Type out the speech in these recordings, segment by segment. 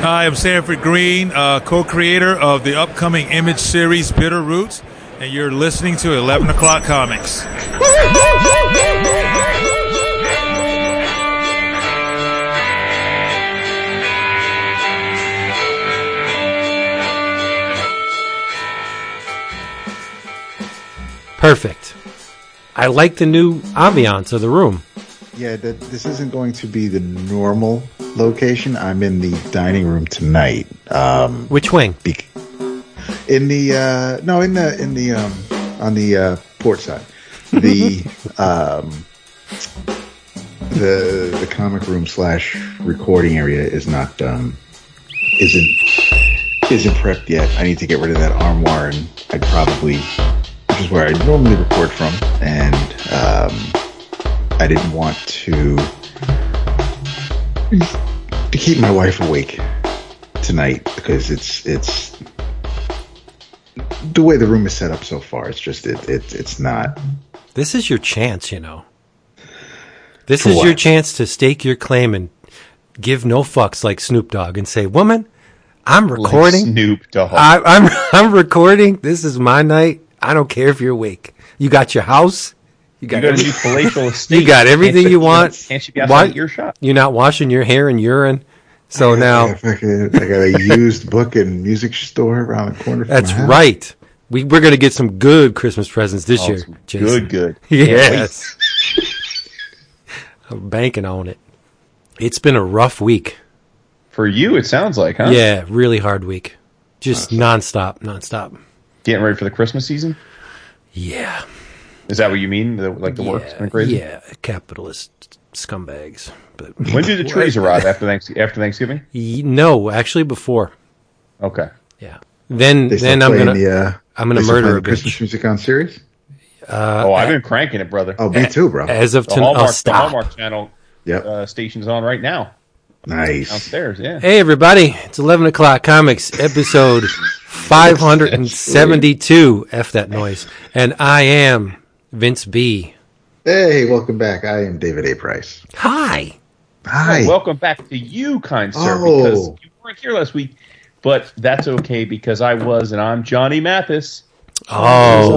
Hi, I'm Sanford Greene, uh, co-creator of the upcoming Image series Bitter Roots, and you're listening to 11 O'Clock Comics. Perfect. I like the new ambiance of the room. Yeah, that, this isn't going to be the normal location. I'm in the dining room tonight. Um, Which wing? be- in the uh, no, in the in the um, on the uh, port side. The um, the the comic room slash recording area is not um, isn't isn't prepped yet. I need to get rid of that armoire, and I'd probably which is where I normally record from, and um, I didn't want to to keep my wife awake tonight because it's it's the way the room is set up so far. It's just it, it it's not. This is your chance, you know. This For is your chance to stake your claim and give no fucks like Snoop Dogg and say, "Woman, I'm recording. Snoop Dogg. I, I'm I'm recording. This is my night. I don't care if you're awake. You got your house. You you got, got a every- new palatial estate. you got everything Can't you want. Can't you be Why- outside earshot? You're not washing your hair and urine. So I now got, fucking- I got a used book and music store around the corner. From that's my house. right. We we're gonna get some good Christmas presents this Oh, year. Jason. good, good. Yes. I'm banking on it. It's been a rough week. For you, it sounds like, huh? Yeah, really hard week. Just nonstop, nonstop. Getting ready for the Christmas season. Yeah. Is that what you mean? The, like the work's yeah, been crazy. Yeah, capitalist scumbags. But When do the trees arrive after Thanks after Thanksgiving? No, actually before. Okay. Yeah. Then then I'm gonna the, uh, I'm gonna murder a the Christmas bitch. music on series. oh, I've been cranking it, brother. Oh, me too, bro. As of the tonight, Hallmark, the stop. Hallmark channel Yep, uh, station's on right now nice. downstairs. Yeah. Hey everybody, it's 11 o'clock comics episode 572. F that noise. And I am Vince B. Hey, welcome back. I am David A. Price. Hi. Hi. Well, welcome back to you, kind sir, Oh. because you weren't here last week, but that's okay because I was, and I'm Johnny Mathis. Oh,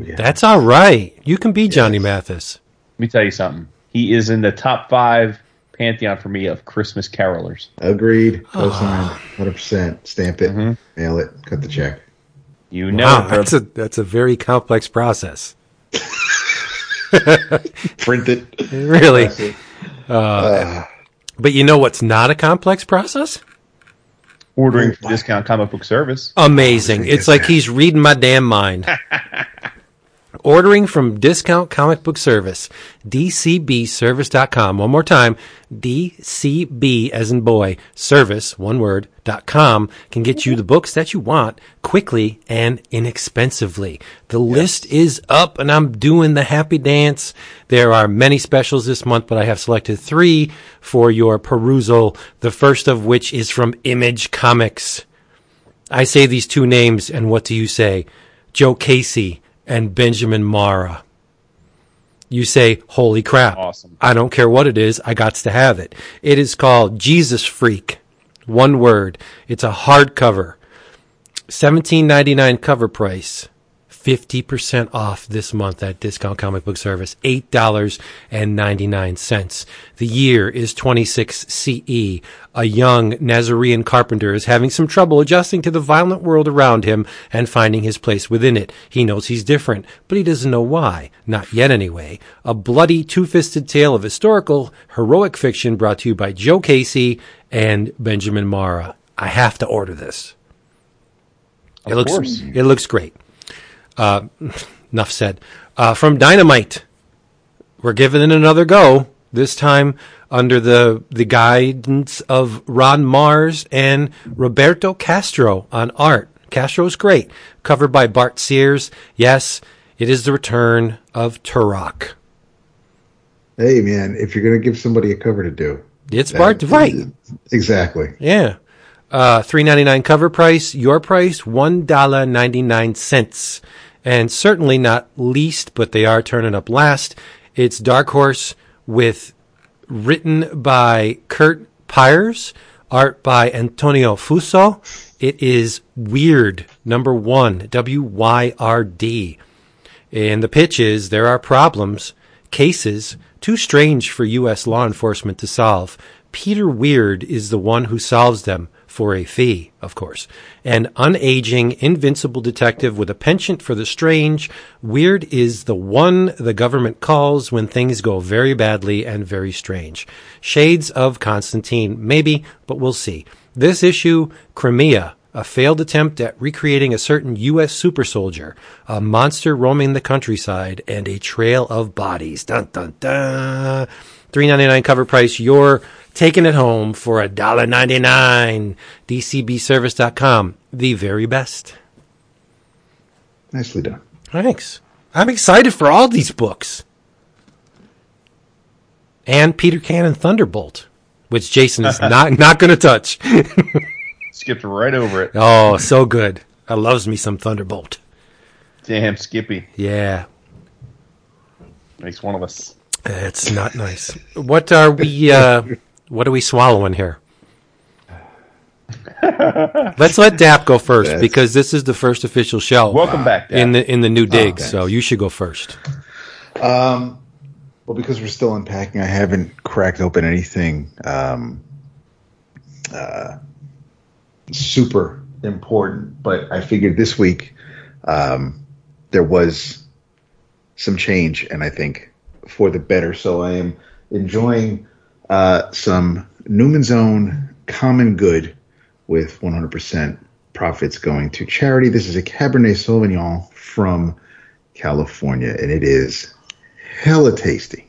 oh, yeah. that's all right. You can be Johnny Mathis. Let me tell you something. He is in the top five pantheon for me of Christmas carolers. Agreed. Oh. Cosigned. Hundred percent. Stamp it. Mm-hmm. Mail it. Cut the check. You know, Wow, that's a that's a very complex process. Print it. Really. Uh, But you know what's not a complex process? ordering from discount comic book service. Amazing. It's like he's reading my damn mind. Ordering from Discount Comic Book Service, dcbservice.com. One more time, dcb as in boy, service, one word, dot com can get you the books that you want quickly and inexpensively. The list is up and I'm doing the happy dance. There are many specials this month, but I have selected three for your perusal. The first of which is from Image Comics. I say these two names, and what do you say? Joe Casey and Benjamin Marra. You say, holy crap. Awesome. I don't care what it is, I got to have it. It is called Jesus Freak. One word. It's a hardcover. Seventeen ninety nine cover price. 50% off this month at Discount Comic Book Service. $8.99. The year is 26 CE. A young Nazarene carpenter is having some trouble adjusting to the violent world around him and finding his place within it. He knows he's different, but he doesn't know why. Not yet anyway. A bloody two-fisted tale of historical, heroic fiction brought to you by Joe Casey and Benjamin Marra. I have to order this. It looks course. it looks great. Uh, enough said. Uh, from Dynamite, we're giving it another go. This time under the the guidance of Ron Marz and Roberto Castro on art. Castro's great. Covered by Bart Sears. Yes, it is the return of Turok. hey, man, if you're gonna give somebody a cover to do, It's Bart, right? Exactly. Yeah. Uh, three ninety nine cover price. Your price one dollar ninety nine cents, and certainly not least, but they are turning up last. It's Dark Horse with written by Curt Pires, art by Antonio Fuso. It is Wyrd, number one, W Y R D. And the pitch is there are problems, cases, too strange for U.S. law enforcement to solve. Peter Wyrd is the one who solves them for a fee, of course. An unaging, invincible detective with a penchant for the strange, Wyrd is the one the government calls when things go very badly and very strange. Shades of Constantine, maybe, but we'll see. This issue, Crimea, a failed attempt at recreating a certain U.S. super soldier, a monster roaming the countryside, and a trail of bodies. Dun dun dun. Three ninety nine cover price. You're taking it home for a dollar ninety nine. DCBService.com. The very best. Nicely done. Thanks. I'm excited for all these books. And Peter Cannon Thunderbolt, which Jason is not not going to touch. Skipped right over it. oh, so good. I loves me some Thunderbolt. Damn, Skippy Yeah, makes one of us. it's not nice. What are we? Uh, what are we swallowing here? Let's let Dap go first That's- because this is the first official show Welcome back. Dad. in the in the new dig. thanks. so you should go first. Um, well, because we're still unpacking, I haven't cracked open anything um, uh, super important. But I figured this week um, there was some change, and I think for the better. So I am enjoying uh, some Newman's Own Common Good with 100% profits going to charity. This is a Cabernet Sauvignon from California, and it is hella tasty.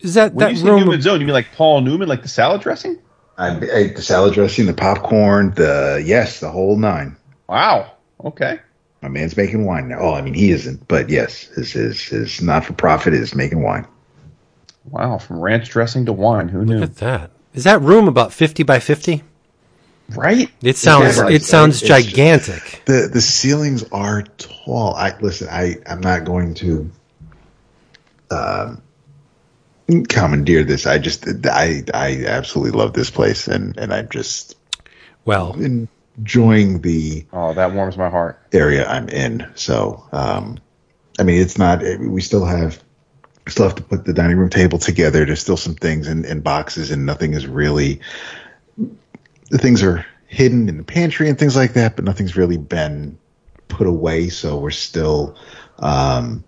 Is that When that you say room? Newman's Own, you mean like Paul Newman, like the salad dressing? I, I, the salad dressing, the popcorn, the yes, the whole nine. Wow. Okay. My man's making wine now. Oh, I mean, he isn't, but yes, his his, his not for profit is making wine. Wow. From ranch dressing to wine. Who knew? Look at that. Is that room about fifty by fifty? Right? It sounds right. it sounds It's just- gigantic. The the ceilings are tall. I listen. I I'm not going to um, commandeer this. I just I I absolutely love this place, and and I'm just well, enjoying the Oh, that warms my heart. area I'm in. So, um, I mean, it's not. We still have still have to put the dining room table together. There's still some things in, in boxes, and nothing is really. The things are hidden in the pantry and things like that, but nothing's really been put away. So we're still. Um,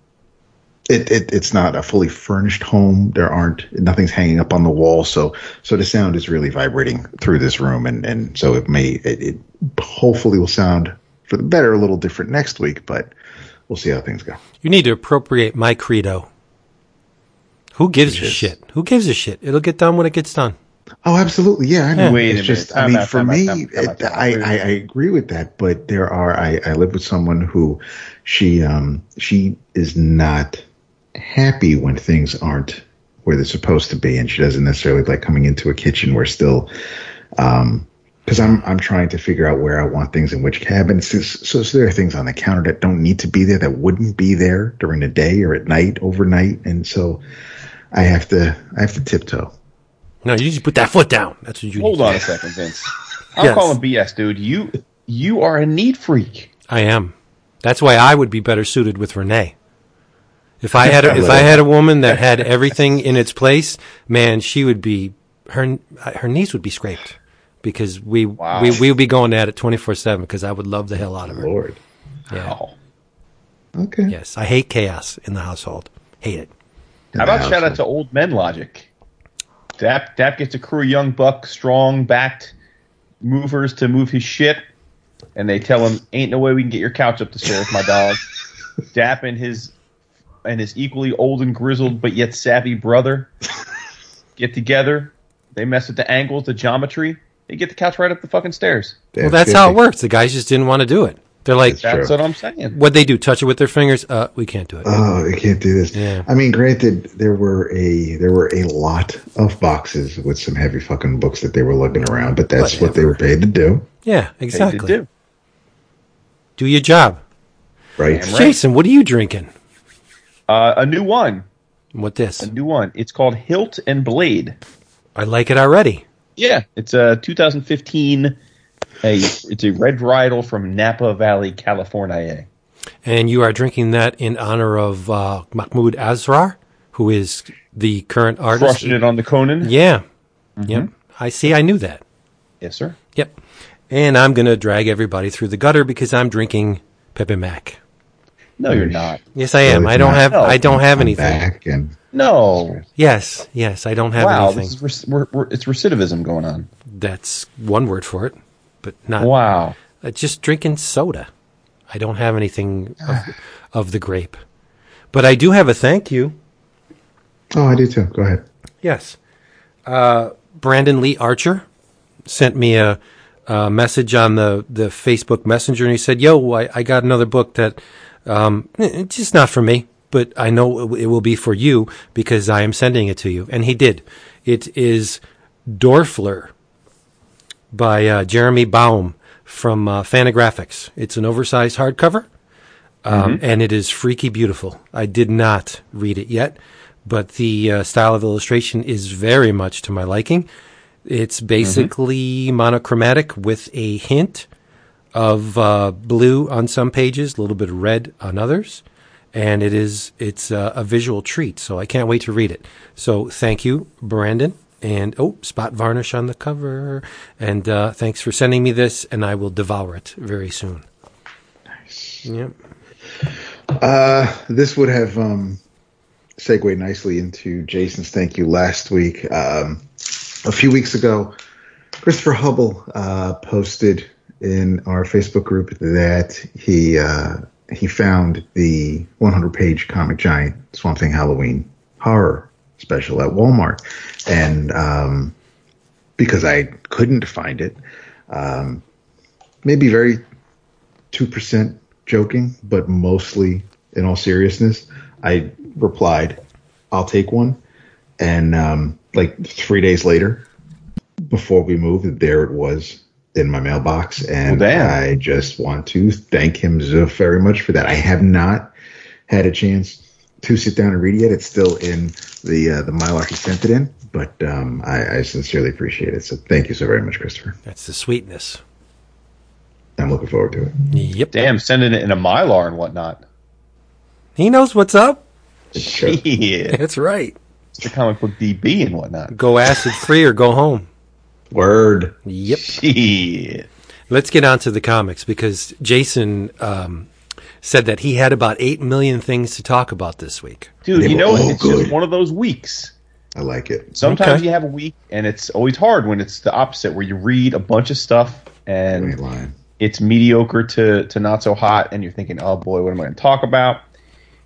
it, it it's not a fully furnished home. There aren't nothing's hanging up on the wall. So so the sound is really vibrating through this room, and and so it may it, it hopefully will sound for the better a little different next week, but we'll see how things go. you need to appropriate my credo. Who gives a shit? Who gives a shit? It'll get done when it gets done. Oh, absolutely, yeah. I know. Wait a it's just. I mean, Time for time me, time out, time out, it. I, I I agree with that, but there are I I live with someone who she um she is not happy when things aren't where they're supposed to be, and she doesn't necessarily like coming into a kitchen where still um because I'm I'm trying to figure out where I want things in which cabinets. So, so, so there are things on the counter that don't need to be there that wouldn't be there during the day or at night, overnight, and so I have to I have to tiptoe. No, you just put that foot down. That's what you do. Hold need. on a second, Vince. I'm Yes. calling BS, dude. You you are a neat freak. I am. That's why I would be better suited with Renee. If I had a, if I had a woman that had everything in its place, man, she would be her her knees would be scraped because we Wow. we we would be going at it twenty four seven because I would love the hell out of her. Lord. Yeah. Oh. Okay. Yes, I hate chaos in the household. Hate it. How about shout out to old men logic? Dap Dap gets a crew of young buck, strong backed movers to move his shit, and they tell him, "Ain't no way we can get your couch up the stairs, my dog." Dap and his and his equally old and grizzled but yet savvy brother get together. They mess with the angles, the geometry. They get the couch right up the fucking stairs. Well, that's how it works. The guys just didn't want to do it. They're like, That's That's what I'm saying. what they do? Touch it with their fingers? Uh, we can't do it. Oh, they can't do this. Yeah. I mean, granted, there were a there were a lot of boxes with some heavy fucking books that they were lugging around, but that's what they were paid to do, yeah, They exactly. do. Do your job, right? Right. Jason. What are you drinking? Uh, a new one. What this? A new one. It's called Hilt and Blade. I like it already. Yeah, it's a 2015. A it's a red varietal from Napa Valley, California. And you are drinking that in honor of uh, Mahmoud Asrar, who is the current artist. Crushing it on the Conan. Yeah. Yep. I see. I knew that. Yes, sir. Yep. And I'm going to drag everybody through the gutter because I'm drinking Pepe Mac. No, you're not. Yes, I am. So I don't not- have. I don't have I'm anything. Back and No. Yes, yes, I don't have Wow, anything. this is rec- we're, we're, it's recidivism going on. That's one word for it, but not. Wow. Uh, just drinking soda. I don't have anything of, of the grape, but I do have a thank you. oh, I do too. Go ahead. Yes, uh, Brandon Lee Archer sent me a, a message on the the Facebook Messenger, and he said, "Yo, I, I got another book that um, eh, it's just not for me, but I know it, it will be for you because I am sending it to you." And he did. It is Dorfler by uh, Jeremy Baum from uh, Fantagraphics. It's an oversized hardcover, um, and it is freaky beautiful. I did not read it yet, but the uh, style of illustration is very much to my liking. It's basically monochromatic with a hint of uh, blue on some pages, a little bit of red on others, and it is it's uh, a visual treat. So I can't wait to read it. So thank you, Brandon, and oh, spot varnish on the cover, and uh, thanks for sending me this, and I will devour it very soon. Nice. Yep. Uh, this would have um, segued nicely into Jason's thank you last week. Um, a few weeks ago, Christopher Hubble uh, posted in our Facebook group that he uh, he found the 100 page Comic Giant Swamp Thing Halloween horror special at Walmart, and um, because I couldn't find it, um, maybe very two percent joking, but mostly in all seriousness, I replied, "I'll take one." And um, like three days later, before we moved, there it was in my mailbox, and Well. I just want to thank him so very much for that. I have not had a chance to sit down and read yet. It's still in the uh, the mylar he sent it in, but um, I, I sincerely appreciate it. So thank you so very much, Christopher. That's the sweetness. I'm looking forward to it. Yep. Damn, sending it in a mylar and whatnot. He knows what's up. Shit. That's right. It's the comic book DB and whatnot. Go acid free or go home. Word. Yep. Shit. Let's get on to the comics because Jason um, said that he had about 8 million things to talk about this week. Dude, you know, all it's good. just one of those weeks. I like it. Sometimes Okay. you have a week, and it's always hard when it's the opposite, where you read a bunch of stuff and it's mediocre to, to not so hot, and you're thinking, oh boy, what am I going to talk about?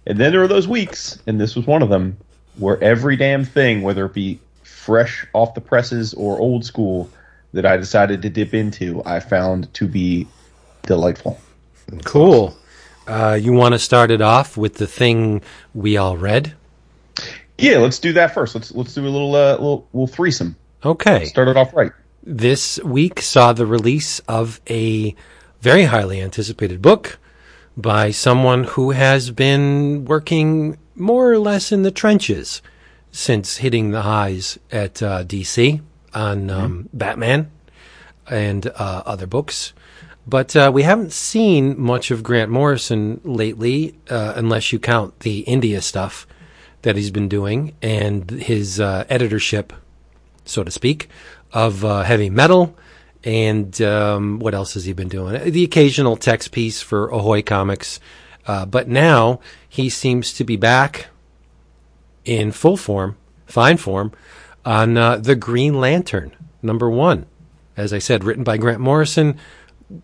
And then there are those weeks, and this was one of them, where every damn thing, whether it be fresh off the presses or old school, that I decided to dip into, I found to be delightful. Cool. Uh, you want to start it off with the thing we all read? Yeah, let's do that first. Let's let's do a little uh, little little threesome. Okay. Start it off right. This week saw the release of a very highly anticipated book by someone who has been working more or less in the trenches since hitting the highs at uh, DC on um, Batman and uh, other books. But uh, we haven't seen much of Grant Morrison lately, uh, unless you count the India stuff that he's been doing and his uh, editorship so to speak, of uh, heavy metal. And um, what else has he been doing? The occasional text piece for Ahoy Comics. Uh, but now he seems to be back in full form, fine form, on uh, The Green Lantern, number one. As I said, written by Grant Morrison,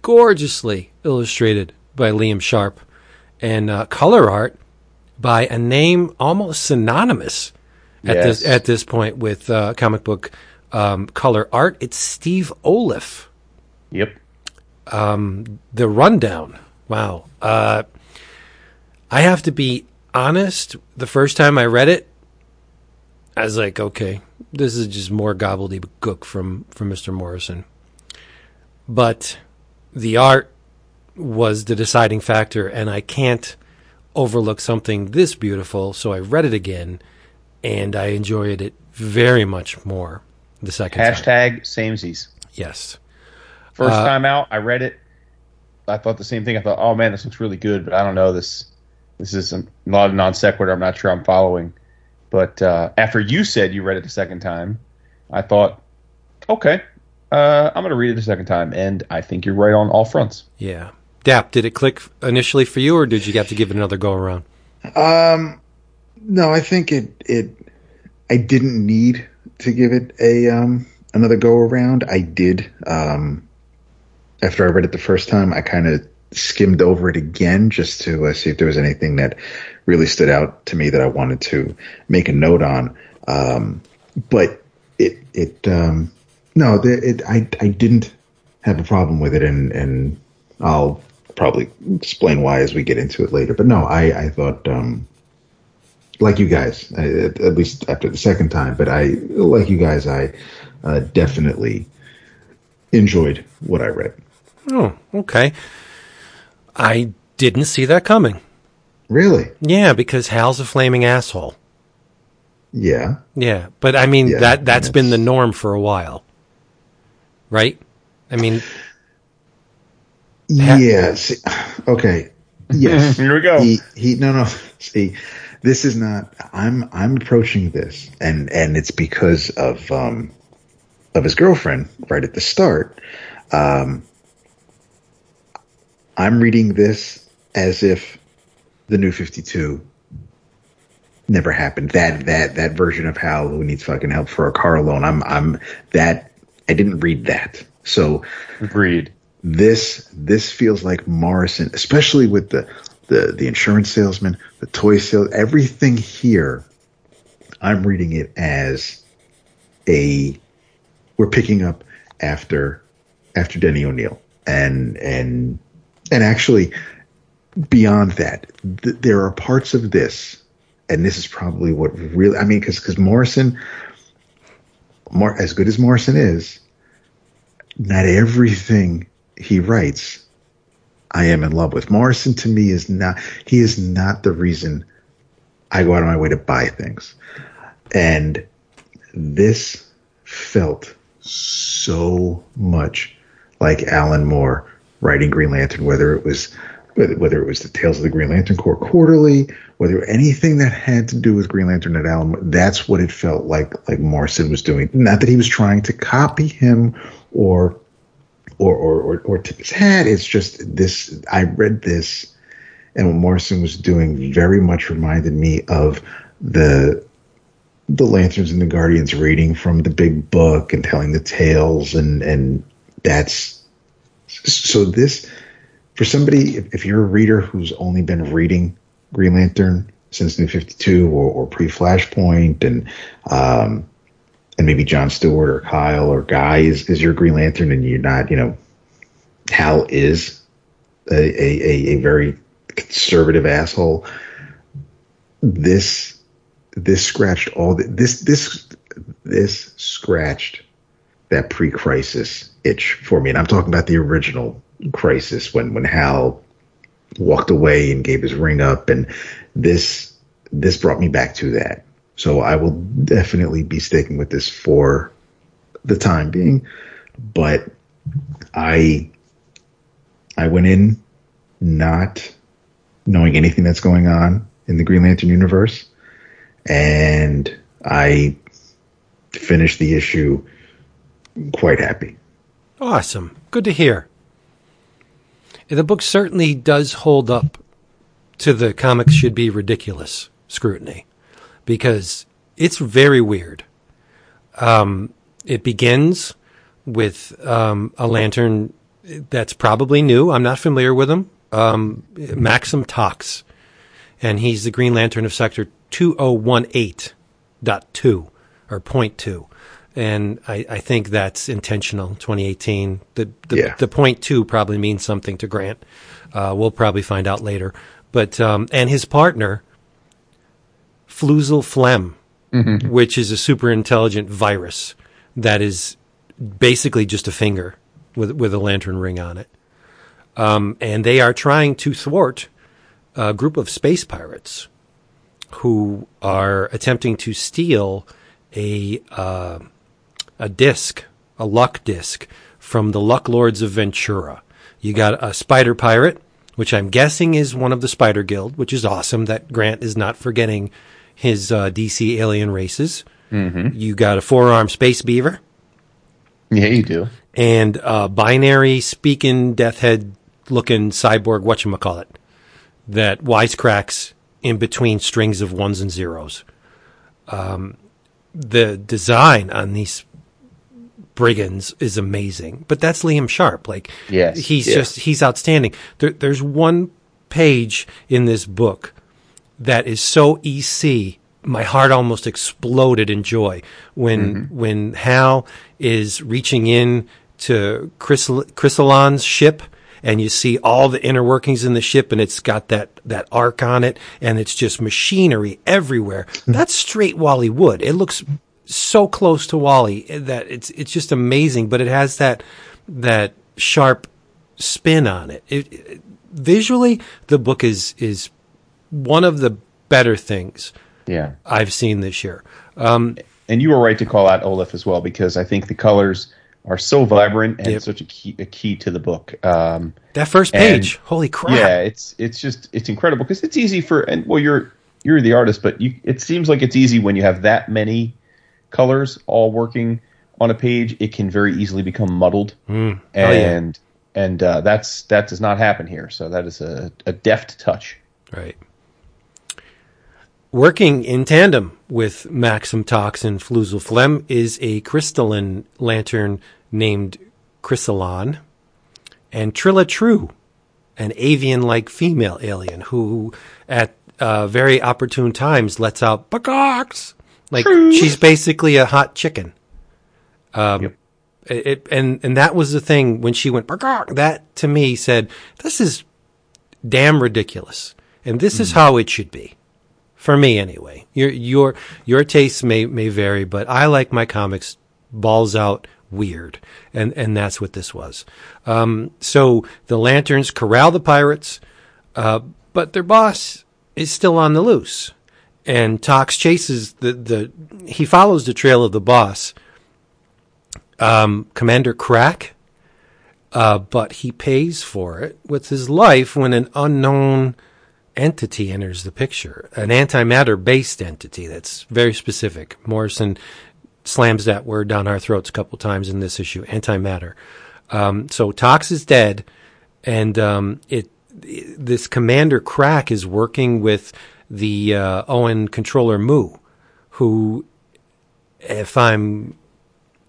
gorgeously illustrated by Liam Sharp, and uh, color art by a name almost synonymous at this at this point with uh, comic book um, color art. It's Steve Oliff. Yep. The rundown. Wow. Uh, I have to be honest. The first time I read it, I was like, okay, this is just more gobbledygook from from Mr. Morrison. But the art was the deciding factor, and I can't overlook something this beautiful. So I read it again, and I enjoyed it very much more. the second time. Hashtag samesies. Yes. First Uh, time out, I read it. I thought the same thing. I thought, oh man, this looks really good, but I don't know this. This is a lot of non sequitur. I'm not sure I'm following. But uh, after you said you read it the second time, I thought, okay, uh, I'm going to read it a second time, and I think you're right on all fronts. Yeah. Dap, did it click initially for you, or did you have to give it another go around? Um, no, I think it it I didn't need to give it a um another go around. I did. Um, after I read it the first time, I kind of skimmed over it again just to uh, see if there was anything that really stood out to me that I wanted to make a note on. Um, but it it um no, it I I didn't have a problem with it, and and I'll probably explain why as we get into it later. But no, I I thought um like you guys, I, at at least after the second time, but I like you guys, I uh, definitely enjoyed what I read. Oh, okay. I didn't see that coming. Really? Yeah, because Hal's a flaming asshole. Yeah. Yeah, but I mean Yeah, that that's been the norm for a while, right? I mean, Ha- Yeah. Okay. Yes. Here we go. He he no no. See, this is not I'm I'm approaching this and and it's because of um of his girlfriend right at the start. Um I'm reading this as if the new 52 never happened. That that that version of Hal who needs fucking help for a car loan. I'm I'm that I didn't read that. So Agreed. this this feels like Morrison, especially with the the the insurance salesman, the toy sale, everything here. I'm reading it as a we're picking up after after Denny O'Neil, and and and actually beyond that, th- there are parts of this, and this is probably what really I mean, because because Morrison, Mar- as good as Morrison is, not everything he writes I am in love with. Morrison to me is not he is not the reason I go out of my way to buy things. And this felt so much like Alan Moore writing Green Lantern, whether it was whether it was the Tales of the Green Lantern Corps quarterly, whether anything that had to do with Green Lantern at Alan, that's what it felt like like Morrison was doing. Not that he was trying to copy him or or or or, or tip his hat. It's just this. I read this, and what Morrison was doing very much reminded me of the the Lanterns and the Guardians reading from the big book and telling the tales, and and that's so this for somebody if, if you're a reader who's only been reading Green Lantern since New Fifty Two or, or pre Flashpoint and um, and maybe John Stewart or Kyle or Guy is, is your Green Lantern, and you're not, you know, Hal is a, a, a, very conservative asshole. This this scratched all the, this this this scratched that pre-crisis itch for me, and I'm talking about the original crisis when when Hal walked away and gave his ring up, and this this brought me back to that. So I will definitely be sticking with this for the time being. But I I went in not knowing anything that's going on in the Green Lantern universe, and I finished the issue quite happy. awesome. Good to hear. The book certainly does hold up to the comics should be ridiculous scrutiny because it's very weird. Um, it begins with um, a lantern that's probably new. I'm not familiar with him. Um, Maxim Tox, and he's the Green Lantern of Sector 2018.2 or point two. And I, I think that's intentional. 2018. The the, Yeah. the point two probably means something to Grant. Uh, we'll probably find out later. But um, and his partner, Floozle Flem, which is a super intelligent virus that is basically just a finger with with a lantern ring on it. Um, and they are trying to thwart a group of space pirates who are attempting to steal a uh, a disc, a luck disc from the Luck Lords of Ventura. You got a spider pirate, which I'm guessing is one of the Spider Guild, which is awesome that Grant is not forgetting his uh, DC alien races. Mm-hmm. You got a four armed space beaver. Yeah, you do. And a binary speaking death head looking cyborg whatchamacallit that wisecracks in between strings of ones and zeros. Um, the design on these brigands is amazing, but that's Liam Sharp. Like, yes, he's yes. just he's outstanding. There, there's one page in this book that is so EC. My heart almost exploded in joy when mm-hmm. when Hal is reaching in to Chrysal- Chriselon's ship and you see all the inner workings in the ship and it's got that, that arc on it and it's just machinery everywhere. Hmm. That's straight Wally Wood. It looks so close to Wally that it's, it's just amazing, but it has that, that sharp spin on it. it, it visually, the book is, is one of the better things yeah. I've seen this year. Um, and you were right to call out Oliff as well because I think the colors are so vibrant and yep. such a key a key to the book. Um, that first page, holy crap! Yeah, it's it's just it's incredible because it's easy for and well you're you're the artist, but you it seems like it's easy when you have that many colors all working on a page. It can very easily become muddled, mm. and yeah. and uh, that's that does not happen here. So that is a, a deft touch. Right. Working in tandem with Maxim Tox and Flem is a crystalline lantern named Chriselon, and Trilla True, an avian like female alien who, at uh, very opportune times, lets out bakaks. Like she's basically a hot chicken. Um, yep. it, and and that was the thing when she went bakak. That to me said, "This is damn ridiculous, and this mm. is how it should be." For me anyway. Your your your tastes may may vary, but I like my comics balls out weird, and and that's what this was. Um, so the lanterns corral the pirates, uh, but their boss is still on the loose, and Tox chases the the he follows the trail of the boss, um, Commander Crack. Uh, but he pays for it with his life when an unknown entity enters the picture, an antimatter based entity that's very specific. Morrison slams that word down our throats a couple times in this issue, antimatter. Um, so Tox is dead, and um, it this Commander Crack is working with the uh, Oan controller Mu, who, if I'm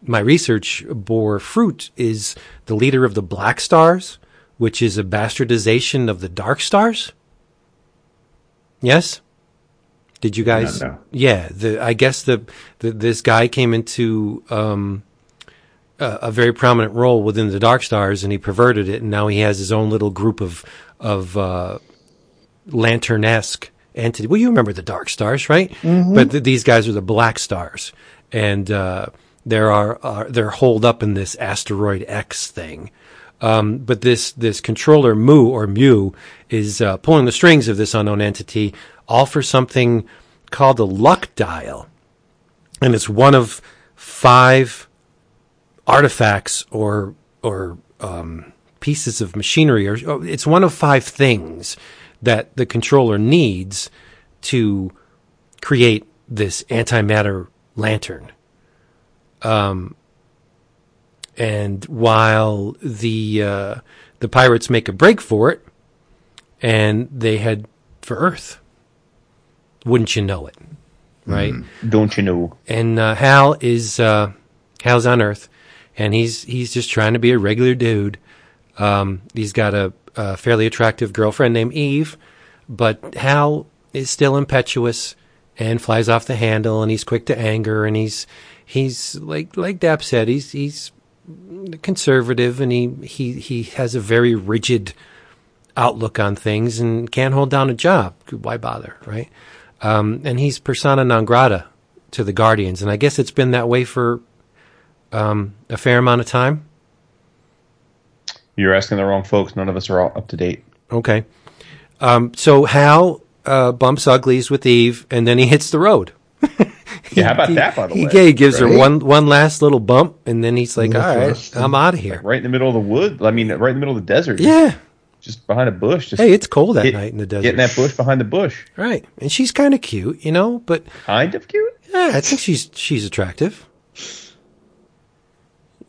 my research bore fruit, is the leader of the Black Stars, which is a bastardization of the Dark Stars. Yes. Did you guys? Yeah. The I guess the, the this guy came into um, a, a, very prominent role within the Dark Stars, and he perverted it, and now he has his own little group of of uh, lantern-esque entity. Well, you remember the Dark Stars, right? Mm-hmm. But th- these guys are the Black Stars, and uh, there are, are they're holed up in this asteroid X thing. Um, but this this controller Mu or Mu is uh, pulling the strings of this unknown entity, all for something called the luck dial, and it's one of five artifacts or or um, pieces of machinery, or, or it's one of five things that the controller needs to create this antimatter lantern. Um, and while the uh, the pirates make a break for it, and they head for Earth, wouldn't you know it? Right? Mm, don't you know? And uh, Hal is uh, Hal's on Earth, and he's he's just trying to be a regular dude. Um, he's got a, a fairly attractive girlfriend named Eve, but Hal is still impetuous and flies off the handle, and he's quick to anger, and he's he's like like Dap said, he's he's conservative and he, he, he has a very rigid outlook on things and can't hold down a job. Why bother, right? Um, and he's persona non grata to the Guardians, and I guess it's been that way for um, a fair amount of time. You're asking the wrong folks. None of us are all up to date. Okay. Um, so Hal uh, bumps uglies with Eve, and then he hits the road. Yeah, how about that, by the he, way? he gives her one one last little bump, and then he's like, "All right. I'm out of here." Right in the middle of the wood. I mean, right in the middle of the desert. Yeah. Just behind a bush. Just Hey, it's cold that night in the desert. Get in that bush behind the bush. Right, and she's kind of cute, you know. But Kind of cute. yeah, I think she's she's attractive.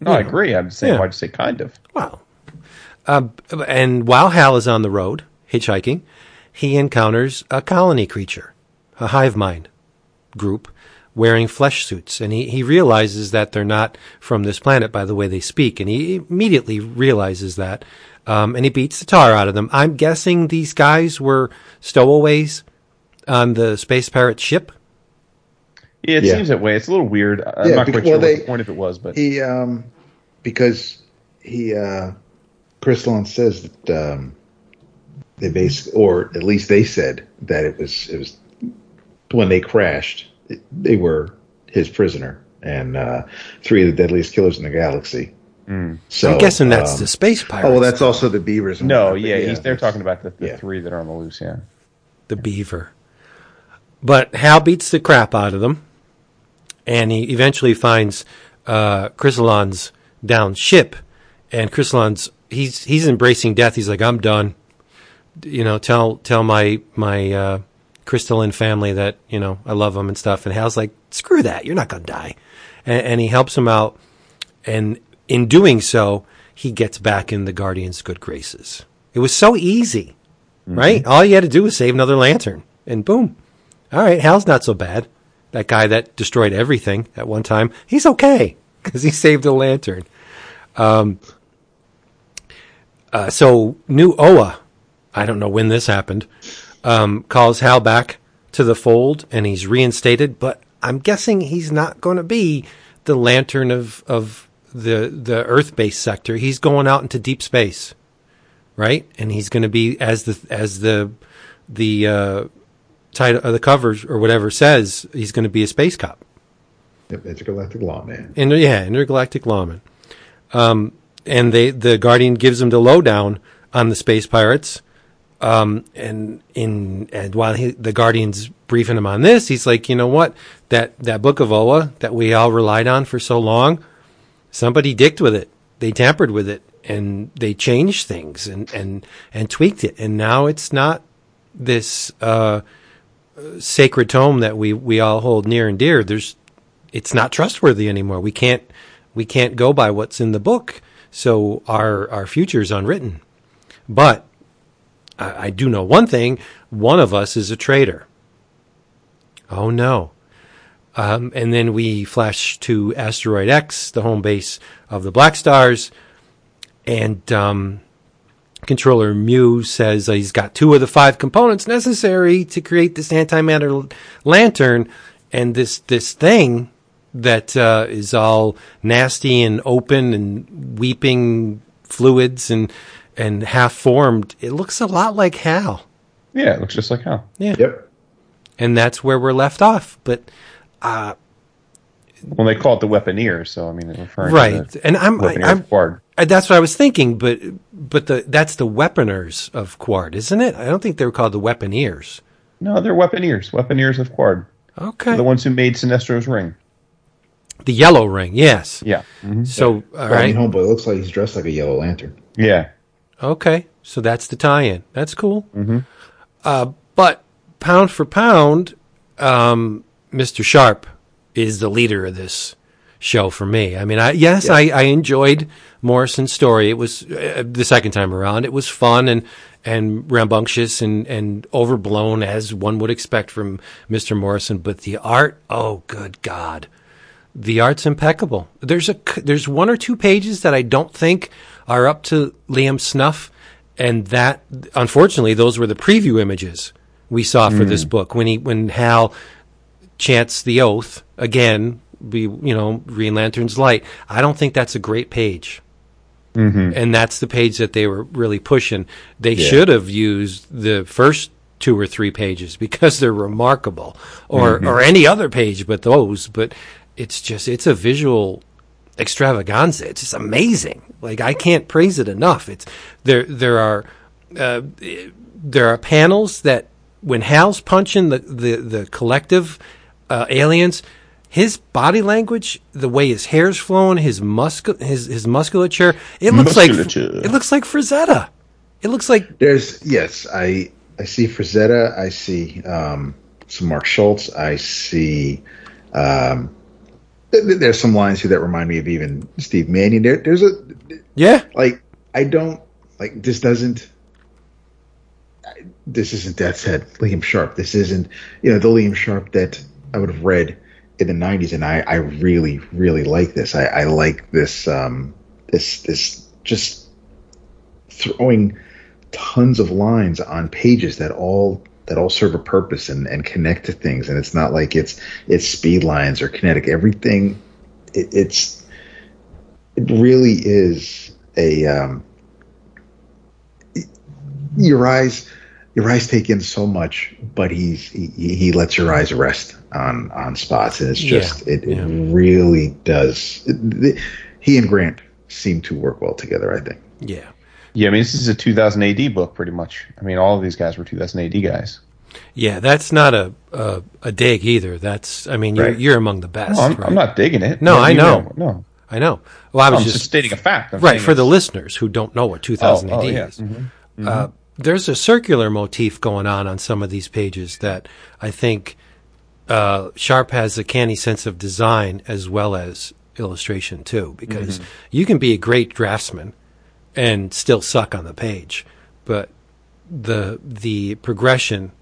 No, I agree. I'm saying yeah. why'd you say kind of? Wow. Uh, and while Hal is on the road hitchhiking, he encounters a colony creature, a hive mind group wearing flesh suits. And he, he realizes that they're not from this planet by the way they speak. And he immediately realizes that. Um, and he beats the tar out of them. I'm guessing these guys were stowaways on the Space Pirate ship. Yeah, it Yeah. seems that way. It's a little weird. I'm Yeah, not bec- quite well, they- what the point of it was, but He um because he uh Crystalline says that um they basically or at least they said that it was it was when they crashed it, they were his prisoner and uh three of the deadliest killers in the galaxy. So I'm guessing that's um, the Space Pirates. Oh, well, that's also the beavers. no, whatnot, but yeah, he's, they're talking about the, the yeah. three that are on the loose. Yeah, the beaver. But Hal beats the crap out of them, and he eventually finds uh, Chriselon's down ship, and Chriselon's he's he's embracing death. He's like, I'm done. You know, tell tell my my uh, crystalline family that you know I love them and stuff. And Hal's like, screw that, you're not gonna die, and, and he helps him out, and in doing so, he gets back in the Guardian's good graces. It was so easy right? All you had to do was save another lantern, and boom. All right, Hal's not so bad. That guy that destroyed everything at one time, he's okay because he saved a lantern. Um, uh, so new Oa, I don't know when this happened, um, calls Hal back to the fold, and he's reinstated. But I'm guessing he's not going to be the lantern of of the the Earth based sector. He's going out into deep space right? And he's going to be as the as the the uh, title of the covers or whatever says he's going to be a space cop. Yep, intergalactic lawman. And yeah, intergalactic lawman. Um, and they the Guardian gives him the lowdown on the space pirates. Um, and in and while he, the Guardian's briefing him on this, he's like, you know what, that that book of Oa that we all relied on for so long, somebody dicked with it. They tampered with it and they changed things and and and tweaked it. And now it's not this uh, sacred tome that we we all hold near and dear. There's it's not trustworthy anymore. We can't we can't go by what's in the book. So our our future's unwritten. But I, I do know one thing: one of us is a traitor. Oh no! Um, and then we flash to Asteroid X, the home base of the Black Stars, and um, Controller Mu says he's got two of the five components necessary to create this antimatter lantern, and this this thing that uh, is all nasty and open and weeping fluids and and half formed. It looks a lot like Hal. yeah, it looks just like how. Yeah, Yep. and that's where we're left off. But Well, they call it the weaponeer, so I mean, referring right, to the and I'm, I, I'm of Qward. Uh, That's what I was thinking, but but the that's the weaponers of Qward, isn't it? I don't think they were called the weaponeers. No, they're weaponeers, weaponeers of Qward. Okay, They're the ones who made Sinestro's ring. the yellow ring, yes. Yeah, Mhm. So all Well, I right, mean, homeboy looks like he's dressed like a yellow lantern. yeah. Okay. So that's the tie-in. That's cool. Mm-hmm. Uh, but pound for pound, um, Mr. Sharp is the leader of this show for me. I mean, I yes, I, I enjoyed Morrison's story. It was uh, the second time around. It was fun and and rambunctious and and overblown as one would expect from Mr. Morrison. But the art, oh good God, the art's impeccable. There's a there's one or two pages that I don't think are up to Liam's snuff, and that unfortunately those were the preview images we saw for this hmm. book when he when Hal chants the oath again. Be you know Green Lantern's light. I don't think that's a great page. Mm-hmm. And that's the page that they were really pushing. They should have used the first two or three pages because they're remarkable, or mm-hmm. or any other page but those. But it's just it's a visual extravaganza. It's just amazing. Like I can't praise it enough. It's there. There are uh, there are panels that when Hal's punching the the the collective uh, aliens, his body language, the way his hair's flowing, his muscle, his his musculature, it looks Musculature. like it looks like Frazetta. It looks like There's yes, I I see Frazetta. I see um, some Mark Schultz. I see. Um, th- th- there's some lines here that remind me of even Steve Mannion. There, there's a yeah, like I don't like this doesn't. This isn't Death's Head, Liam Sharp. This isn't you know the Liam Sharp that I would have read in the '90s, and I I really really like this. I, I like this um this this just throwing tons of lines on pages that all that all serve a purpose and, and connect to things. And it's not like it's it's speed lines or kinetic. Everything it, it's it really is a um your eyes your eyes take in so much but he's he, he lets your eyes rest on on spots. And it's Yeah, just it, yeah. it really does. The, he and grant seem to work well together i think. Yeah. Yeah, I mean, this is a 2000 AD book, pretty much. I mean, all of these guys were 2000 AD guys. Yeah, that's not a a, a dig either. That's I mean, you're Right. you're among the best. No, I'm, right? I'm not digging it. No, Yeah, I know. No, I know. Well, I was just, just, stating a fact. I'm right for the listeners who don't know what 2000 Oh, AD oh, yeah. is. Uh, there's a circular motif going on on some of these pages that I think uh, Sharp has a canny sense of design as well as illustration too, because you can be a great draftsman and still suck on the page, but the the progression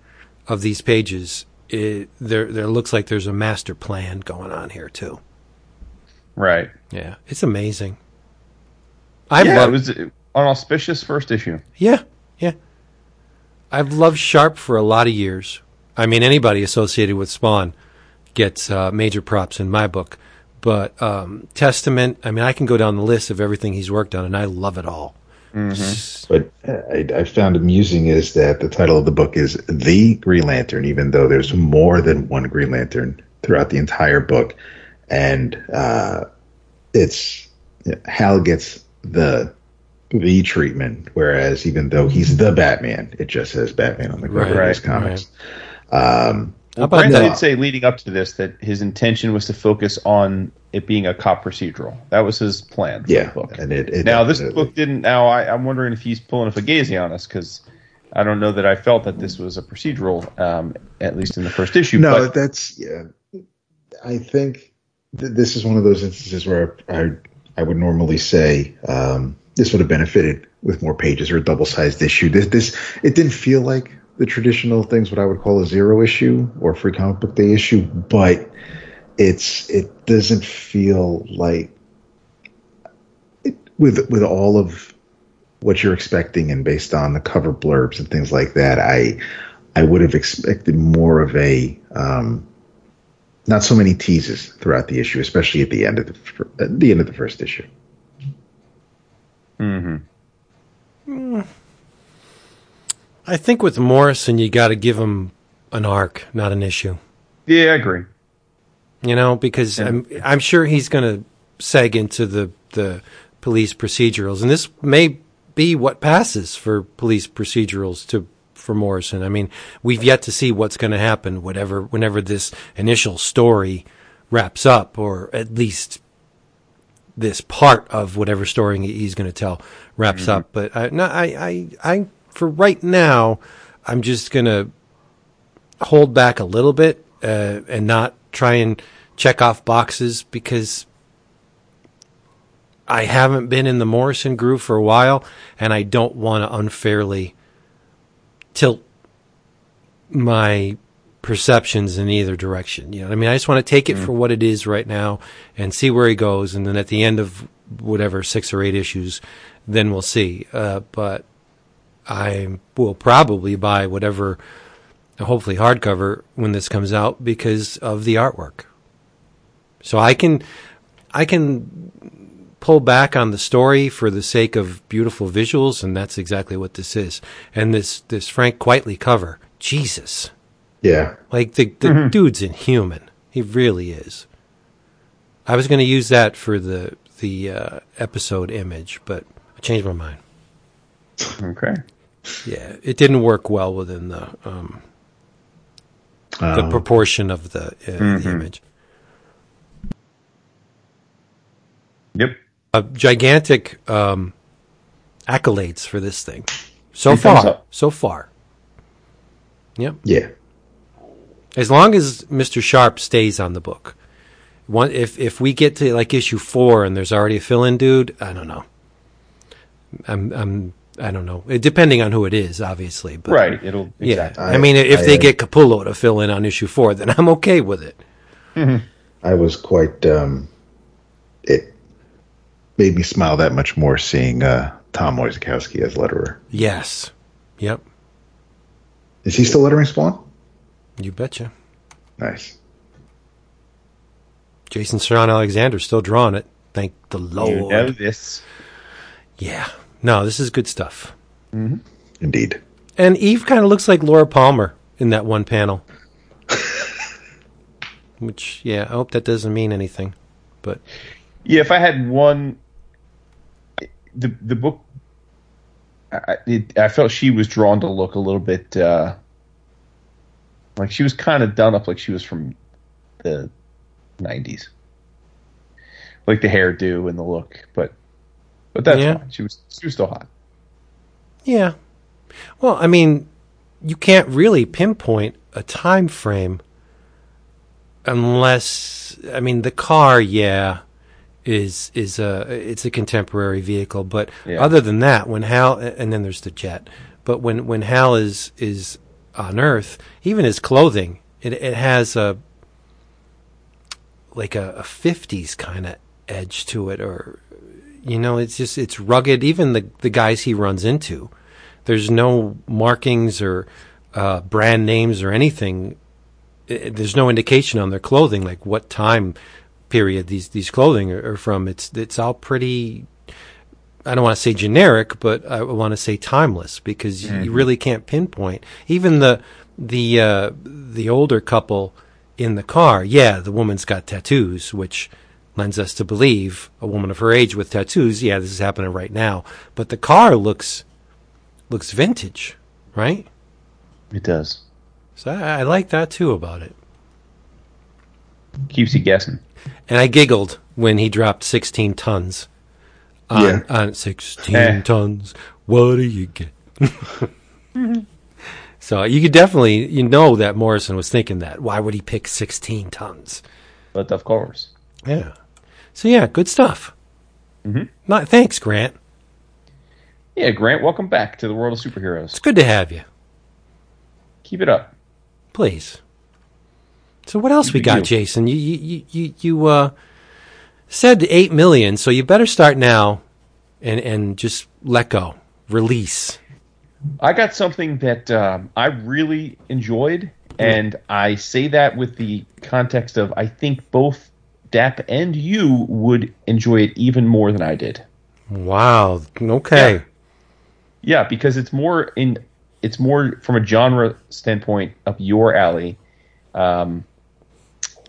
of these pages, it, there there looks like there's a master plan going on here too. Right. Yeah, it's amazing. I yeah, love it was an auspicious first issue. Yeah, yeah. I've loved Sharp for a lot of years. I mean, anybody associated with Spawn gets uh, major props in my book. But um, Testament, I mean, I can go down the list of everything he's worked on, and I love it all. But I, I found amusing is that the title of the book is The Green Lantern, even though there's more than one Green Lantern throughout the entire book. And uh, it's Hal gets the the treatment, whereas even though he's the Batman, it just says Batman on the cover Right, of his comics. Um, How Well, that? did say leading up to this that his intention was to focus on it being a cop procedural. That was his plan for yeah, the book. and it, it now this book didn't. Now I, I'm wondering if he's pulling a Fugazi on us because I don't know that I felt that this was a procedural, um, at least in the first issue. No, but that's yeah. I think th- this is one of those instances where I I would normally say um, this would have benefited with more pages or a double sized issue. This this it didn't feel like the traditional things what I would call a zero issue or free comic book day issue, but it's it doesn't feel like it, with with all of what you're expecting and based on the cover blurbs and things like that. I I would have expected more of a um, not so many teases throughout the issue, especially at the end of the at the end of the first issue. I think with Morrison, you got to give him an arc, not an issue. yeah, I agree. You know, because I'm I'm sure he's going to seg into the the police procedurals, and this may be what passes for police procedurals to for Morrison. I mean, we've yet to see what's going to happen whatever whenever this initial story wraps up, or at least this part of whatever story he's going to tell wraps mm-hmm. up. But I, no, I, I, I, for right now, I'm just going to hold back a little bit uh, and not try and check off boxes because I haven't been in the Morrison groove for a while, and I don't want to unfairly tilt my perceptions in either direction. You know, I mean, I just want to take it for what it is right now and see where he goes, and then at the end of whatever six or eight issues, then we'll see. Uh, but I will probably buy whatever, hopefully hardcover when this comes out because of the artwork. So I can, I can pull back on the story for the sake of beautiful visuals, and that's exactly what this is. And this this Frank Quitely cover, Jesus, Yeah, like the the dude's inhuman. He really is. I was going to use that for the the uh, episode image, but I changed my mind. Okay. Yeah, it didn't work well within the um, the Um, proportion of the, uh, the image. Yep. uh, gigantic um, accolades for this thing. So far, so far. Yep. Yeah. As long as Mr. Sharp stays on the book. One, if if we get to like issue four and there's already a fill-in dude, I don't know. I'm I'm I don't know. Depending on who it is, obviously. But Right. It'll Yeah. exactly. I, mean, if I, they get Capullo to fill in on issue four, then I'm okay with it. I was quite. Um, it made me smile that much more seeing uh, Tom Orzechowski as letterer. Yes. Yep. Is he still lettering Spawn? You betcha. Nice. Jason Shawn Alexander still drawing it. Thank the Lord. You know this. Yeah. No, this is good stuff. Indeed. And Eve kind of looks like Laura Palmer in that one panel. Which, yeah, I hope that doesn't mean anything. But Yeah, if I had one, the the book, I, it, I felt she was drawn to look a little bit uh, like she was kind of done up, like she was from the '90s, like the hairdo and the look. But but that's Yeah. fine. She was she was still hot. yeah. Well, I mean, you can't really pinpoint a time frame unless I mean the car, yeah, is is a it's a contemporary vehicle, but Yeah. other than that, when Hal and then there's the jet, but when when Hal is is on Earth, even his clothing, it it has a like a, a 50s kind of edge to it or you know it's just it's rugged even the the guys he runs into. There's no markings or uh, brand names or anything. I- there's no indication on their clothing like what time period these these clothing are, are from. It's it's all pretty I don't want to say generic but I want to say timeless because you really can't pinpoint. Even the the uh, the older couple in the car yeah the woman's got tattoos which lends us to believe a woman of her age with tattoos yeah this is happening right now but the car looks looks vintage right It does so I, I like that too about it keeps you guessing. And I giggled when he dropped 16 tons on, Yeah. on 16 Eh. tons. What do you get? so you could definitely, you know, that Morrison was thinking that. Why would he pick 16 tons? But of course, Yeah. So yeah, good stuff. Mm-hmm. Not, thanks, Grant. yeah. Grant, welcome back to the world of superheroes. It's good to have you. Keep it up. Please. So what else we got, do. Jason? You you you you, you uh, said eight million, so you better start now, and and just let go, release. I got something that um, I really enjoyed, and I say that with the context of I think both Dap and you would enjoy it even more than I did. Wow. Okay. Yeah. Yeah, because it's more in it's more from a genre standpoint up your alley, um,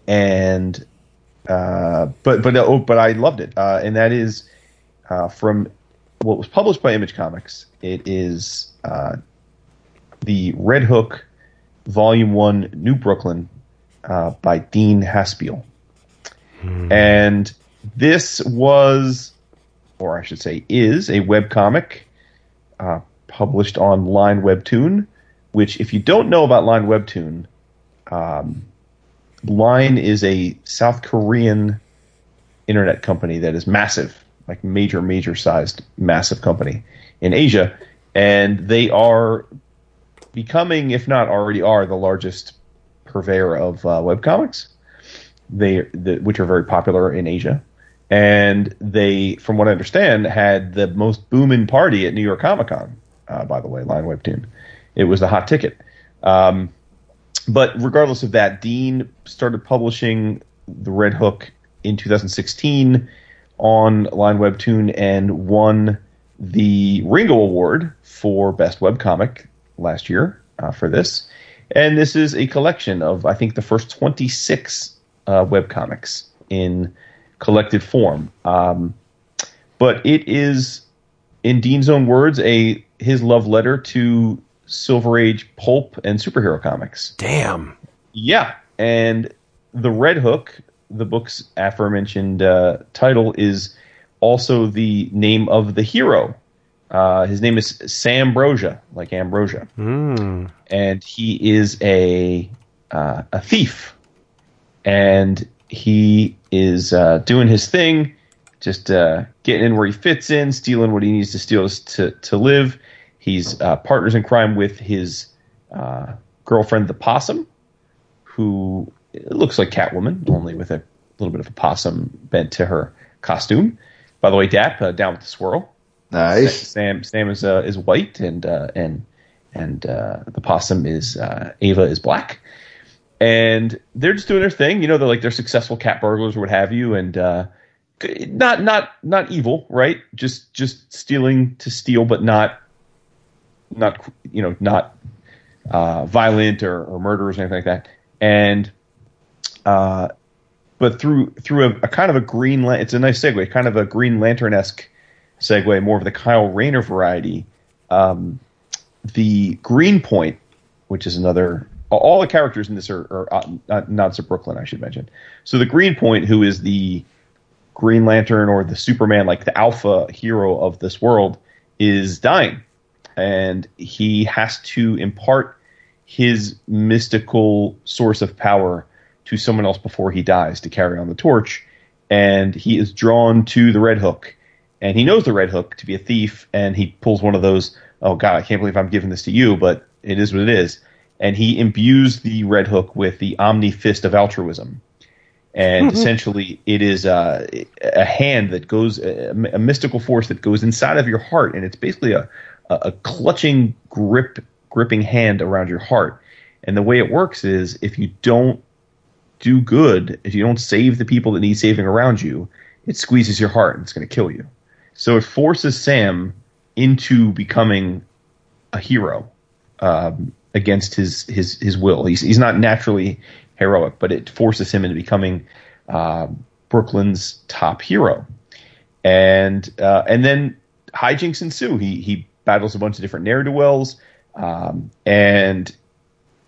and uh, but but oh, but I loved it, uh, and that is uh, from what was published by Image Comics. It is uh, the Red Hook Volume One, New Brooklyn, uh, by Dean Haspiel, and this was, or I should say, is a webcomic uh, published on Line Webtoon. Which, if you don't know about Line Webtoon, um, Line is a South Korean internet company that is massive, like major, major sized, massive company in Asia, and they are becoming, if not already are, the largest purveyor of uh, webcomics. They, the, which are very popular in Asia, and they, from what I understand, had the most booming party at New York Comic Con. Uh, by the way, Line Webtoon, it was the hot ticket. Um, but regardless of that, Dean started publishing the Red Hook in 2016 on Line Webtoon and won the Ringo Award for Best Webcomic last year uh, for this. And this is a collection of, I think, the first 26 uh, webcomics in collected form. Um, but it is, in Dean's own words, a his love letter to Silver Age pulp and superhero comics. Damn. Yeah, and the Red Hook, the book's aforementioned uh, title, is also the name of the hero. Uh, his name is Sam Brosia, like ambrosia, Mm. and he is a uh, a thief, and he is uh, doing his thing, just uh, getting in where he fits in, stealing what he needs to steal to to live. He's uh, partners in crime with his uh, girlfriend, the possum, who looks like Catwoman, only with a little bit of a possum bent to her costume. By the way, Dap uh, down with the swirl. Nice. Sam Sam is uh, is white and uh, and and uh, the possum is uh, Ava is black, and they're just doing their thing. You know, they're like they're successful cat burglars or what have you, and uh, not not not evil, right? Just just stealing to steal, but not not you know not uh, violent or, or murderers or anything like that. And uh, but through through a, a kind of a green lan- it's a nice segue, kind of a Green Lantern esque segue, more of the Kyle Rayner variety. Um, the Green Point, which is another, all the characters in this are, are uh, not, not of Brooklyn, I should mention. So the Green Point, who is the Green Lantern or the Superman, like the alpha hero of this world, is dying, and he has to impart his mystical source of power to someone else before he dies to carry on the torch. And he is drawn to the Red Hook, and he knows the Red Hook to be a thief, and he pulls one of those. Oh God, I can't believe I'm giving this to you, but it is what it is. And he imbues the Red Hook with the Omni Fist of altruism, and essentially it is uh, a hand that goes a, a mystical force that goes inside of your heart, and it's basically a a, a clutching grip gripping hand around your heart. And the way it works is if you don't do good, if you don't save the people that need saving around you, it squeezes your heart and it's going to kill you. So it forces Sam into becoming a hero um, against his, his his will. He's he's not naturally heroic, but it forces him into becoming uh, Brooklyn's top hero. And uh, and then hijinks ensue. He he battles a bunch of different ne'er do wells, um, and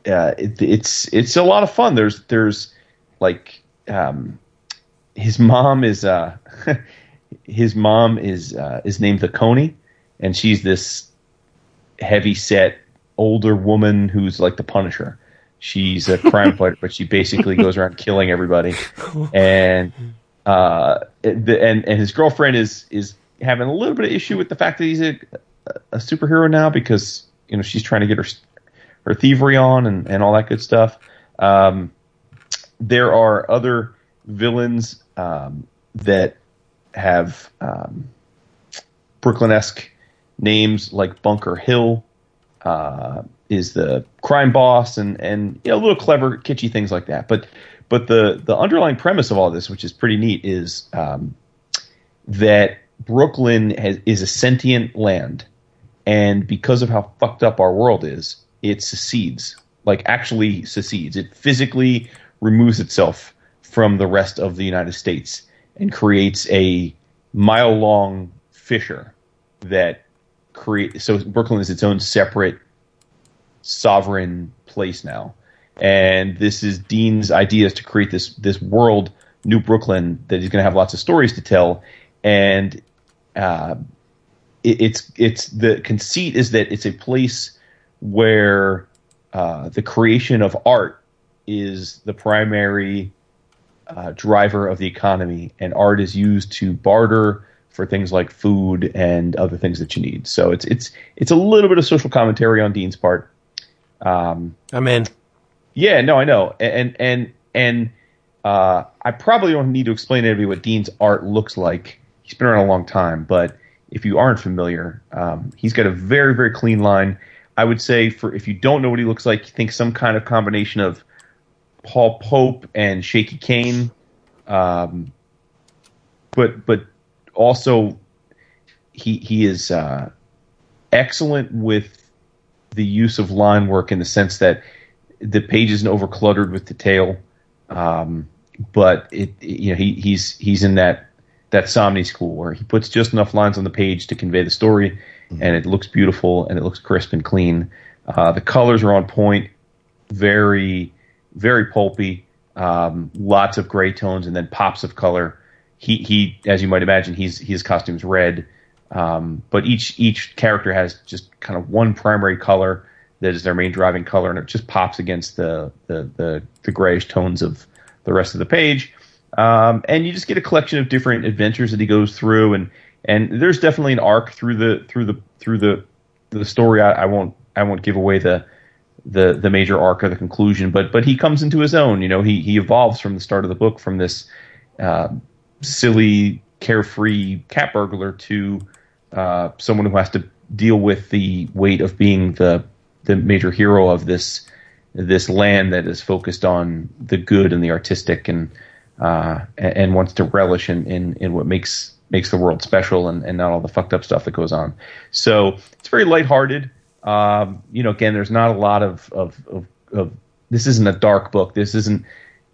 uh, it, it's it's a lot of fun. There's there's like um, his mom is uh, his mom is uh, is named the Coney, and she's this heavy set older woman who's like the Punisher. She's a crime fighter, but she basically goes around killing everybody, and uh, the, and and his girlfriend is is having a little bit of issue with the fact that he's a a superhero now because you know she's trying to get her her thievery on and, and all that good stuff. Um, there are other villains um, that have um, Brooklyn esque names like Bunker Hill uh, is the crime boss and and you know little clever kitschy things like that. But but the the underlying premise of all this, which is pretty neat, is um, that Brooklyn has, is a sentient land, and because of how fucked up our world is, it secedes, like actually secedes. It physically removes itself from the rest of the United States and creates a mile long fissure that create. So Brooklyn is its own separate sovereign place now, and this is Dean's idea is to create this this world, New Brooklyn, that he's going to have lots of stories to tell, and uh, it, it's it's the conceit is that it's a place where uh, the creation of art is the primary uh, driver of the economy, and art is used to barter for things like food and other things that you need. So it's it's it's a little bit of social commentary on Dean's part. Um, I'm in. yeah, no, I know, and and and uh, I probably don't need to explain to everybody what Dean's art looks like. He's been around a long time, but if you aren't familiar, um, he's got a very very clean line. I would say for if you don't know what he looks like, think some kind of combination of Paul Pope and Shaky Kane, um, but but also he he is uh, excellent with the use of line work in the sense that the page isn't overcluttered with detail, um, but it, it- you know he he's he's in that that Somni school where he puts just enough lines on the page to convey the story, and it looks beautiful and it looks crisp and clean. Uh, the colors are on point, very very pulpy, um, lots of gray tones and then pops of color, he he as you might imagine, he's his costume's red. Um, but each each character has just kind of one primary color that is their main driving color, and it just pops against the the the, the grayish tones of the rest of the page. Um, and you just get a collection of different adventures that he goes through, and and there's definitely an arc through the through the through the the story. I, I won't I won't give away the the the major arc or the conclusion, but but he comes into his own. You know, he he evolves from the start of the book from this uh, silly, carefree cat burglar to uh, someone who has to deal with the weight of being the the major hero of this this land that is focused on the good and the artistic and uh, and, wants to relish in, in, in what makes makes the world special and, and not all the fucked up stuff that goes on. So it's very lighthearted. Um, you know, again, there's not a lot of, of, of, of this isn't a dark book. This isn't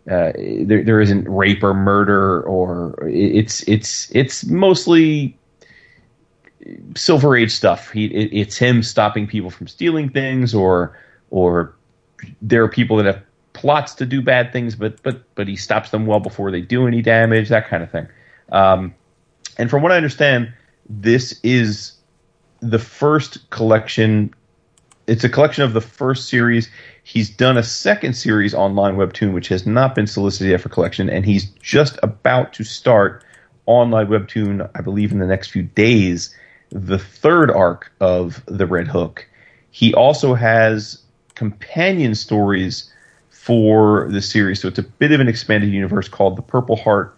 uh, there, there isn't rape or murder or it's it's it's mostly Silver Age stuff. He, it, it's him stopping people from stealing things, or or there are people that have plots to do bad things, but but but he stops them well before they do any damage, that kind of thing. Um, and from what I understand, this is the first collection. It's a collection of the first series. He's done a second series online webtoon, which has not been solicited yet for collection, and he's just about to start online webtoon, I believe, in the next few days the third arc of the Red Hook. He also has companion stories for the series, so it's a bit of an expanded universe called the Purple Heart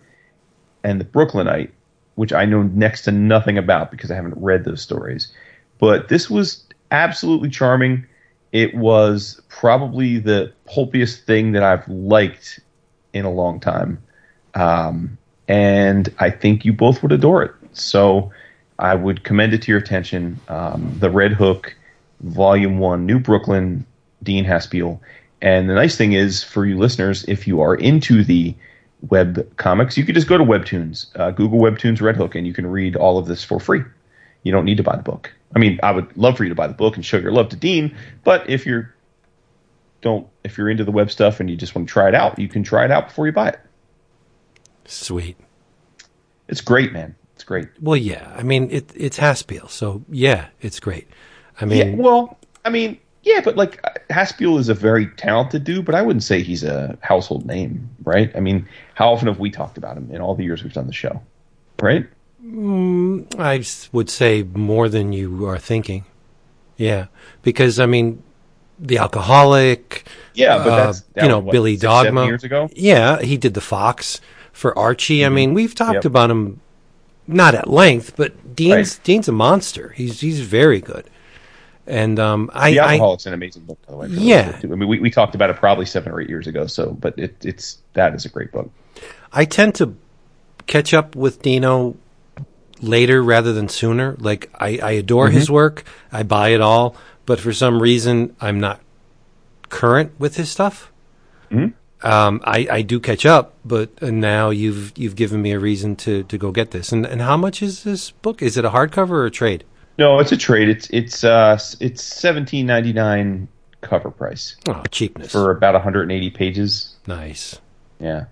and the Brooklynite, which I know next to nothing about because I haven't read those stories. But this was absolutely charming. It was probably the pulpiest thing that I've liked in a long time. Um, and I think you both would adore it. So I would commend it to your attention. Um, the Red Hook, Volume One, New Brooklyn, Dean Haspiel. And the nice thing is for you listeners, if you are into the web comics, you could just go to Webtoons, uh, Google Webtoons Red Hook, and you can read all of this for free. You don't need to buy the book. I mean, I would love for you to buy the book and show your love to Dean, but if you're don't if you're into the web stuff and you just want to try it out, you can try it out before you buy it. Sweet. It's great, man. It's great. Well, yeah. I mean, it, it's Haspiel, so yeah, it's great. I mean, yeah, well, I mean, yeah, but like Haspiel is a very talented dude, but I wouldn't say he's a household name, right? I mean, how often have we talked about him in all the years we've done the show, right? Mm, I would say more than you are thinking. Yeah, because I mean, the alcoholic. Yeah, but that's uh, you know what, Billy six, Dogma years ago. Yeah, he did the Fox for Archie. Mm-hmm. I mean, we've talked Yep. about him not at length, but Dean's Right. Dean's a monster. He's he's very good. And um, I, The I Alcoholic's an amazing book, by the way. Yeah. I mean, we, we talked about it probably seven or eight years ago. So, but it, it's that is a great book. I tend to catch up with Dino later rather than sooner. Like I, I adore his work. I buy it all, but for some reason I'm not current with his stuff. Um, I, I do catch up, but uh, now you've you've given me a reason to, to go get this. And and how much is this book? Is it a hardcover or a trade? No, it's a trade. It's it's uh it's seventeen ninety nine cover price Oh, cheapness. for about 180 pages. nice. Yeah.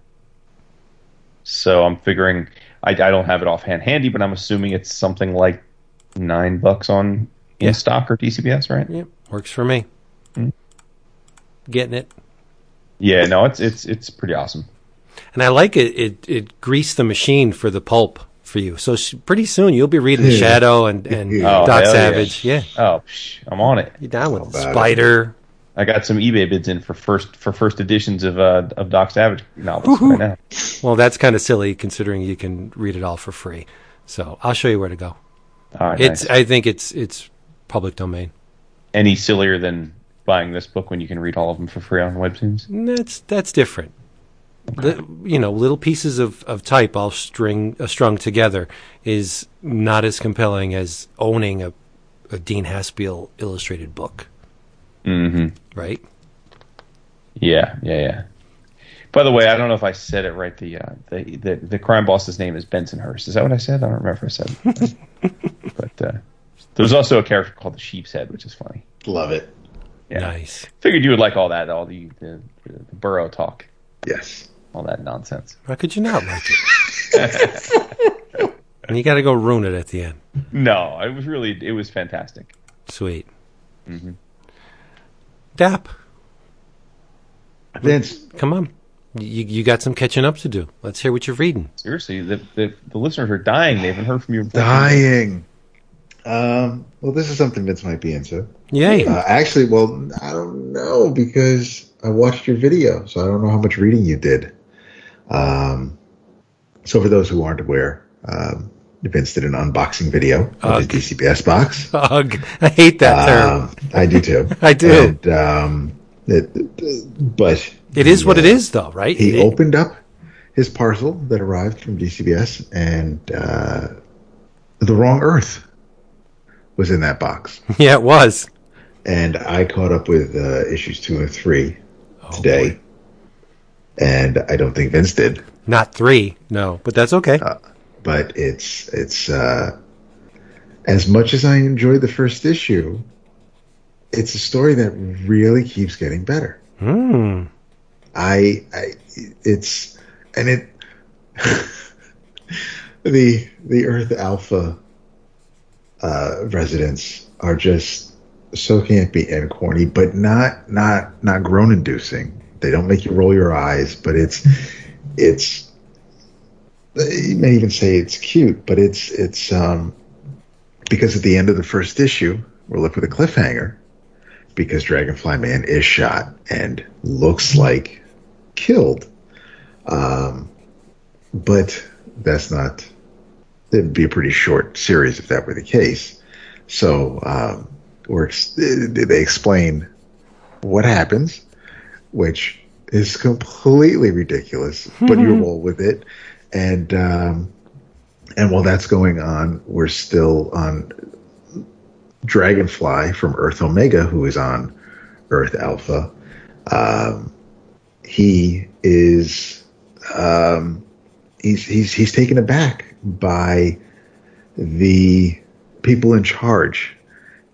So I'm figuring I, I don't have it offhand handy, but I'm assuming it's something like nine bucks on in Yeah. stock or DCBS, right? Yep, works for me. Hmm. Getting it. Yeah, no, it's it's it's pretty awesome. And I like it. It it greased the machine for the pulp for you. So sh- pretty soon you'll be reading the Shadow and and Oh, Doc hell yeah. Savage. Yeah, Oh, psh, I'm on it. you down with about it. Spider. I got some eBay bids in for first for first editions of uh, of Doc Savage novels right now. Well, that's kind of silly considering you can read it all for free. So I'll show you where to go. All right, It's nice. I think it's it's public domain. any sillier than buying this book when you can read all of them for free on Webtoons. That's that's different. Li- you know, little pieces of, of type all string uh, strung together is not as compelling as owning a, a Dean Haspiel illustrated book, Mm-hmm. right? Yeah, yeah, yeah. By the way, I don't know if I said it right. The uh, the, the the crime boss's name is Bensonhurst. Is that what I said? I don't remember if I said. it. but uh, there's also a character called the Sheep's Head, which is funny. Love it. Yeah. Nice. Figured you would like all that, all the the, the, the borough talk. Yes. all that nonsense. How could you not like it? and you got to go ruin it at the end. No, it was really it was fantastic. Sweet. Mm-hmm. Dap. Vince, come on. You you got some catching up to do. Let's hear what you're reading. Seriously, the the, the listeners are dying. They haven't heard from you. Dying. Um, well, this is something Vince might be into. Yay! Uh, actually, well, I don't know because I watched your video, so I don't know how much reading you did. Um, so for those who aren't aware, um, Vince did an unboxing video of his DCBS box. Ugh, I hate that term. Um, I do too. I do. And, um, it, but it is what it is, though, right? He It- opened up his parcel that arrived from DCBS, and uh, the wrong Earth was in that box. Yeah, it was. And I caught up with uh, issues two and three today, boy. and I don't think Vince did. Not three, no, but that's okay. But it's it's uh, as much as I enjoyed the first issue, it's a story that really keeps getting better. Hmm. I, I it's and it the the Earth Alpha uh, residents are just so campy and corny, but not not not groan inducing. They don't make you roll your eyes, but it's it's you may even say it's cute, but it's it's um because at the end of the first issue we're left with a cliffhanger because Dragonfly Man is shot and looks like killed. Um, but that's not. It'd be a pretty short series if that were the case. So, um, they explain what happens, which is completely ridiculous, but you roll with it. And um, and while that's going on, we're still on Dragonfly from Earth Omega, who is on Earth Alpha. Um, he is um, he's he's he's taken aback by the people in charge,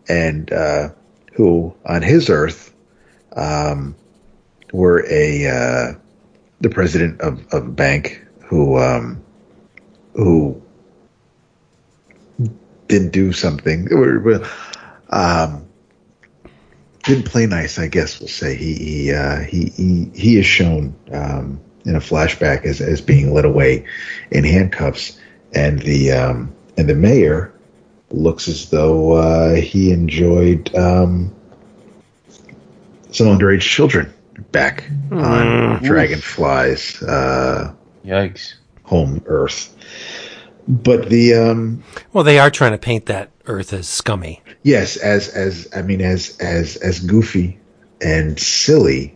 and uh, who on his Earth um, were a uh, the president of, of a bank who um, who didn't do something. Um, didn't play nice, I guess we'll say. He he uh, he, he he is shown um, in a flashback as as being led away in handcuffs, and the um, and the mayor looks as though uh, he enjoyed um, some underage children back on Dragonfly's uh, Yikes! home Earth. But the um, Well, they are trying to paint that Earth as scummy. Yes, as as I mean, as as as goofy and silly,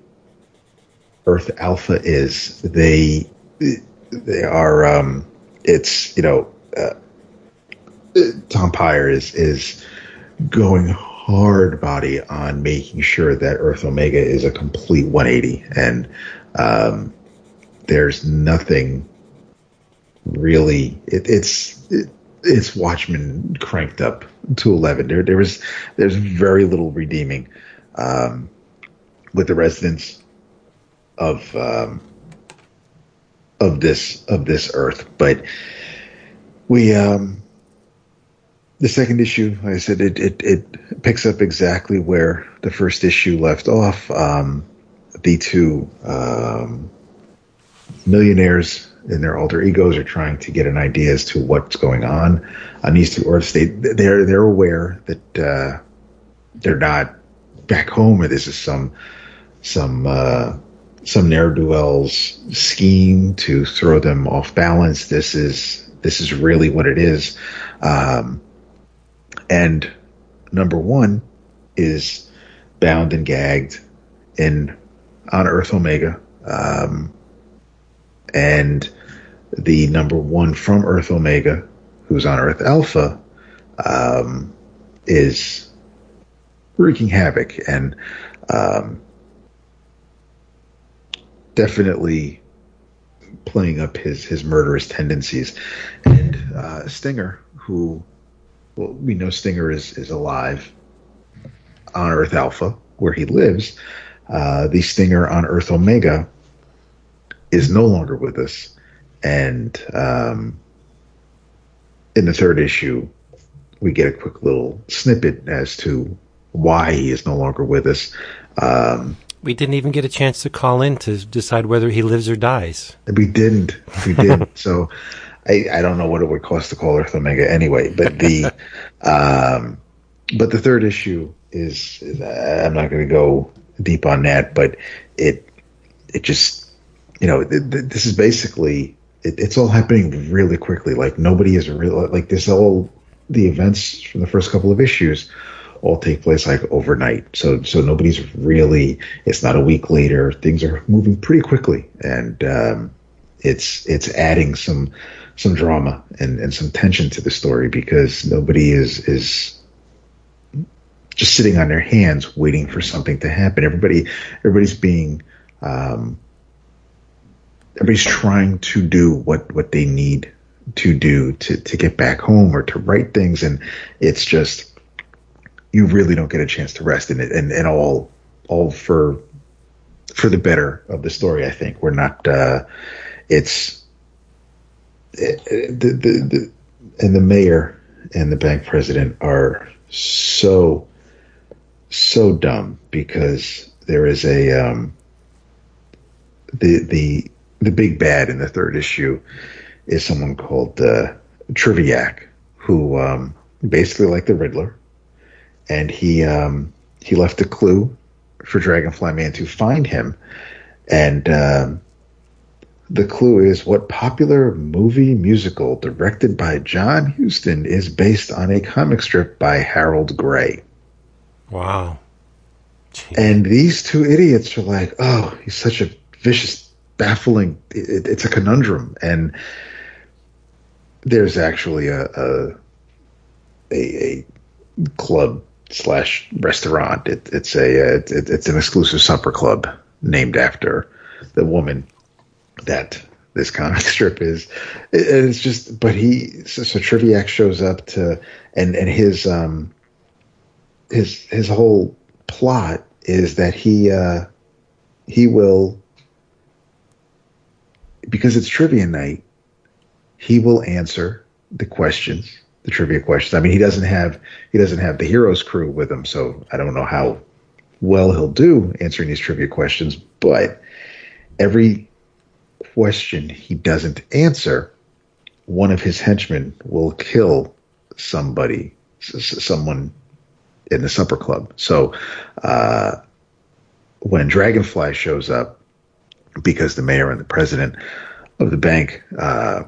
Earth Alpha is. They they are. Um, it's you know, uh, Tom Peyer is is going hard body on making sure that Earth Omega is a complete 180, and um, there's nothing really. It, it's it, it's Watchmen cranked up to eleven. There there was there's very little redeeming um, with the residents of um, of this of this Earth, but we um, the second issue, I said, it, it it picks up exactly where the first issue left off. Um, the two um, millionaires and their alter egos are trying to get an idea as to what's going on on these two Earths. They they're they're aware that uh, they're not back home, or this is some some uh, some ne'er do wells scheme to throw them off balance. This is this is really what it is. Um, and number one is bound and gagged in on Earth Omega. Um, and the number one from Earth Omega, who's on Earth Alpha, um, is wreaking havoc and um, definitely playing up his his murderous tendencies. And uh, Stinger, who well, we know Stinger is is alive on Earth Alpha, where he lives. Uh, the Stinger on Earth Omega is no longer with us, and um, in the third issue, we get a quick little snippet as to why he is no longer with us. Um, we didn't even get a chance to call in to decide whether he lives or dies. We didn't. We didn't. so I, I don't know what it would cost to call Earth Omega anyway. But the um, but the third issue is, is I'm not going to go deep on that, but it it just you know th- th- this is basically it, it's all happening really quickly. Like nobody is real like this all the events from the first couple of issues all take place like overnight. So so nobody's really. It's not a week later. Things are moving pretty quickly, and um, it's it's adding some some drama and, and some tension to the story because nobody is is just sitting on their hands waiting for something to happen. Everybody everybody's being um, everybody's trying to do what what they need to do to to get back home or to write things and it's just you really don't get a chance to rest in it, and, and all all for for the better of the story. I think we're not. Uh, it's it, it, the, the, the and the mayor and the bank president are so so dumb because there is a um, the the the big bad in the third issue is someone called uh, Triviak, who um, basically like the Riddler, and he um, he left a clue for Dragonfly Man to find him, and um, the clue is what popular movie musical directed by John Huston is based on a comic strip by Harold Gray. Wow. Jeez. And these two idiots are like, oh, he's such a vicious, baffling. It, it's a conundrum, and there's actually a a, a, a club slash restaurant. It, it's a it, it's an exclusive supper club named after the woman that this comic strip is. It, it's just, but he so, so Triviak shows up to and and his um his his whole plot is that he uh he will because it's trivia night he will answer the questions the trivia questions. I mean, he doesn't have he doesn't have the heroes crew with him, so I don't know how well he'll do answering these trivia questions. But every question he doesn't answer, one of his henchmen will kill somebody, someone in the supper club. So uh, when Dragonfly shows up, because the mayor and the president of the bank uh,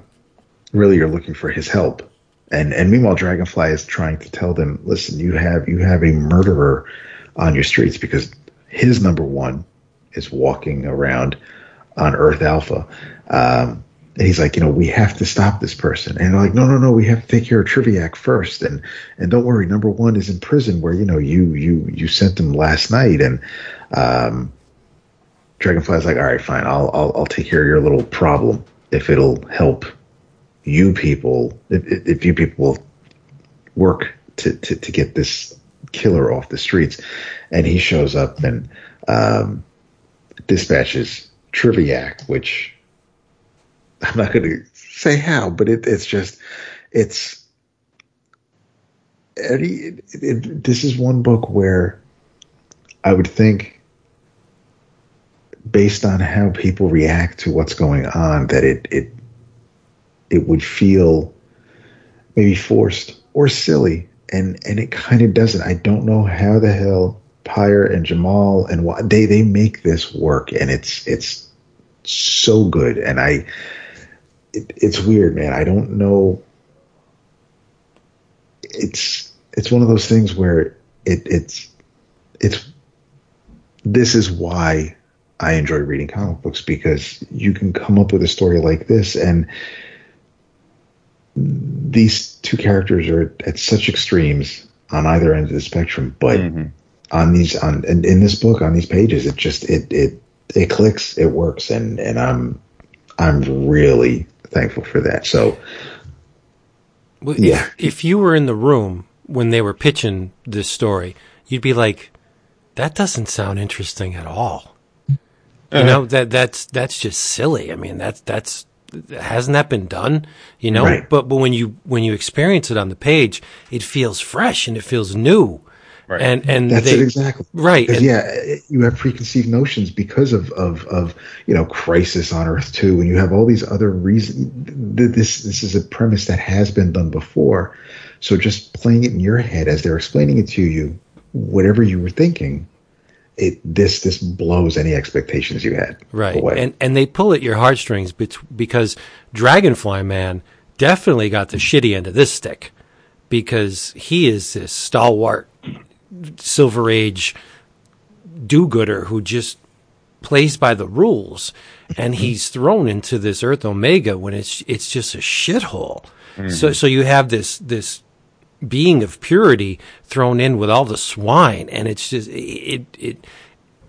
really are looking for his help and and meanwhile, Dragonfly is trying to tell them, listen, you have you have a murderer on your streets because his number one is walking around on Earth Alpha. Um, and he's like, you know, we have to stop this person. And they're like, no, no, no, we have to take care of Triviac first. And and don't worry, number one is in prison where you know you you you sent him last night. And um, Dragonfly's like, all right, fine, I'll I'll I'll take care of your little problem if it'll help you people, if, if you people work to, to, to get this killer off the streets. And he shows up and um, dispatches Triviak, which I'm not going to say how, but it, it's just, it's, it, it, this is one book where I would think, based on how people react to what's going on, that it, it it would feel maybe forced or silly, and and it kind of doesn't. I don't know how the hell Peyer and Jamal and why they they make this work, and it's it's so good, and I it, it's weird, man. I don't know. It's it's one of those things where it it's it's this is why I enjoy reading comic books because you can come up with a story like this and these two characters are at such extremes on either end of the spectrum, but mm-hmm. on these on in, in, this book on these pages, it just it it it clicks, it works, and and I'm I'm really thankful for that. So, well, yeah, if, if you were in the room when they were pitching this story, you'd be like, "That doesn't sound interesting at all." You uh-huh. know that that's that's just silly. I mean, that's that's hasn't that been done? You know, Right. but but when you when you experience it on the page, it feels fresh and it feels new. Right. And and That's they, it exactly. right. 'Cause, and- yeah, you have preconceived notions because of, of, of you know crisis on Earth too, and you have all these other reasons. This this is a premise that has been done before, so just playing it in your head as they're explaining it to you, whatever you were thinking, it this this blows any expectations you had Right. away. And and they pull at your heartstrings bet- because Dragonfly Man definitely got the shitty end of this stick because he is this stalwart silver age do-gooder who just plays by the rules and he's thrown into this earth omega when it's it's just a shithole mm-hmm. so so you have this this being of purity thrown in with all the swine. And it's just it it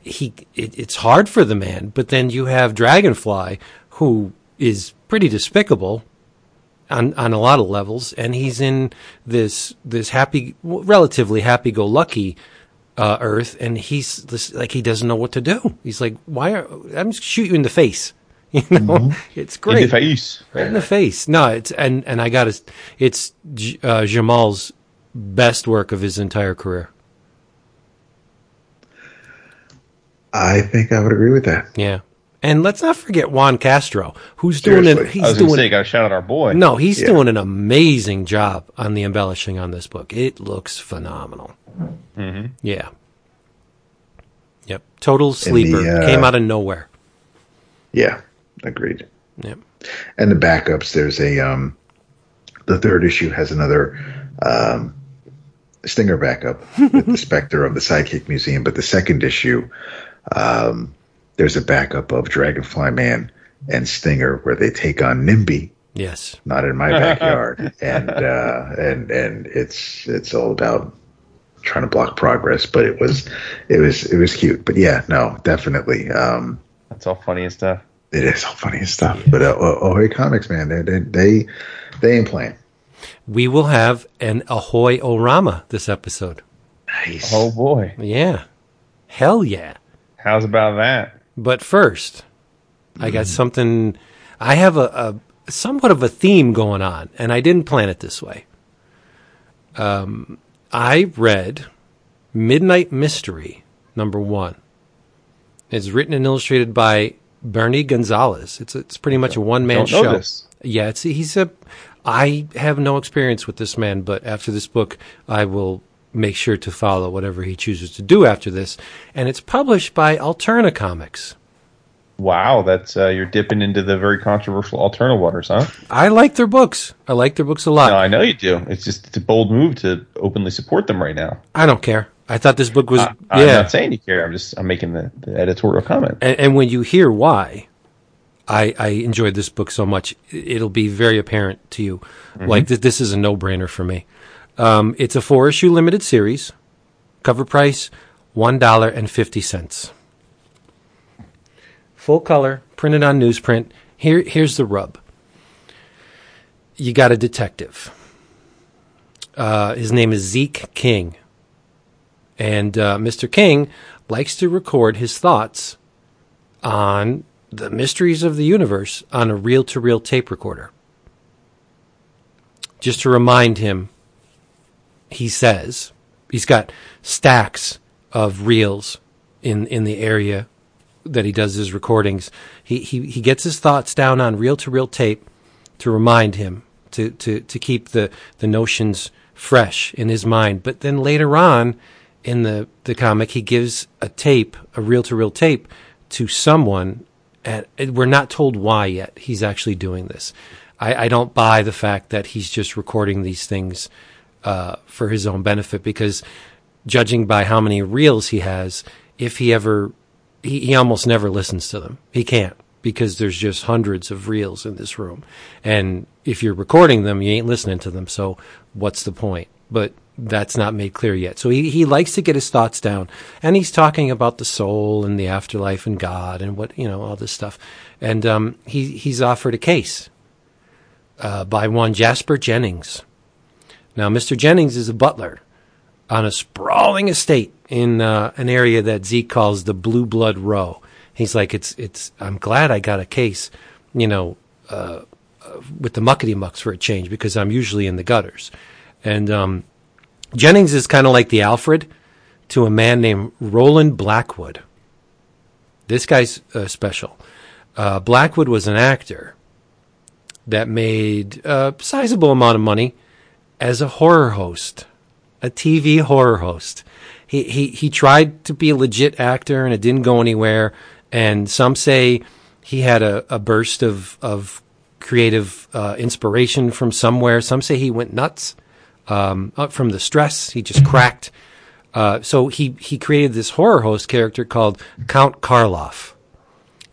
he it, it's hard for the man. But then you have dragonfly who is pretty despicable on on a lot of levels. And he's in this this happy relatively happy go lucky uh, earth. And he's this, like he doesn't know what to do. He's like why are i'm just shoot you in the face you know it's great In the face. Right in the face. No, it's and and I got to. It's uh, Jamal's best work of his entire career. I think I would agree with that. Yeah, and let's not forget Juan Castro, who's doing. Seriously. I He's was going to doing say, got to shout out our boy. no, he's Yeah. doing an amazing job on the embellishing on this book. It looks phenomenal. Mm-hmm. Yeah. Yep. Total sleeper uh, came out of nowhere. Yeah, agreed. Yep. and the backups there's a um the third issue has another um stinger backup with the specter of the sidekick museum but the second issue um there's a backup of dragonfly man and stinger where they take on nimby Yes. not in my backyard and uh and and it's it's all about trying to block progress but it was it was it was cute but yeah no definitely um That's all funny and stuff. It is all funny stuff but uh, oh Ahoy comics man they they they, they ain't playing We will have an Ahoy Orama this episode. nice Oh boy, Yeah. Hell yeah. how's about that? But first, I got something. I have a, a somewhat of a theme going on, and I didn't plan it this way. Um, I read Midnight Mystery number one. It's written and illustrated by Bernie Gonzalez. It's it's pretty much a one man show. this. Yeah, it's he's a. I have no experience with this man, but after this book, I will make sure to follow whatever he chooses to do after this. And it's published by Alterna Comics. Wow, that's uh, you're dipping into the very controversial Alterna waters, huh? I like their books. I like their books a lot. No, I know you do. It's just it's a bold move to openly support them right now. I don't care. I thought this book was I, I'm yeah. not saying you care. I'm just I'm making the, the editorial comment. and, and when you hear why I, I enjoyed this book so much, it'll be very apparent to you. Like th- this is a no brainer for me. Um, it's a four issue limited series. Cover price one dollar and fifty cents. Full color, printed on newsprint. Here, here's the rub. You got a detective. Uh, his name is Zeke King. And uh, Mr. King likes to record his thoughts on the mysteries of the universe on a reel to reel tape recorder. Just to remind him, he says, he's got stacks of reels in, in the area that he does his recordings. He, he, he gets his thoughts down on reel to reel tape to remind him to, to, to keep the, the notions fresh in his mind. But then later on in the, the comic, he gives a tape, a reel to reel tape, to someone. And we're not told why yet he's actually doing this. I, I don't buy the fact that he's just recording these things uh, for his own benefit because judging by how many reels he has, if he ever, he, he almost never listens to them. He can't because there's just hundreds of reels in this room. And if you're recording them, you ain't listening to them. So what's the point? But that's not made clear yet. So he, he likes to get his thoughts down and he's talking about the soul and the afterlife and God and what, you know, all this stuff. And, um, he, he's offered a case, uh, by one Jasper Jennings. Now, Mr. Jennings is a butler on a sprawling estate in uh, an area that Zeke calls the Blue Blood Row. He's like, it's it's. I'm glad I got a case, you know, uh, with the muckety mucks for a change because I'm usually in the gutters, and um, Jennings is kind of like the Alfred to a man named Roland Blackwood. This guy's uh, special. Uh, Blackwood was an actor that made a sizable amount of money as a horror host, a TV horror host. He, he, he tried to be a legit actor and it didn't go anywhere. And some say he had a, a burst of, of creative uh, inspiration from somewhere. Some say he went nuts um, from the stress. He just cracked. Uh, so he, he created this horror host character called Count Karloff.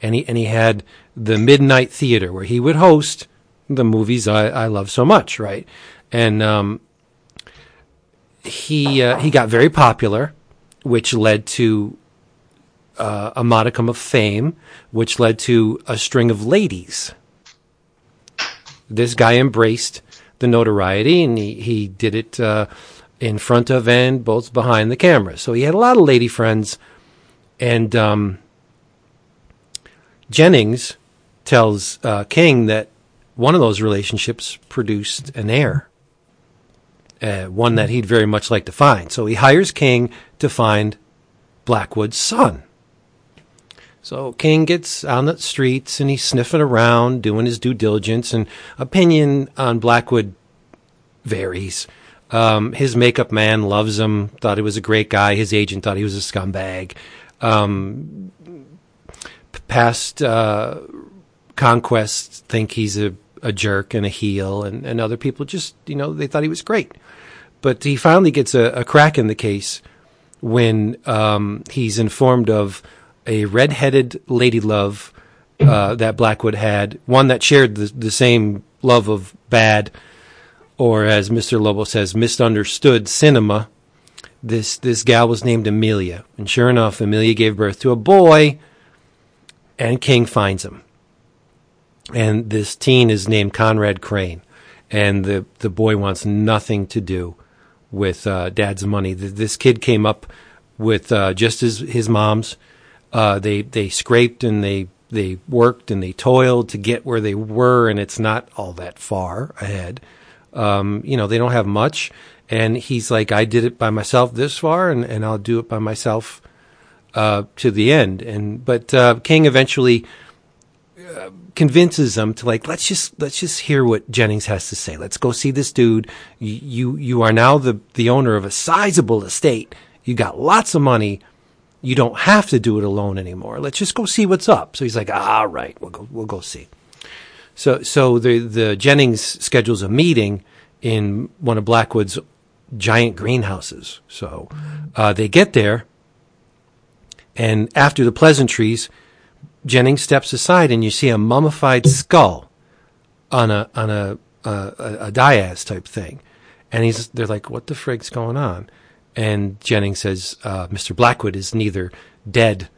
And he, and he had the Midnight Theater where he would host the movies I, I love so much, right? And um, he uh, he got very popular, which led to uh, a modicum of fame, which led to a string of ladies. This guy embraced the notoriety, and he he did it uh, in front of and both behind the camera. So he had a lot of lady friends, and um, Jennings tells uh, King that one of those relationships produced an heir, uh, one that he'd very much like to find. So he hires King to find Blackwood's son. So King gets on the streets and he's sniffing around, doing his due diligence, and opinion on Blackwood varies. Um, his makeup man loves him, thought he was a great guy. His agent thought he was a scumbag. Um, past uh, conquests think he's a a jerk and a heel, and, and other people just, you know, they thought he was great. But he finally gets a, a crack in the case when um, he's informed of a red-headed lady love uh, that Blackwood had, one that shared the, the same love of bad, or as Mr. Lobo says, misunderstood cinema. This this gal was named Amelia, and sure enough, Amelia gave birth to a boy, and King finds him and this teen is named Conrad Crane, and the the boy wants nothing to do with uh, dad's money. This kid came up with uh, just as his mom's. Uh, they they scraped and they they worked and they toiled to get where they were, and it's not all that far ahead. Um, you know, they don't have much, and he's like, I did it by myself this far, and, and I'll do it by myself uh, to the end. And but uh, King eventually convinces them to like let's just let's just hear what Jennings has to say. Let's go see this dude. You you are now the the owner of a sizable estate. You got lots of money. You don't have to do it alone anymore. Let's just go see what's up. So he's like, all right, we'll go we'll go see. So so the the Jennings schedules a meeting in one of Blackwood's giant greenhouses. So uh, they get there, and after the pleasantries Jennings steps aside and you see a mummified skull on a on a a, a Diaz type thing, and he's they're like, "What the frig's going on?" And Jennings says, uh, "Mr. Blackwood is neither dead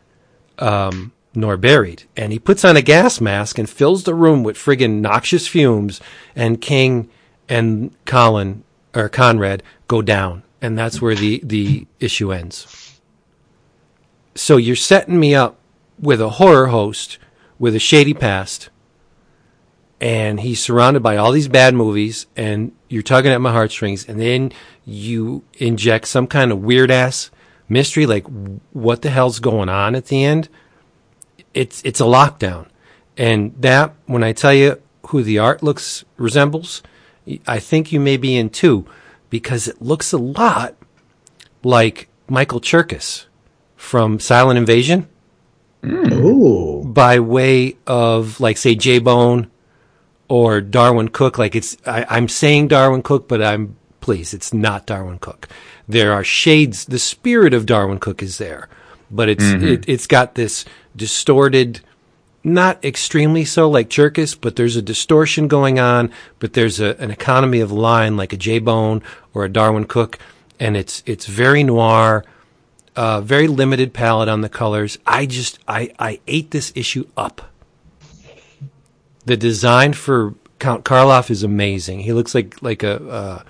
um, nor buried," and he puts on a gas mask and fills the room with friggin' noxious fumes. And King and Colin or Conrad go down, and that's where the the issue ends. So you're setting me up with a horror host with a shady past, and he's surrounded by all these bad movies, and you're tugging at my heartstrings, and then you inject some kind of weird ass mystery, like what the hell's going on at the end. It's it's a lockdown, and that when I tell you who the art looks resembles, I think you may be in two because it looks a lot like Michael Cherkas from Silent Invasion. Mm. By way of, like, say, J Bone or Darwyn Cooke. Like, it's, I, I'm saying Darwyn Cooke, but I'm, please, it's not Darwyn Cooke. There are shades, the spirit of Darwyn Cooke is there, but it's, mm-hmm. it, it's got this distorted, not extremely so like Cherkas, but there's a distortion going on, but there's a, an economy of line like a J Bone or a Darwin Cook, and it's, it's very noir uh, very limited palette on the colors. I just I I ate this issue up. The design for Count Karloff is amazing. He looks like like a uh,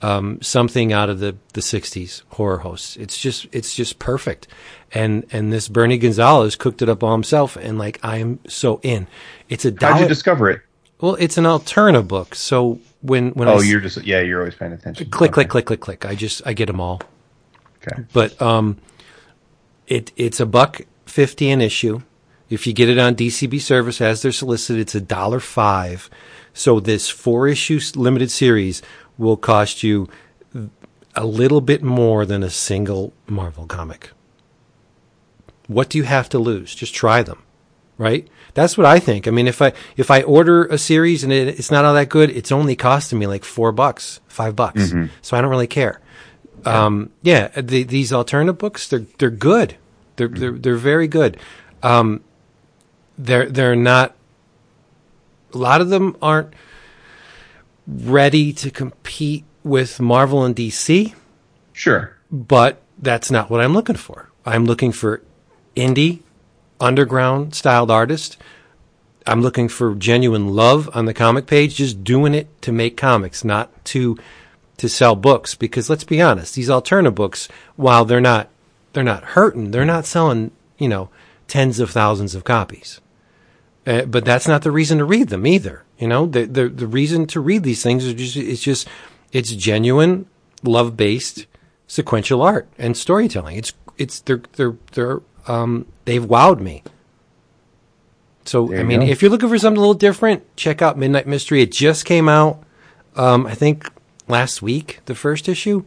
um, something out of the, the 60s horror hosts. It's just it's just perfect. And and this Bernie Gonzalez cooked it up all himself and like I am so in. It's a dollar. How'd you discover it? Well, it's an Alterna book. So when when Oh, I you're just yeah, you're always paying attention. click click click click click, I just I get them all. Okay. But um, it it's a buck fifty an issue. If you get it on DCB service as they're solicited, it's a dollar five. So this four issue limited series will cost you a little bit more than a single Marvel comic. What do you have to lose? Just try them, right? That's what I think. I mean, if I if I order a series and it, it's not all that good, it's only costing me like four bucks, five bucks. So I don't really care. Um, yeah, the, these alternative books, they're they're good. They're they're they're very good. Um, they're they're not. A lot of them aren't ready to compete with Marvel and DC, Sure. but that's not what I'm looking for. I'm looking for indie, underground styled artist. I'm looking for genuine love on the comic page, just doing it to make comics, not to to sell books. Because let's be honest, these alternative books, while they're not they're not hurting, they're not selling you know tens of thousands of copies. Uh, but that's not the reason to read them either. You know, the the the reason to read these things is just it's just it's genuine, love based, sequential art and storytelling. It's it's they're they're they're um they've wowed me. So There I mean, go. if you're looking for something a little different, check out Midnight Mystery. It just came out, um, I think last week, the first issue,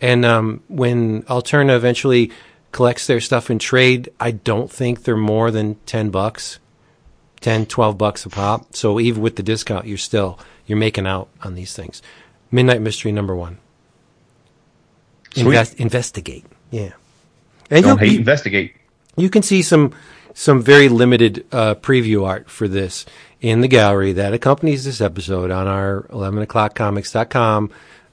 and um, when Alterna eventually collects their stuff in trade, I don't think they're more than ten bucks. 10 12 bucks a pop. So even with the discount you're still you're making out on these things. Midnight mystery number one. Invest, investigate. Yeah. And Don't hate, you, investigate. you can see some some very limited uh, preview art for this in the gallery that accompanies this episode on our 11 o'clock comics.com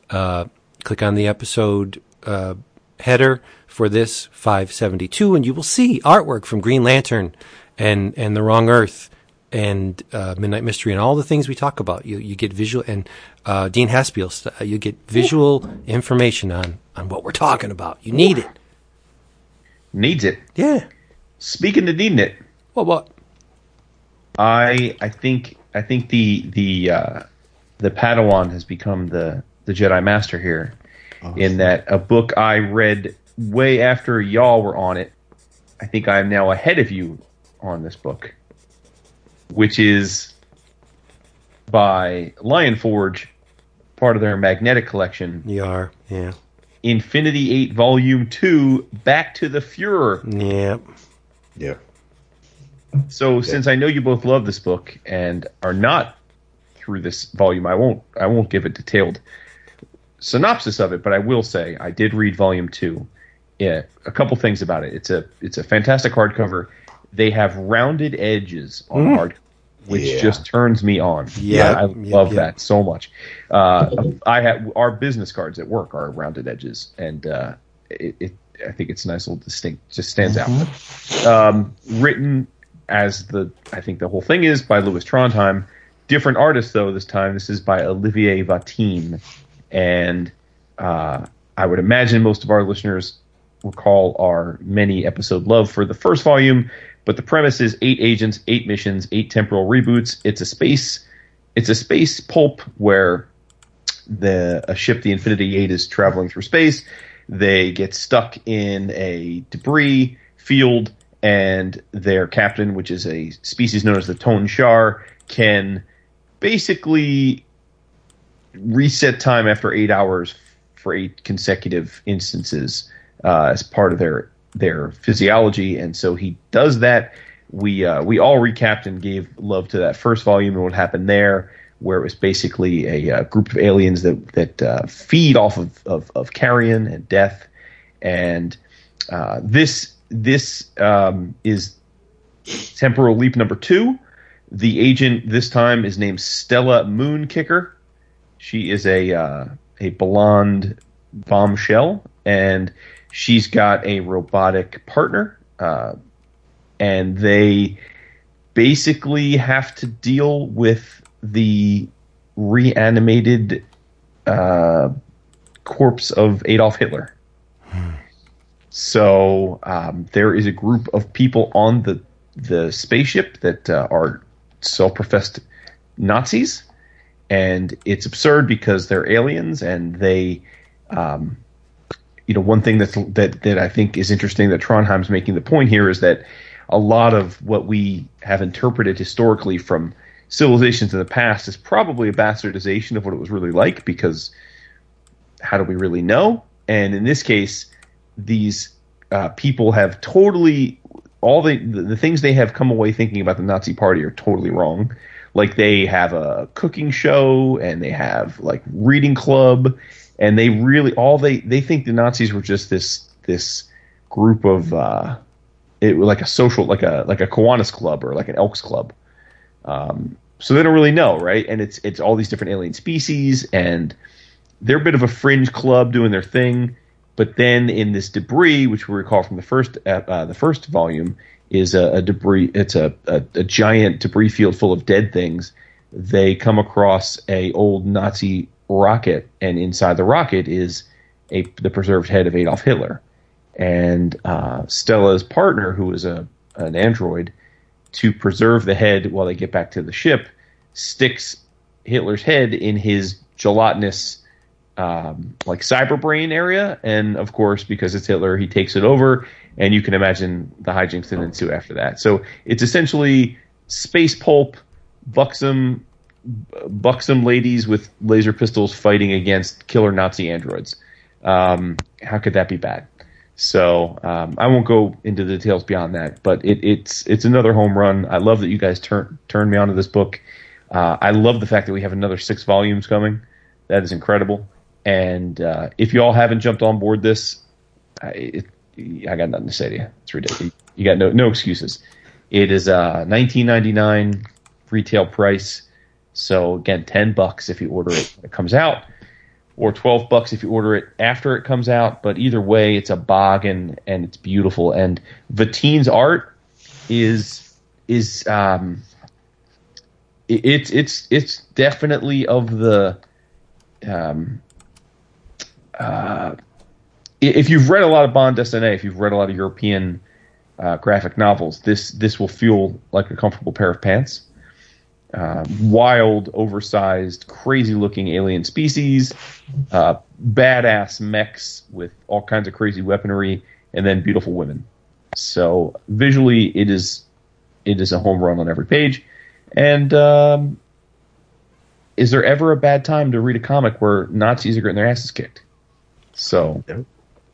uh, click on the episode uh, header for this 572 and you will see artwork from green lantern and and the wrong earth and uh, midnight mystery and all the things we talk about. You you get visual and uh, dean haspiel you get visual information on on what we're talking about. You need it. Needs it. yeah. Speaking of needing it, well what? I I think I think the the uh, the Padawan has become the the Jedi Master here, in that a book I read way after y'all were on it. I think I am now ahead of you on this book, which is by Lion Forge, part of their Magnetic collection, You are, yeah, Infinity Eight Volume Two, Back to the Fuhrer. yeah. Yeah. So since I know you both love this book and are not through this volume, I won't I won't give a detailed synopsis of it, but I will say I did read volume two. Yeah, a couple things about it. It's a it's a fantastic hardcover. They have rounded edges on hard, which Yeah. just turns me on. Yeah, I yep, love yep. that so much. Uh, I have our business cards at work are rounded edges, and uh, it, it I think it's a nice little distinct. Just stands out um, written as the I think the whole thing is by Lewis Trondheim. Different artist though this time. This is by Olivier Vatine, and uh, I would imagine most of our listeners recall our many episode love for the first volume. But the premise is eight agents, eight missions, eight temporal reboots. It's a space. It's a space pulp where the a ship, the Infinity Eight, is traveling through space. They get stuck in a debris field, and their captain, which is a species known as the Tone Shar, can basically reset time after eight hours for eight consecutive instances uh, as part of their their physiology, and so he does that. We uh, we all recapped and gave love to that first volume and what happened there, where it was basically a, uh group of aliens that that uh, feed off of, of of carrion and death, and uh, this this um, is temporal leap number two. The agent this time is named Stella Moonkicker. She is a uh, a blonde bombshell, and she's got a robotic partner, uh, and they basically have to deal with the reanimated uh, corpse of Adolf Hitler. So um, there is a group of people on the the spaceship that uh, are self-professed Nazis, and it's absurd because they're aliens and they, um, you know, one thing that's that that I think is interesting that Trondheim's making the point here is that a lot of what we have interpreted historically from civilizations in the past is probably a bastardization of what it was really like because how do we really know? And in this case, these uh, people have totally all the, the the things they have come away thinking about the Nazi Party are totally wrong. Like they have a cooking show and they have like reading club, and they really all they they think the Nazis were just this this group of uh, it like a social like a like a Kiwanis club or like an Elks club. Um, so they don't really know, right? And it's it's all these different alien species, and they're a bit of a fringe club doing their thing. But then in this debris, which we recall from the first uh, uh, the first volume, is a, a debris. It's a, a, a giant debris field full of dead things. They come across a old Nazi rocket, and inside the rocket is a the preserved head of Adolf Hitler. And uh, Stella's partner, who is a an android, to preserve the head while they get back to the ship, sticks Hitler's head in his gelatinous um, like cyber brain area, and of course, because it's Hitler, he takes it over, and you can imagine the hijinks that ensue after that. So it's essentially space pulp, buxom, buxom ladies with laser pistols fighting against killer Nazi androids. Um, how could that be bad? So um, I won't go into the details beyond that, but it, it's it's another home run. I love that you guys turned turned me onto this book. Uh, I love the fact that we have another six volumes coming. That is incredible. And uh, if you all haven't jumped on board this, I, it, I got nothing to say to you. It's ridiculous. You got no no excuses. It is uh, 19.99 retail price. So again, 10 bucks if you order it when it comes out, or 12 bucks if you order it after it comes out. But either way, it's a bargain and it's beautiful. And Vatine's art is is um, it, it's it's it's definitely of the um, uh, if you've read a lot of bande dessinée, if you've read a lot of European uh, graphic novels, this this will feel like a comfortable pair of pants. Uh, wild, oversized, crazy-looking alien species, uh, badass mechs with all kinds of crazy weaponry, and then beautiful women. So visually, it is it is a home run on every page. And um, is there ever a bad time to read a comic where Nazis are getting their asses kicked? So,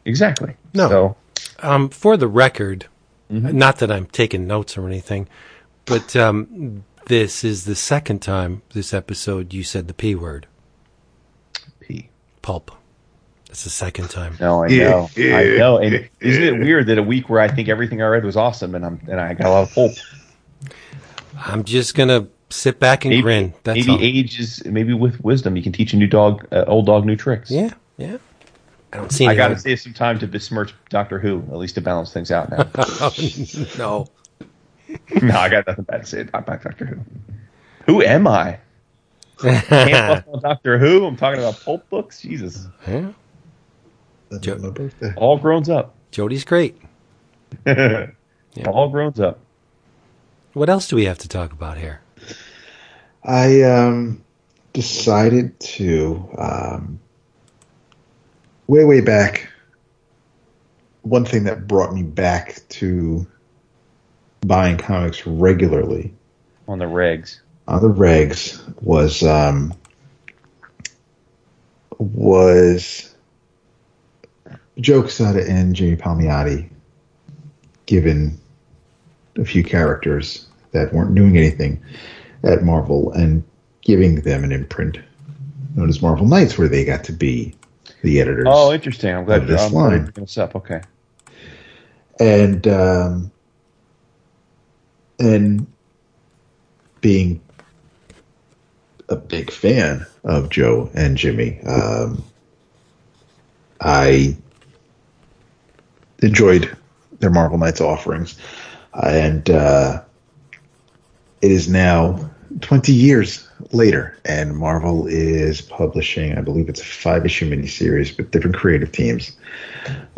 exactly. No. So, Um, for the record, not that I'm taking notes or anything, but um, this is the second time this episode you said the P word, P. pulp. That's the second time. No, I know. yeah. I know. And isn't it weird that a week where I think everything I read was awesome and I'm and I got a lot of hope. I'm just gonna sit back and Maybe, grin. That's maybe all. age is maybe with wisdom you can teach a new dog, uh, old dog, new tricks. Yeah, yeah. I don't see. I got to save some time to besmirch Doctor Who, at least to balance things out now. no. no, I got nothing bad to say about Doctor Who. Who am I? Can't on Doctor Who. I'm talking about pulp books. Jesus, Yeah. That's Joe- my birthday. all grown up. Jody's great. All grown up. What else do we have to talk about here? I um, decided to um, way way back. One thing that brought me back to buying comics regularly On the regs. on the regs was um, was Joe Quesada and Jimmy Palmiotti given a few characters that weren't doing anything at Marvel and giving them an imprint known as Marvel Knights, where they got to be the editors. Oh, interesting. I'm glad you're this line. this up. Okay. and um, and being a big fan of Joe and Jimmy, um, I enjoyed their Marvel Knights offerings, and uh, it is now twenty years later, and Marvel is publishing, I believe it's a five issue miniseries with different creative teams.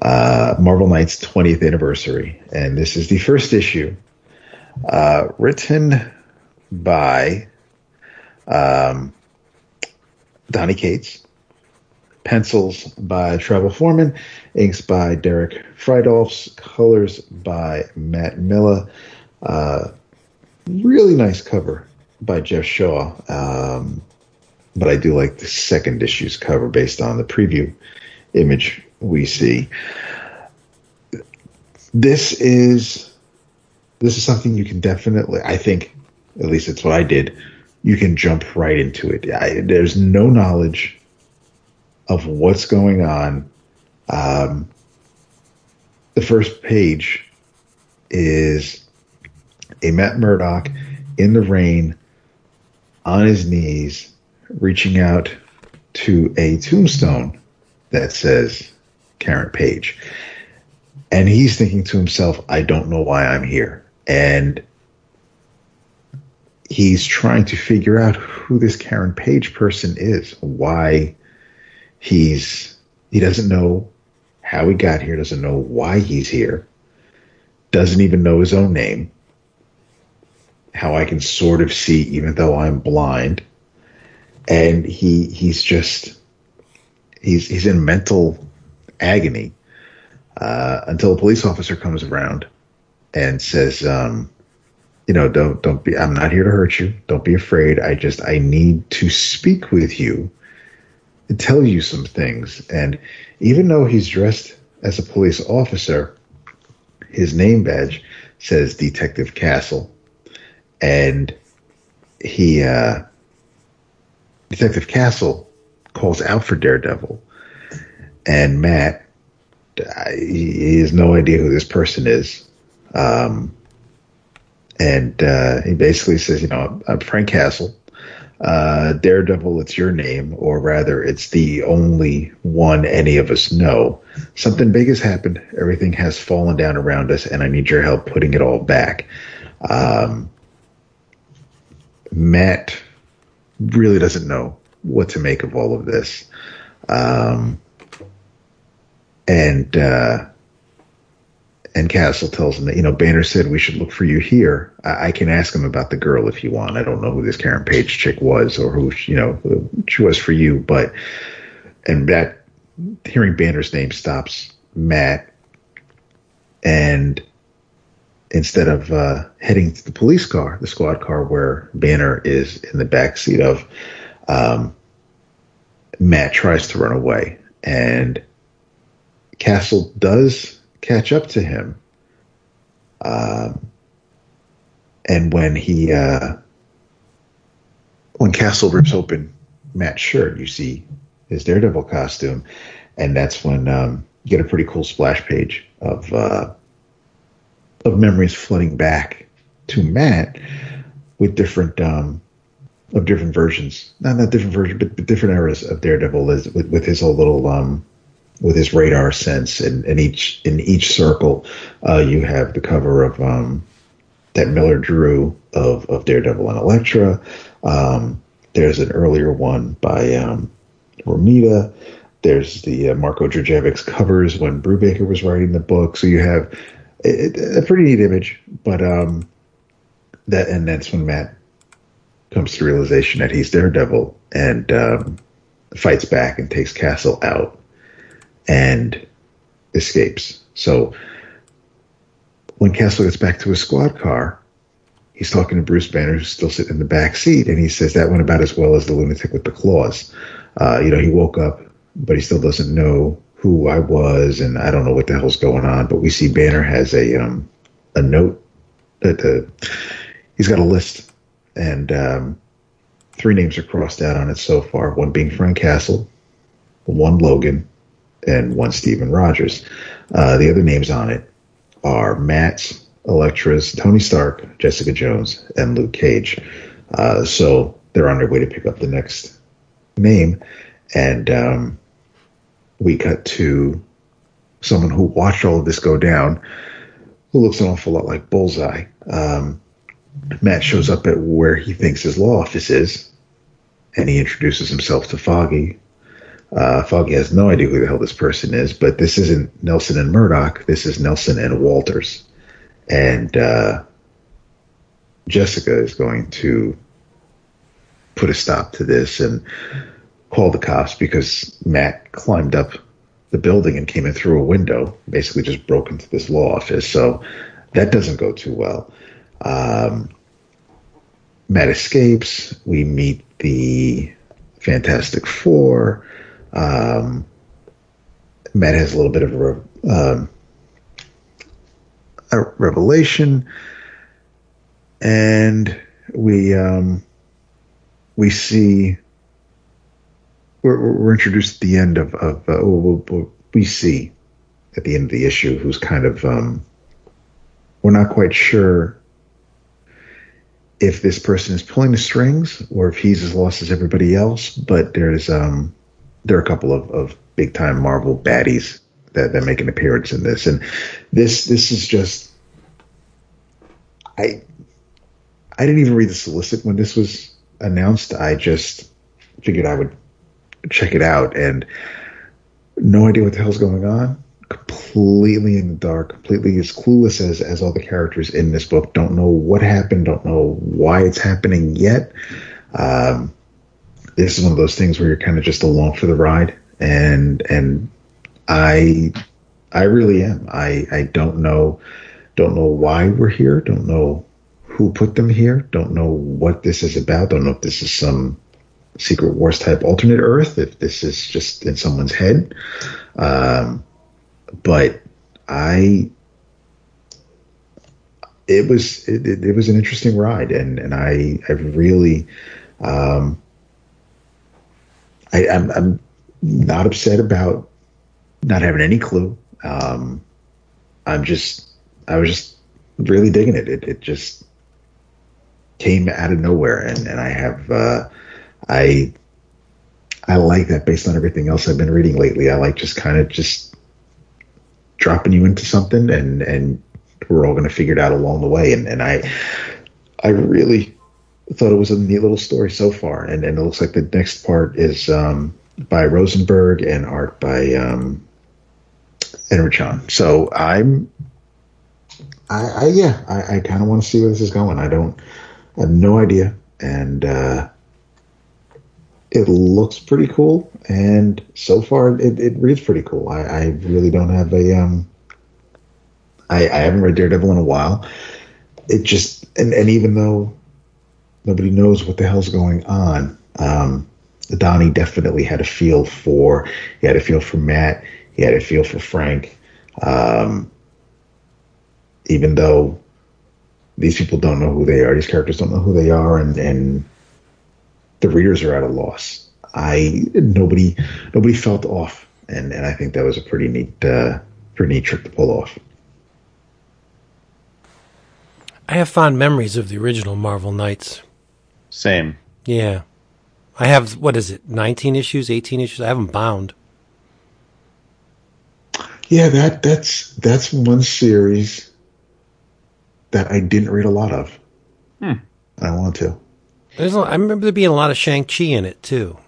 Uh, Marvel Knights 20th anniversary, and this is the first issue uh, written by um, Donny Cates, pencils by Travel Foreman, inks by Derek Fridolfs, colors by Matt Milla. Uh, really nice cover by Geoff Shaw. Um, but I do like the second issue's cover based on the preview image we see. This is this is something you can definitely I think at least it's what I did. You can jump right into it. I, there's no knowledge of what's going on. Um, the first page is a Matt Murdock in the rain on his knees, reaching out to a tombstone that says Karen Page. And he's thinking to himself, I don't know why I'm here. And he's trying to figure out who this Karen Page person is, why he's he doesn't know how he got here, doesn't know why he's here, doesn't even know his own name how I can sort of see even though I'm blind. And he he's just he's he's in mental agony uh, until a police officer comes around and says, um, you know, don't don't be. I'm not here to hurt you. Don't be afraid. I just I need to speak with you and tell you some things. And even though he's dressed as a police officer, his name badge says Detective Castle and he uh, Detective Castle calls out for Daredevil, and Matt he has no idea who this person is, um, and uh, he basically says, you know, I'm Frank Castle. Uh, Daredevil, it's your name, or rather, it's the only one any of us know. Something big has happened. Everything has fallen down around us, and I need your help putting it all back. Um, Matt really doesn't know what to make of all of this. Um, and uh, and Castle tells him that you know Banner said we should look for you here. I, I, can ask him about the girl if you want. I don't know who this Karen Page chick was or who you know she was for you, but and that hearing Banner's name stops Matt, and instead of uh, heading to the police car, the squad car where Banner is in the back seat of, um, Matt tries to run away, and Castle does catch up to him. Um, and when he, uh, when Castle rips open Matt's shirt, you see his Daredevil costume, and that's when um, you get a pretty cool splash page of uh, of memories flooding back to Matt with different um, of different versions, not not different versions, but, but different eras of Daredevil is with, with his whole little um, with his radar sense, and, and each in each circle, uh, you have the cover of um, that Miller drew of of Daredevil and Elektra. Um, there's an earlier one by um, Romita. There's the uh, Marko Djurdjevic's covers when Brubaker was writing the book. So you have it, a pretty neat image, but um, that and that's when Matt comes to realization that he's Daredevil and um, fights back and takes Castle out and escapes. So when Castle gets back to his squad car, he's talking to Bruce Banner, who's still sitting in the back seat, and he says that went about as well as the lunatic with the claws. Uh, you know, he woke up, but he still doesn't know who I was, and I don't know what the hell's going on. But we see Banner has a um, a note that uh, he's got a list, and um, three names are crossed out on it so far. One being Frank Castle, one Logan, and one Steven Rogers. Uh, the other names on it are Matt, Elektra's, Tony Stark, Jessica Jones, and Luke Cage. Uh, so they're on their way to pick up the next name, and um, we cut to someone who watched all of this go down, who looks an awful lot like Bullseye. Um, Matt shows up at where he thinks his law office is, and he introduces himself to Foggy. Uh, Foggy has no idea who the hell this person is, but this isn't Nelson and Murdock. This is Nelson and Walters, and uh, Jessica is going to put a stop to this and call the cops because Matt climbed up the building and came in through a window, basically just broke into this law office. So that doesn't go too well. Um, Matt escapes. We meet the Fantastic Four. Um, Matt has a little bit of a, um, a revelation, and we um, we see we're, we're introduced at the end of, of uh, we see at the end of the issue who's kind of um, we're not quite sure if this person is pulling the strings or if he's as lost as everybody else. But there's um, there are a couple of, of big time Marvel baddies that, that make an appearance in this, and this this is just I I didn't even read the solicit when this was announced. I just figured I would check it out and no idea what the hell's going on. Completely in the dark, completely as clueless as, as all the characters in this book. Don't know what happened, don't know why it's happening yet. Um, this is one of those things where you're kind of just along for the ride and and I I really am. I I don't know don't know why we're here, don't know who put them here, don't know what this is about, don't know if this is some Secret Wars type alternate Earth, if this is just in someone's head. Um, but I, it was it, it, was an interesting ride, and and I I really, um, I I'm, I'm not upset about not having any clue. Um, I'm just I was just really digging it. It it just came out of nowhere, and and I have. Uh, I I like that based on everything else I've been reading lately. I like just kind of just dropping you into something and and we're all going to figure it out along the way. And and I I really thought it was a neat little story so far. And and it looks like the next part is um, by Rosenberg and art by um, Enrichon. So I'm I, I yeah I, I kind of want to see where this is going. I don't I have no idea and. uh it looks pretty cool, and so far it, it reads pretty cool. I, I really don't have a um. I, I haven't read Daredevil in a while. It just and, and even though nobody knows what the hell's going on, um, Donny definitely had a feel for. He had a feel for Matt. He had a feel for Frank. Um, even though these people don't know who they are, these characters don't know who they are, and and the readers are at a loss. I nobody nobody felt off, and and I think that was a pretty neat uh, pretty neat trick to pull off. I have fond memories of the original Marvel Knights. Same. Yeah. I have what is it, nineteen issues, eighteen issues? I have them bound. Yeah, that that's that's one series that I didn't read a lot of. Hmm. I want to. There's a, I remember there being a lot of Shang Chi in it too.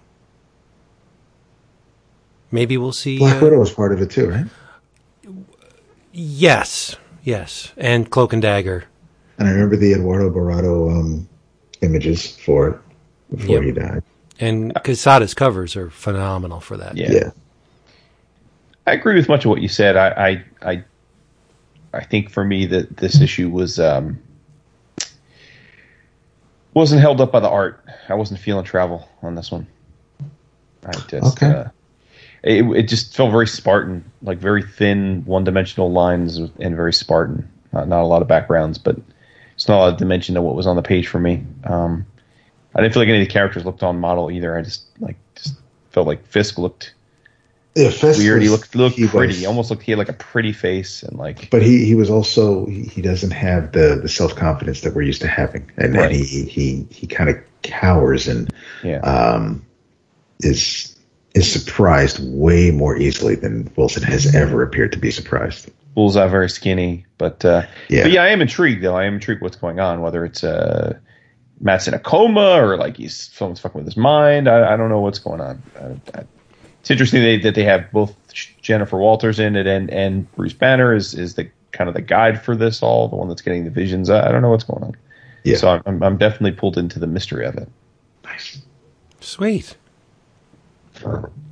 Maybe we'll see. Black uh, Widow was part of it too, right? Yes, yes, and Cloak and Dagger. And I remember the Eduardo Bejarano um, images for it before yep. he died. And Quesada's covers are phenomenal for that. Yeah. yeah. I agree with much of what you said. I, I, I, I think for me that this issue was um, wasn't held up by the art. I wasn't feeling travel on this one. I just, okay. Uh, it, it just felt very Spartan, like very thin, one-dimensional lines and very Spartan. Not, not a lot of backgrounds, but it's not a of dimension to what was on the page for me. Um, I didn't feel like any of the characters looked on model either. I just like just felt like Fisk looked yeah, Fisk weird. he looked looked he pretty. Was, he almost looked he had like a pretty face and like. But he he was also he, he doesn't have the the self confidence that we're used to having, and, right. and he he he kind of cowers and yeah. um is is surprised way more easily than Wilson has ever appeared to be surprised. Bullseye very skinny, but uh, yeah, but yeah, I am intrigued though. I am intrigued what's going on. Whether it's uh, Matt's in a coma or like he's someone's fucking with his mind. I, I don't know what's going on. I, I, it's interesting they, that they have both Jennifer Walters in it and and Bruce Banner is is the kind of the guide for this all, the one that's getting the visions. I, I don't know what's going on. Yeah. So I'm I'm definitely pulled into the mystery of it. Nice. Sweet.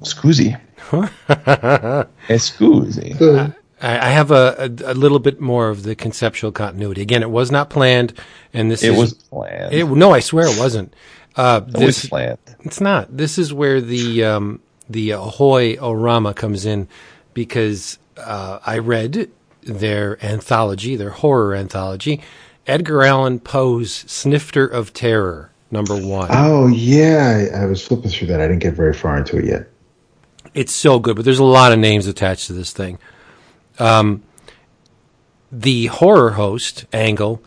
Scusi. Scusi. I have a, a, a, little bit more of the conceptual continuity. Again, it was not planned, and this it is, was planned. It, no, I swear it wasn't. Uh, it this, was planned. It's not. This is where the um, the Ahoy Orama comes in because uh, I read their anthology, their horror anthology, Edgar Allan Poe's Snifter of Terror, number one. Oh yeah, I, I was flipping through that. I didn't get very far into it yet. It's so good, but there's a lot of names attached to this thing. Um, the horror host angle,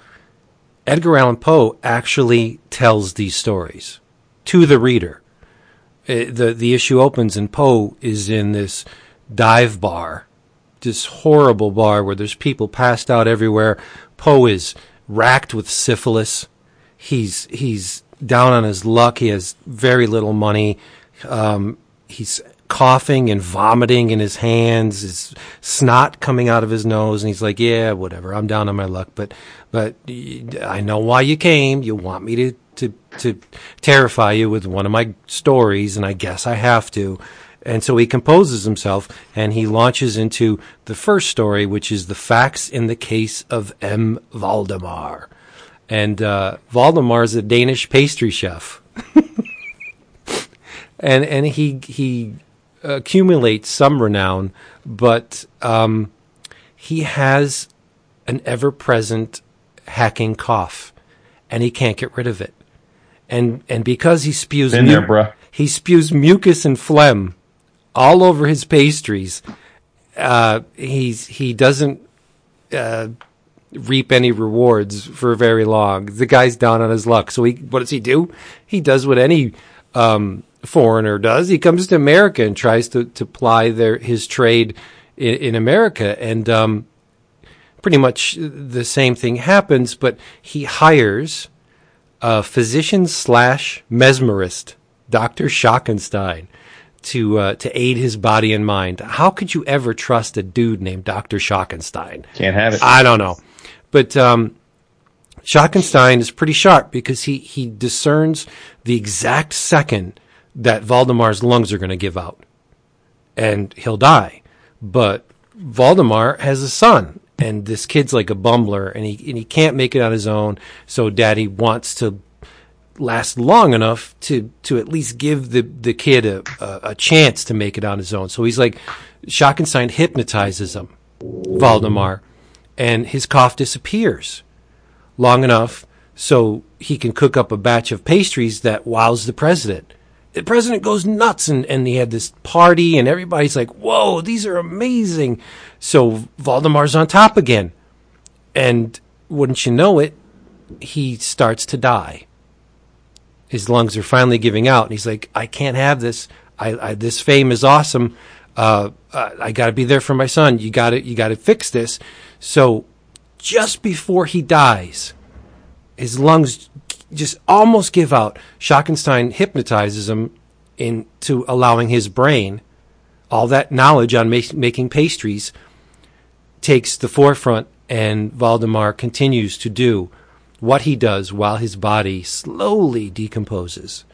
Edgar Allan Poe actually tells these stories to the reader. It, uh, the the issue opens and Poe is in this dive bar, this horrible bar where there's people passed out everywhere. Poe is racked with syphilis. He's he's down on his luck. He has very little money. Um, he's coughing and vomiting in his hands, his snot coming out of his nose, and he's like, "Yeah, whatever. I'm down on my luck, but but I know why you came. You want me to to to terrify you with one of my stories, and I guess I have to." And so he composes himself and he launches into the first story, which is the facts in the case of M. Valdemar. And uh, Valdemar is a Danish pastry chef. and and he he accumulate some renown, but um, he has an ever present hacking cough, and he can't get rid of it. And and because he spews mu- there, he spews mucus and phlegm all over his pastries. Uh, he's he doesn't uh, reap any rewards for very long. The guy's down on his luck. So he what does he do? He does what any um, foreigner does. He comes to America and tries to, to ply their his trade in, in America, and um, pretty much the same thing happens. But he hires a physician slash mesmerist, Doctor Schockenstein, to uh, to aid his body and mind. How could you ever trust a dude named Doctor Schockenstein? Can't have it. I don't know, but. Um, Schockenstein is pretty sharp because he, he discerns the exact second that Valdemar's lungs are going to give out and he'll die. But Valdemar has a son and this kid's like a bumbler and he and he can't make it on his own. So daddy wants to last long enough to to at least give the the kid a, a, a chance to make it on his own. So he's like Schockenstein hypnotizes him, Valdemar, and his cough disappears long enough so he can cook up a batch of pastries that wows the president the president goes nuts and, and he had this party and everybody's like, whoa, these are amazing. So Valdemar's on top again. And wouldn't you know it, he starts to die. His lungs are finally giving out. And he's like, I can't have this. I, I this fame is awesome. Uh, I got to be there for my son. You got to, you got to fix this. So just before he dies, his lungs just almost give out. Schockenstein hypnotizes him into allowing his brain, all that knowledge on making pastries, takes the forefront, and Valdemar continues to do what he does while his body slowly decomposes.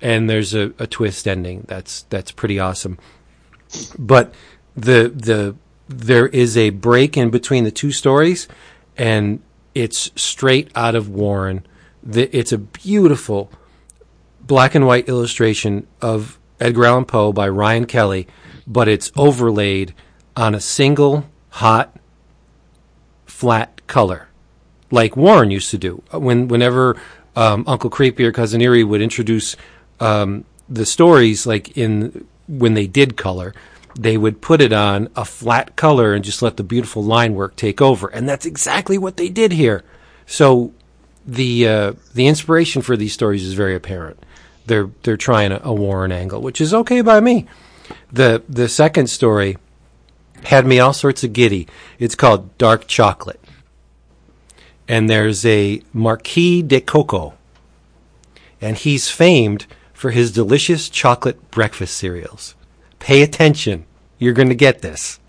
And there's a, a twist ending that's that's pretty awesome. But the the there is a break in between the two stories, and it's straight out of Warren the, it's a beautiful black and white illustration of Edgar Allan Poe by Ryan Kelly, but it's overlaid on a single hot flat color, like Warren used to do. When whenever um, Uncle Creepy or Cousin Eerie would introduce um, the stories, like in when they did color, they would put it on a flat color and just let the beautiful line work take over, and that's exactly what they did here. So the uh, the inspiration for these stories is very apparent. They're they're trying a, a Warren angle, which is okay by me. The the second story had me all sorts of giddy. It's called Dark Chocolate, and there's a Marquis de Coco and he's famed for his delicious chocolate breakfast cereals. Pay attention. You're going to get this.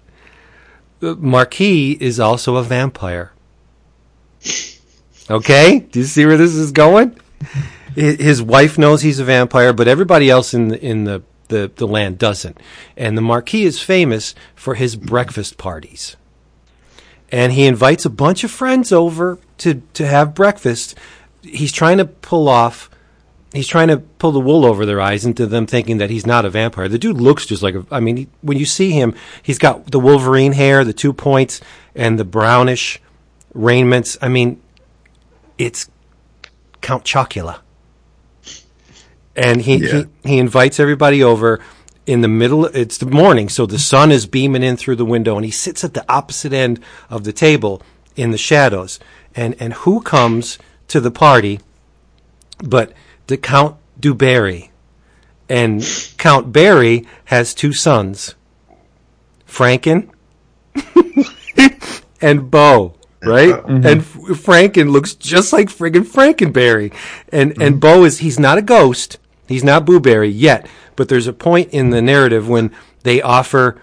The Marquis is also a vampire. Okay? Do you see where this is going? His wife knows he's a vampire, but everybody else in the, in the, the, the land doesn't. And the Marquis is famous for his breakfast parties. And he invites a bunch of friends over to, to have breakfast. He's trying to pull off he's trying to pull the wool over their eyes into them thinking that he's not a vampire. The dude looks just like a. I mean, he, when you see him, he's got the Wolverine hair, the two points, and the brownish raiments. I mean, it's Count Chocula. And he, yeah. he he invites everybody over in the middle. It's the morning, so the sun is beaming in through the window, and he sits at the opposite end of the table in the shadows. And and who comes to the party? But the Count du Barry. And Count Barry has two sons, Franken and Bo, right? Mm-hmm. And Franken looks just like friggin' Frankenberry. And mm-hmm. and Bo is he's not a ghost. He's not Booberry yet, but there's a point in the narrative when they offer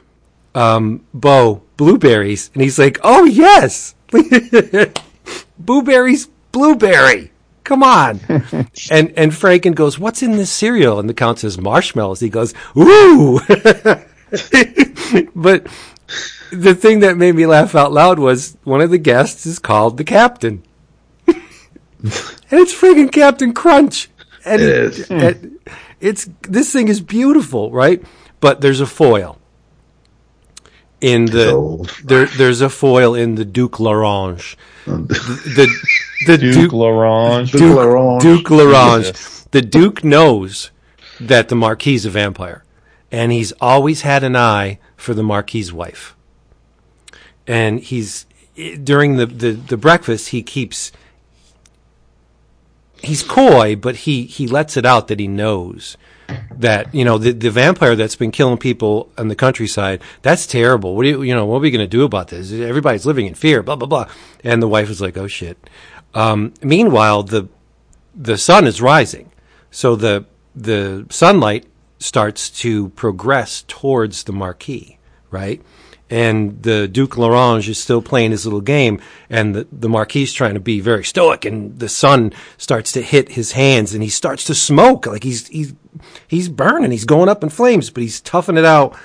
um, Bo blueberries, and he's like, "Oh yes, blueberries, blueberry." Come on. and and Franken goes, What's in this cereal? And the count says marshmallows. He goes, Ooh But the thing that made me laugh out loud was one of the guests is called the captain. and it's freaking Captain Crunch. And it is. And it's this thing is beautiful, right? But there's a foil. In the there, there's a foil in the Duke Larange. the, the the Duke, Duke Larange. Duke, Duke Larange. Duke Larange. The Duke knows that the Marquis is a vampire, and he's always had an eye for the Marquis' wife. And he's during the, the, the breakfast, he keeps he's coy, but he he lets it out that he knows that you know the the vampire that's been killing people in the countryside. That's terrible. What do you you know? What are we going to do about this? Everybody's living in fear. Blah blah blah. And the wife is like, "Oh shit." Um, meanwhile, the the sun is rising, so the the sunlight starts to progress towards the Marquis, right? And the Duke Larange is still playing his little game, and the, the Marquis is trying to be very stoic, and the sun starts to hit his hands, and he starts to smoke, like he's he's he's burning, he's going up in flames, but he's toughing it out.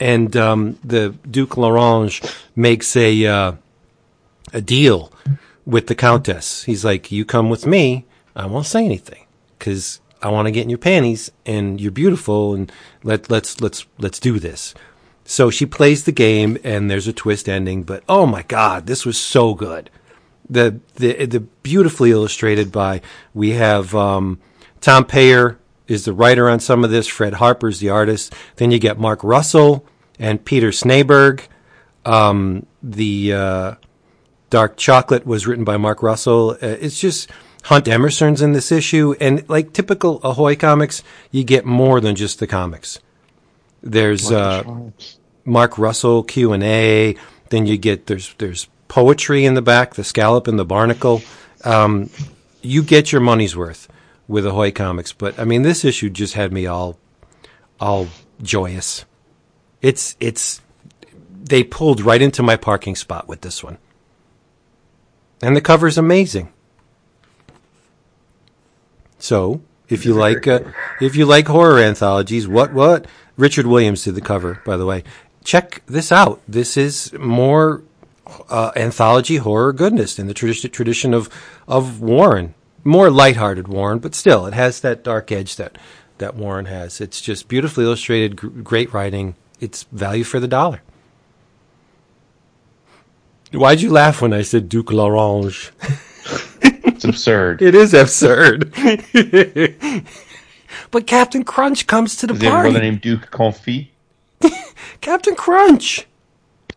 And um, the Duke Larange makes a uh, a deal with the Countess. He's like, "You come with me. I won't say anything because I want to get in your panties, and you're beautiful, and let let's let's let's do this." So she plays the game, and there's a twist ending. But oh my god, this was so good. The the the beautifully illustrated by we have um, Tom Peyer is the writer on some of this. Fred Harper's the artist. Then you get Mark Russell and Peter Snejbjerg. Um, the uh, Dark Chocolate was written by Mark Russell. Uh, it's just Hunt Emerson's in this issue, and like typical Ahoy comics, you get more than just the comics. There's uh, Mark Russell Q and A. Then you get there's there's poetry in the back, the scallop and the barnacle. Um, you get your money's worth with Ahoy comics, but I mean this issue just had me all all joyous. It's it's they pulled right into my parking spot with this one and the cover's amazing. So, if you like, uh, if you like horror anthologies, what what Richard Williams did the cover, by the way. Check this out. This is more uh, anthology horror goodness in the tradition tradition of of Warren. More lighthearted Warren, but still, it has that dark edge that that Warren has. It's just beautifully illustrated, g- great writing. It's value for the dollar. Why'd you laugh when I said Duke Larange? it's absurd. It is absurd. but Captain Crunch comes to the Is party. Is the name Duke Confit? Captain Crunch.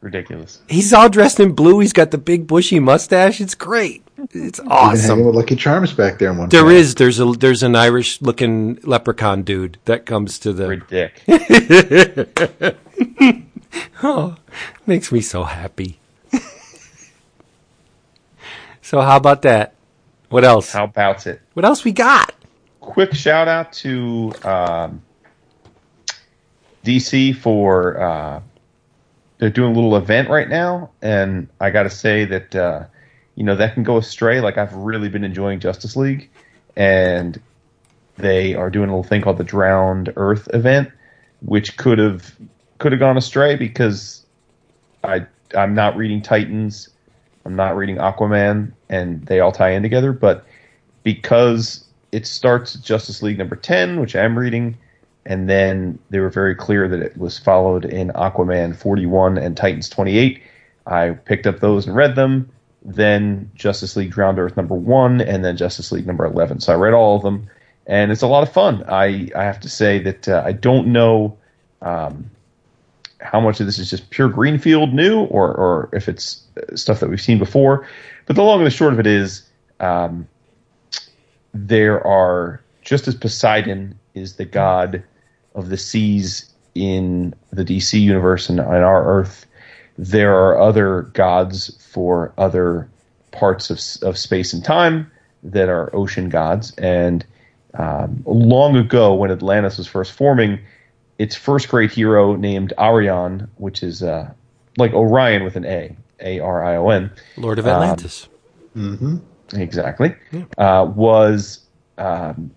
Ridiculous. He's all dressed in blue. He's got the big bushy mustache. It's great. It's awesome. Hanging with Lucky Charms back there. One there time. is. There's a there's an Irish looking leprechaun dude that comes to the. Ridic. oh, makes me so happy. So how about that? What else? How about it? What else we got? Quick shout out to um, DC for uh, they're doing a little event right now, and I got to say that uh, you know that can go astray. Like I've really been enjoying Justice League, and they are doing a little thing called the Drowned Earth event, which could have could have gone astray because I I'm not reading Titans, I'm not reading Aquaman, and they all tie in together. But because it starts Justice League number ten, which I'm reading, and then they were very clear that it was followed in Aquaman 41 and Titans 28. I picked up those and read them. Then Justice League Drowned Earth number one, and then Justice League number 11. So I read all of them, and it's a lot of fun. I I have to say that uh, I don't know. Um, how much of this is just pure greenfield new, or or if it's stuff that we've seen before. But the long and the short of it is, um, there are just as Poseidon is the god of the seas in the DC universe and on our Earth, there are other gods for other parts of, of space and time that are ocean gods. And um, long ago, when Atlantis was first forming, its first great hero named Arion, which is uh, like Orion with an A, A R I O N, Lord of Atlantis. Um, mm-hmm. Exactly. Yeah. Uh, was um,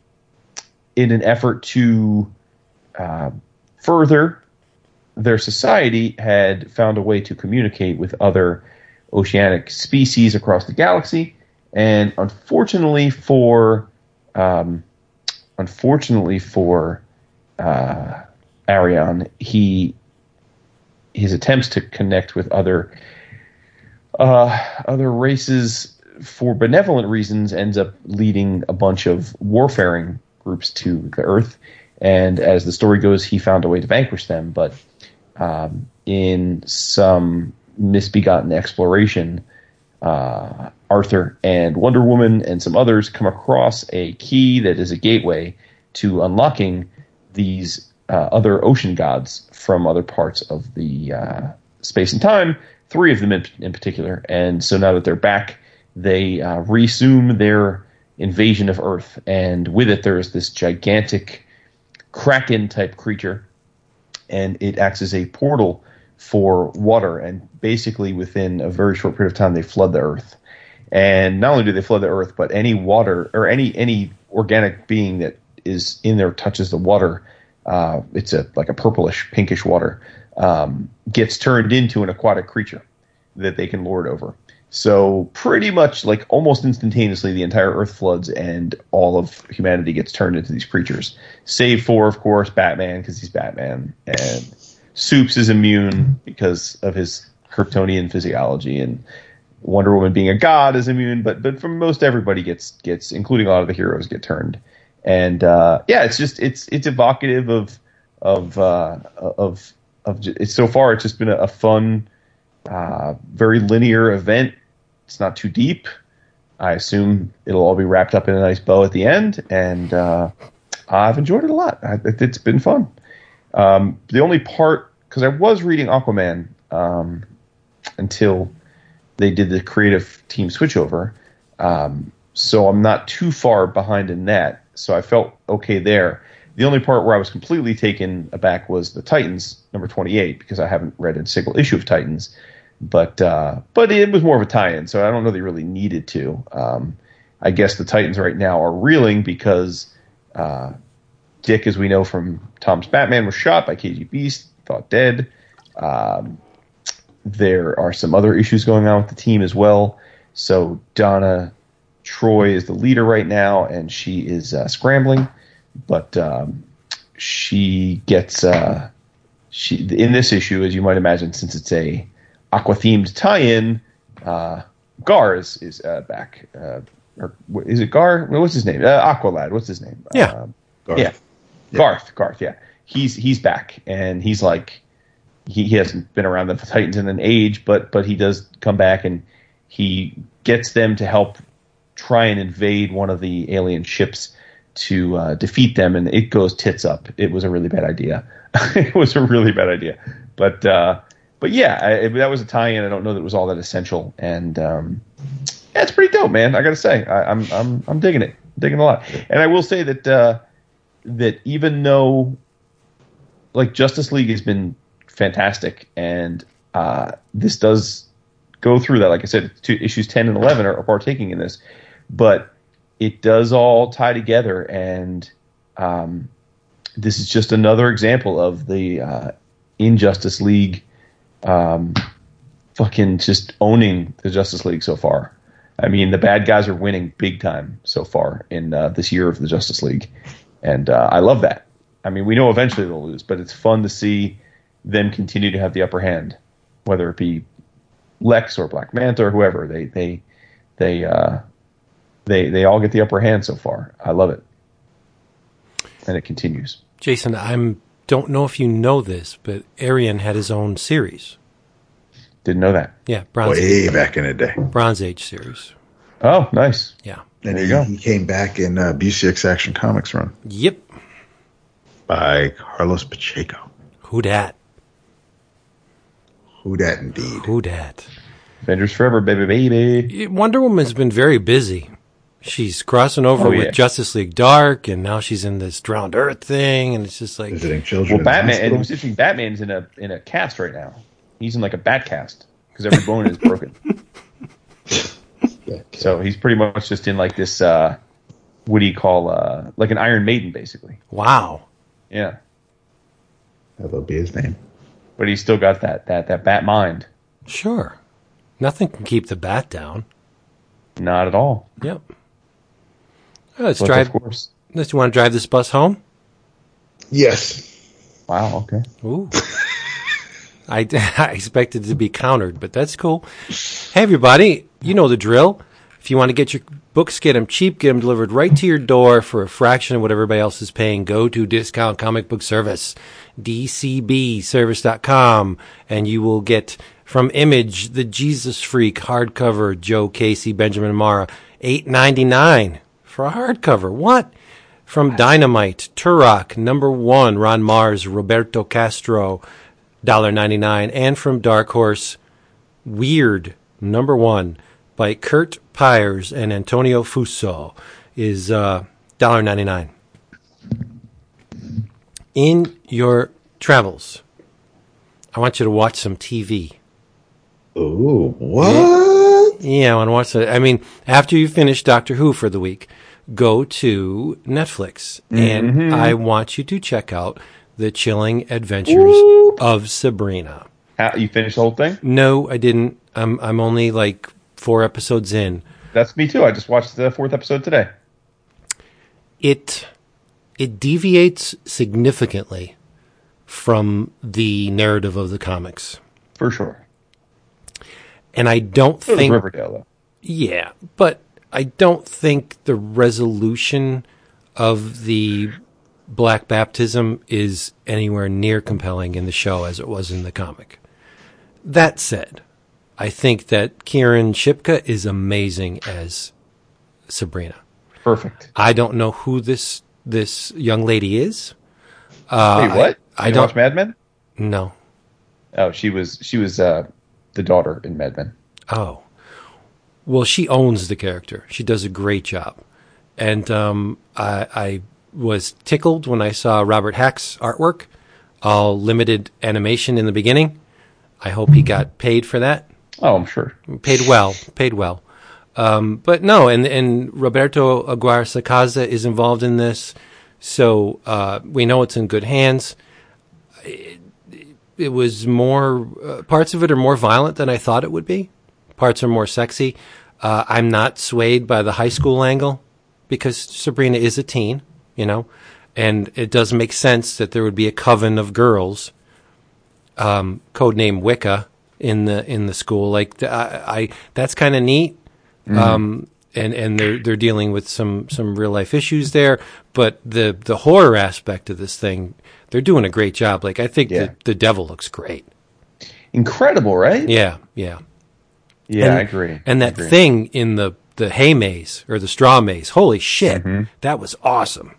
in an effort to uh, further their society, had found a way to communicate with other oceanic species across the galaxy. And unfortunately for, um, unfortunately for uh, Arion, he his attempts to connect with other uh, other races for benevolent reasons ends up leading a bunch of warfaring groups to the Earth. And as the story goes, he found a way to vanquish them. But um, in some misbegotten exploration, uh, Arthur and Wonder Woman and some others come across a key that is a gateway to unlocking these uh, other ocean gods from other parts of the uh, space and time, three of them in, in, particular. And so now that they're back, they uh, resume their invasion of Earth, and with it there is this gigantic kraken type creature, and it acts as a portal for water. And basically, within a very short period of time, they flood the Earth. And not only do they flood the Earth, but any water or any any organic being that is in there touches the water. Uh, it's a like a purplish, pinkish water. Um, gets turned into an aquatic creature that they can lord over. So pretty much like almost instantaneously, the entire Earth floods and all of humanity gets turned into these creatures. Save for, of course, Batman because he's Batman, and Soups is immune because of his Kryptonian physiology, and Wonder Woman being a god is immune. But but from most everybody gets gets, including a lot of the heroes, get turned. And uh, yeah, it's just it's it's evocative of of uh, of of. It's so far it's just been a, a fun. Uh, very linear event it's not too deep. I assume it'll all be wrapped up in a nice bow at the end, and uh, I've enjoyed it a lot. I, it's been fun. Um, the only part, because I was reading Aquaman um, until they did the creative team switchover, um, so I'm not too far behind in that. So I felt okay there. The only part where I was completely taken aback was the Titans number 28 because I haven't read a single issue of Titans but uh, but it was more of a tie-in, so I don't know they really needed to. Um, I guess the Titans right now are reeling because uh, Dick, as we know from Tom's Batman, was shot by KG Beast, thought dead. Um, there are some other issues going on with the team as well. So Donna Troy is the leader right now, and she is uh, scrambling, but um, she gets uh, she in this issue, as you might imagine, since it's a aqua themed tie-in, uh, Gar is, is uh, back. Uh, or is it Gar? What's his name? Uh, Aqualad. What's his name? Yeah. Um, Garth. Yeah. yeah. Garth. Garth. Yeah. He's he's back, and he's like he, he hasn't been around the Titans in an age, but but he does come back, and he gets them to help try and invade one of the alien ships to uh, defeat them, and it goes tits up. It was a really bad idea. it was a really bad idea, but uh, but yeah, I, that was a tie-in. I don't know that it was all that essential, and um, yeah, it's pretty dope, man. I got to say, I, am I'm, I'm I'm digging it. digging a lot. And I will say that uh, that even though like Justice League has been fantastic, and uh, this does go through that. Like I said, two, issues ten and eleven are, are partaking in this, but it does all tie together, and um, this is just another example of the uh, Injustice League, um, fucking just owning the Justice League so far. I mean, the bad guys are winning big time so far in uh, this year of the Justice League, and uh, I love that. I mean, we know eventually they'll lose, but it's fun to see them continue to have the upper hand, whether it be Lex or Black Manta or whoever. They they they uh, they they all get the upper hand so far. I love it, and it continues. Jason, I don't know if you know this, but Arion had his own series. Didn't know that. Yeah, Bronze Way Age, back in the day. Bronze Age series. Oh, nice. Yeah. And There he, you go. he came back in uh, BCX Action Comics run Yep. by Carlos Pacheco. Who dat? Who dat indeed? Who dat? Avengers Forever, baby, baby. Wonder Woman's been very busy. She's crossing over Oh, with yeah. Justice League Dark, and now she's in this Drowned Earth thing, and it's just like, Visiting children. Well, Batman. And hospital. it was interesting. Batman's in a in a cast right now. He's in like a bat cast because every bone is broken. Yeah. So he's pretty much just in like this. Uh, what do you call uh, like an Iron Maiden, basically? wow. Yeah, That'll be his name. but he's still got that that that bat mind. Sure. Nothing can keep the bat down. Not at all. Yep. Oh, let's But drive. of course. Let's. You want to drive this bus home? Yes. Wow. Okay. Ooh. I, I expected to be countered, but that's cool. Hey, everybody, you know the drill. If you want to get your books, get them cheap, get them delivered right to your door for a fraction of what everybody else is paying. Go to Discount Comic Book Service, dcbservice.com, and you will get from Image the Jesus Freak hardcover, Joe Casey, Benjamin Marra, eight ninety nine for a hardcover. What? From Dynamite, Turok, number one, Ron Marz, Roberto Castro, $1.99. And from Dark Horse, Wyrd, number one, by Curt Pires and Antonio Fuso, is uh, $1.99. In your travels, I want you to watch some TV. Ooh, what? Yeah, I want to watch that. I mean, after you finish Doctor Who for the week, go to Netflix and mm-hmm. I want you to check out The Chilling Adventures of Sabrina. How, you finished the whole thing? No, I didn't. I'm I'm only like four episodes in. That's me too. I just watched the fourth episode today. It it deviates significantly from the narrative of the comics. For sure. And I don't think Riverdale though. Yeah, but I don't think the resolution of the black baptism is anywhere near compelling in the show as it was in the comic. That said, I think that Kiernan Shipka is amazing as Sabrina. Perfect. I don't know who this this young lady is. Wait, what? I You don't- watch Mad Men. No. Oh, she was she was uh, the daughter in Mad Men. Oh. Well, she owns the character. She does a great job. And um, I, I was tickled when I saw Robert Hack's artwork, all limited animation in the beginning. I hope he got paid for that. Oh, I'm sure. Paid well, paid well. Um, but no, and, and Roberto Aguirre Sacasa is involved in this. So uh, we know it's in good hands. It, it was more, uh, parts of it are more violent than I thought it would be. Parts are more sexy. Uh, I'm not swayed by the high school angle because Sabrina is a teen, you know, and it does make sense that there would be a coven of girls, um, codename Wicca, in the in the school. Like I, I that's kind of neat. Um, and and they're they're dealing with some some real life issues there, but the the horror aspect of this thing, they're doing a great job. Like I think Yeah. the the devil looks great. Incredible, right? Yeah, yeah. Yeah, and, I agree. And that agree. thing in the the hay maze or the straw maze, holy shit, that was awesome.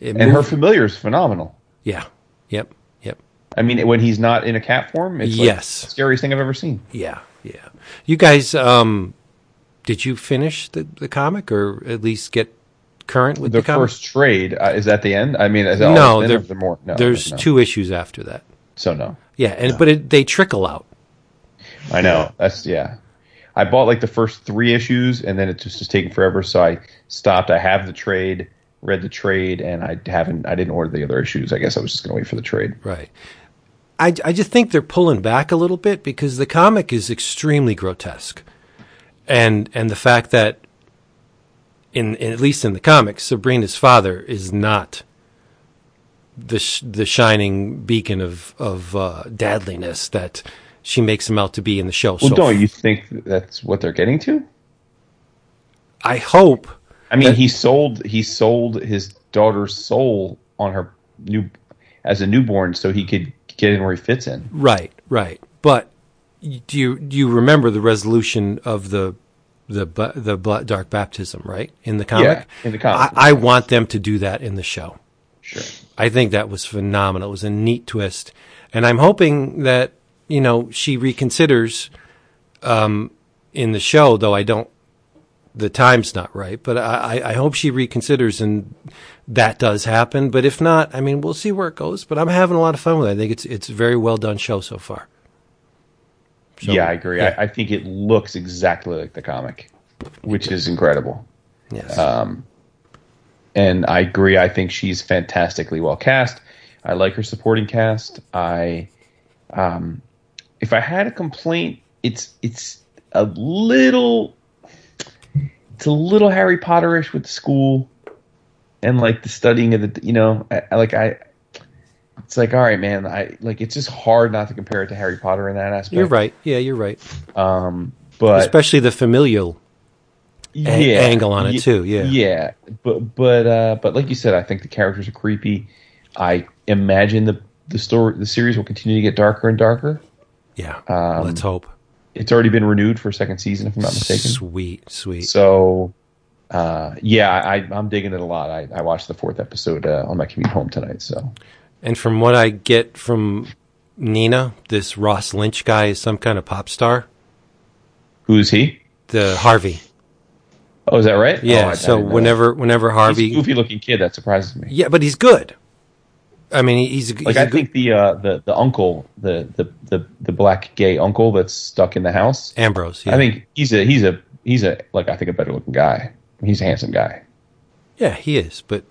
It Mm-hmm. and her moved- familiar is phenomenal. yeah, yep, yep, I mean, when he's not in a cat form, it's like Yes. the scariest thing I've ever seen. yeah, yeah. You guys, um, did you finish the the comic or at least get current with the, the, first trade uh, is that the end? I mean, No, there- there more? No, There's no. two issues after that. So no, Yeah, and but it, they trickle out. I know that's yeah. I bought like the first three issues, and then it just was taking forever, so I stopped. I have the trade, read the trade, and I haven't. I didn't order the other issues. I guess I was just going to wait for the trade. Right. I, I just think they're pulling back a little bit because the comic is extremely grotesque, and and the fact that in, in at least in the comics, Sabrina's father is not the sh- the shining beacon of of uh, dadliness that she makes him out to be in the show. Well, so don't you think that's what they're getting to? I hope I mean, That- he sold he sold his daughter's soul on her new as a newborn, so he could get in where he fits in. Right, right. But do you do you remember the resolution of the the the dark baptism? Right in the comic. Yeah, in the comic. I, I want them to do that in the show. Sure. I think that was phenomenal. It was a neat twist, and I'm hoping that you know she reconsiders um, in the show. Though I don't, the time's not right. But I, I hope she reconsiders, and that does happen. But if not, I mean, we'll see where it goes. But I'm having a lot of fun with it. I think it's it's a very well done show so far. So, yeah, I agree. yeah. I, I think it looks exactly like the comic, which is incredible. Yes. Um, and I agree. I think she's fantastically well cast. I like her supporting cast. I, um, if I had a complaint, it's it's a little, it's a little Harry Potterish with the school, and like the studying of the, you know, I, I like I. It's like, all right, man. I like. It's just hard not to compare it to Harry Potter in that aspect. you're right. Yeah, you're right. Um, but Especially the familial. a- angle on it, too, yeah. yeah. But but uh, but like you said, I think the characters are creepy. I imagine the the story, the series will continue to get darker and darker. Yeah. Um, Let's hope. It's already been renewed for a second season, if I'm not mistaken. Sweet, sweet. So, uh, yeah, I, I'm digging it a lot. I, I watched the fourth episode uh, on my commute home tonight. So, And from what I get from Nina, this Ross Lynch guy is some kind of pop star. who's he? The Harvey. Oh, is that right? Yeah. Oh, I- I so know whenever whenever. Harvey, he's a goofy looking kid, that surprises me. yeah, but he's good. I mean, he's, he's Like I think the uh, the the uncle, the, the the the black gay uncle that's stuck in the house. Ambrose. Yeah. I think he's a he's a he's a like I think a better looking guy. He's a handsome guy. yeah, he is. But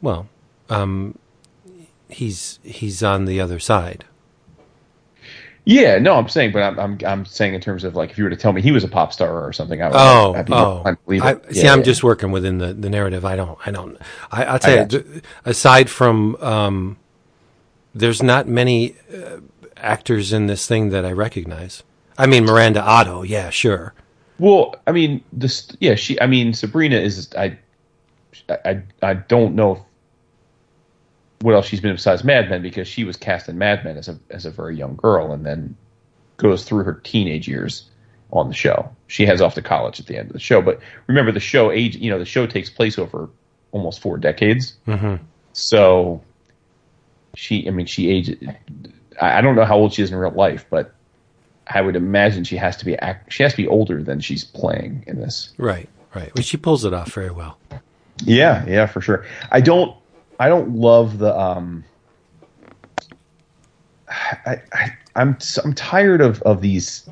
well, um, he's he's on the other side. Yeah, no, I'm saying, but I'm I'm I'm saying in terms of like if you were to tell me he was a pop star or something, I would. Oh, I'd be oh. I, see, Yeah, I'm yeah. just working within the, the narrative. I don't, I don't, I, I'll tell you, you. aside from, um, there's not many uh, actors in this thing that I recognize. I mean, Miranda Otto, yeah, sure. Well, I mean, this yeah, she. I mean, Sabrina is I, I I don't know if, what else she's been besides Mad Men because she was cast in Mad Men as a as a very young girl and then goes through her teenage years on the show. She heads off to college at the end of the show, but remember the show age. You know, the show takes place over almost four decades. Mm-hmm. So she, I mean, she aged. I don't know how old she is in real life, but I would imagine she has to be she has to be older than she's playing in this. Right, right. Well, she pulls it off very well. Yeah, yeah, for sure. I don't, I don't love the. um I, I I'm I'm tired of of these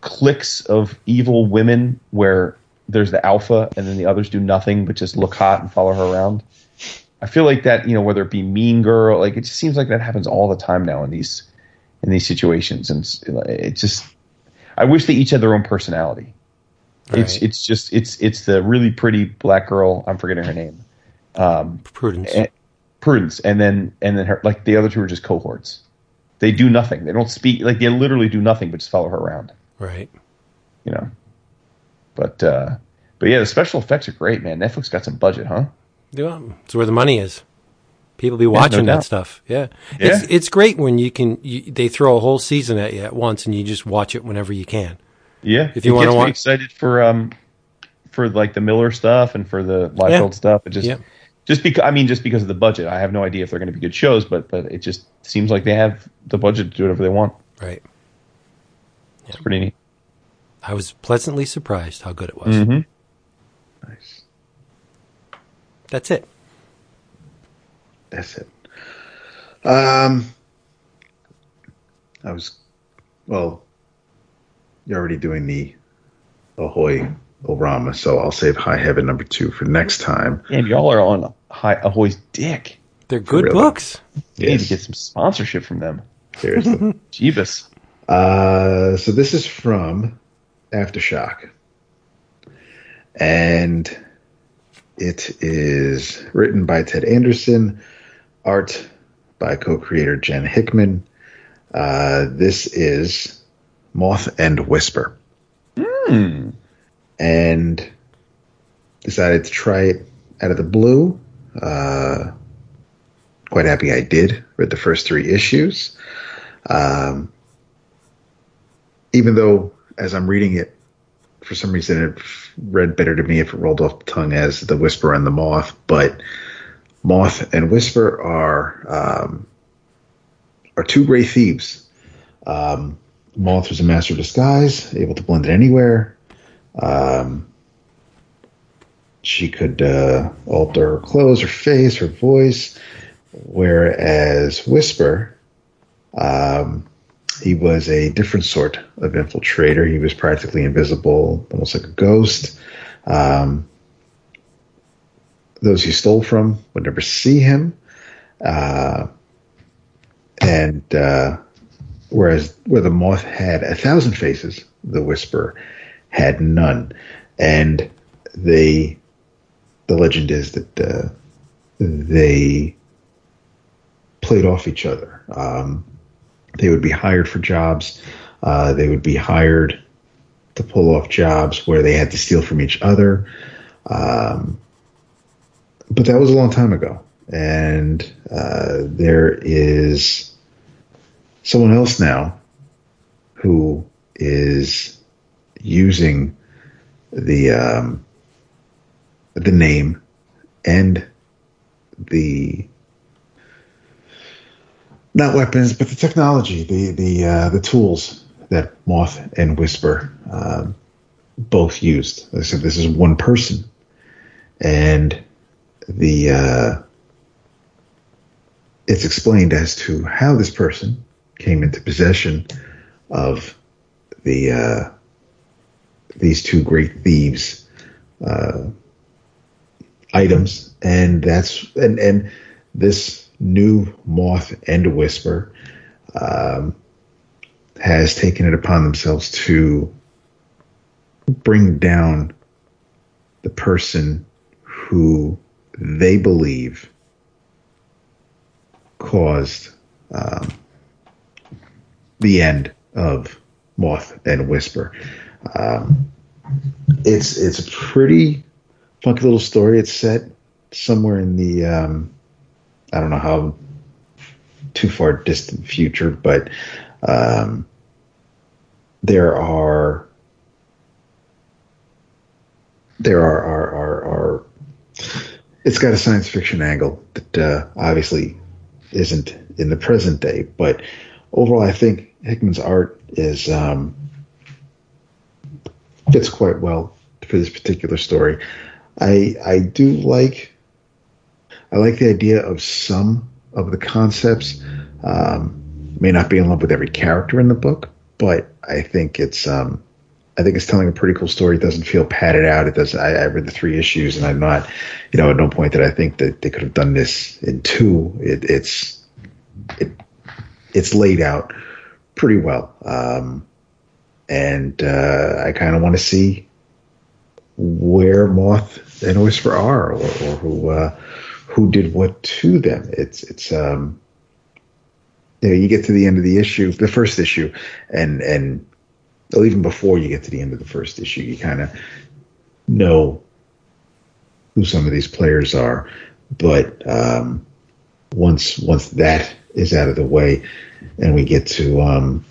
cliques of evil women where there's the alpha and then the others do nothing but just look hot and follow her around. I feel like that, you know, whether it be Mean Girl, like it just seems like that happens all the time now in these in these situations, and it's- it just. I wish they each had their own personality. It's it's just it's it's the really pretty black girl. I'm forgetting her name. Prudence. And, Prudence, and then and then her like the other two are just cohorts. They do nothing. They don't speak. Like they literally do nothing but just follow her around. right. You know. But uh but yeah, the special effects are great, man. Netflix got some budget, huh? Yeah, it's where the money is. People be watching no that stuff. Yeah. Yeah. It's it's great when you can you, they throw a whole season at you at once and you just watch it whenever you can. Yeah. If you It wanna watch- excited for um for like the Miller stuff and for the Liefeld stuff. It just Yeah. Just because I mean just because of the budget. I have no idea if they're going to be good shows, but but it just seems like they have the budget to do whatever they want. Right. It's pretty neat. I was pleasantly surprised how good it was. Mm-hmm. Nice. That's it. That's it. Um, I was, well, you're already doing the Ahoy Orama, so I'll save High Heaven number two for next time. And y'all are on High Ahoy's dick. They're good real. books. You need to get some sponsorship from them. Seriously. Jeebus. Uh, so this is from Aftershock. And it is written by Ted Anderson, art by co creator Jen Hickman. Uh, this is Moth and Whisper. And decided to try it out of the blue. Uh, quite happy I did. Read the first three issues. Um, even though as I'm reading it, for some reason it read better to me if it rolled off the tongue as the Whisper and the Moth. But Moth and Whisper are um, are two great thieves. Um, Moth was a master of disguise, able to blend in anywhere. Um, she could uh, alter her clothes, her face, her voice. Whereas Whisper, um, he was a different sort of infiltrator. He was practically invisible, almost like a ghost. Um, those he stole from would never see him. Uh, and uh, whereas where the moth had a thousand faces, the whisper had none. And they, the legend is that uh, they played off each other. Um, they would be hired for jobs. Uh, they would be hired to pull off jobs where they had to steal from each other. Um, but that was a long time ago. And uh, there is someone else now who is using the um, the name and the not weapons, but the technology, the the uh, the tools that Moth and Whisper um, both used. I said this is one person, and the uh, it's explained as to how this person came into possession of the uh, these two great thieves uh, items, and that's and and this new moth and whisper um, has taken it upon themselves to bring down the person who they believe caused um, the end of Moth and Whisper. Um, it's it's a pretty funky little story. It's set somewhere in the um, I don't know how too far distant future, but um, there are there are are, are are it's got a science fiction angle that uh, obviously isn't in the present day, but overall, I think Hickman's art is um, fits quite well for this particular story. I I do like I like the idea of some of the concepts. Um, may not be in love with every character in the book, but I think it's um, I think it's telling a pretty cool story. It doesn't feel padded out. It does. I, I read the three issues, and I'm not, you know, at no point that I think that they could have done this in two. It, it's it it's laid out pretty well, um, and uh, I kind of want to see where Moth and Whisper are, or, or who uh, who did what to them. It's it's um, you know, you get to the end of the issue, the first issue, and and well, even before you get to the end of the first issue, you kind of know who some of these players are. But um, once once that is out of the way, and we get to um,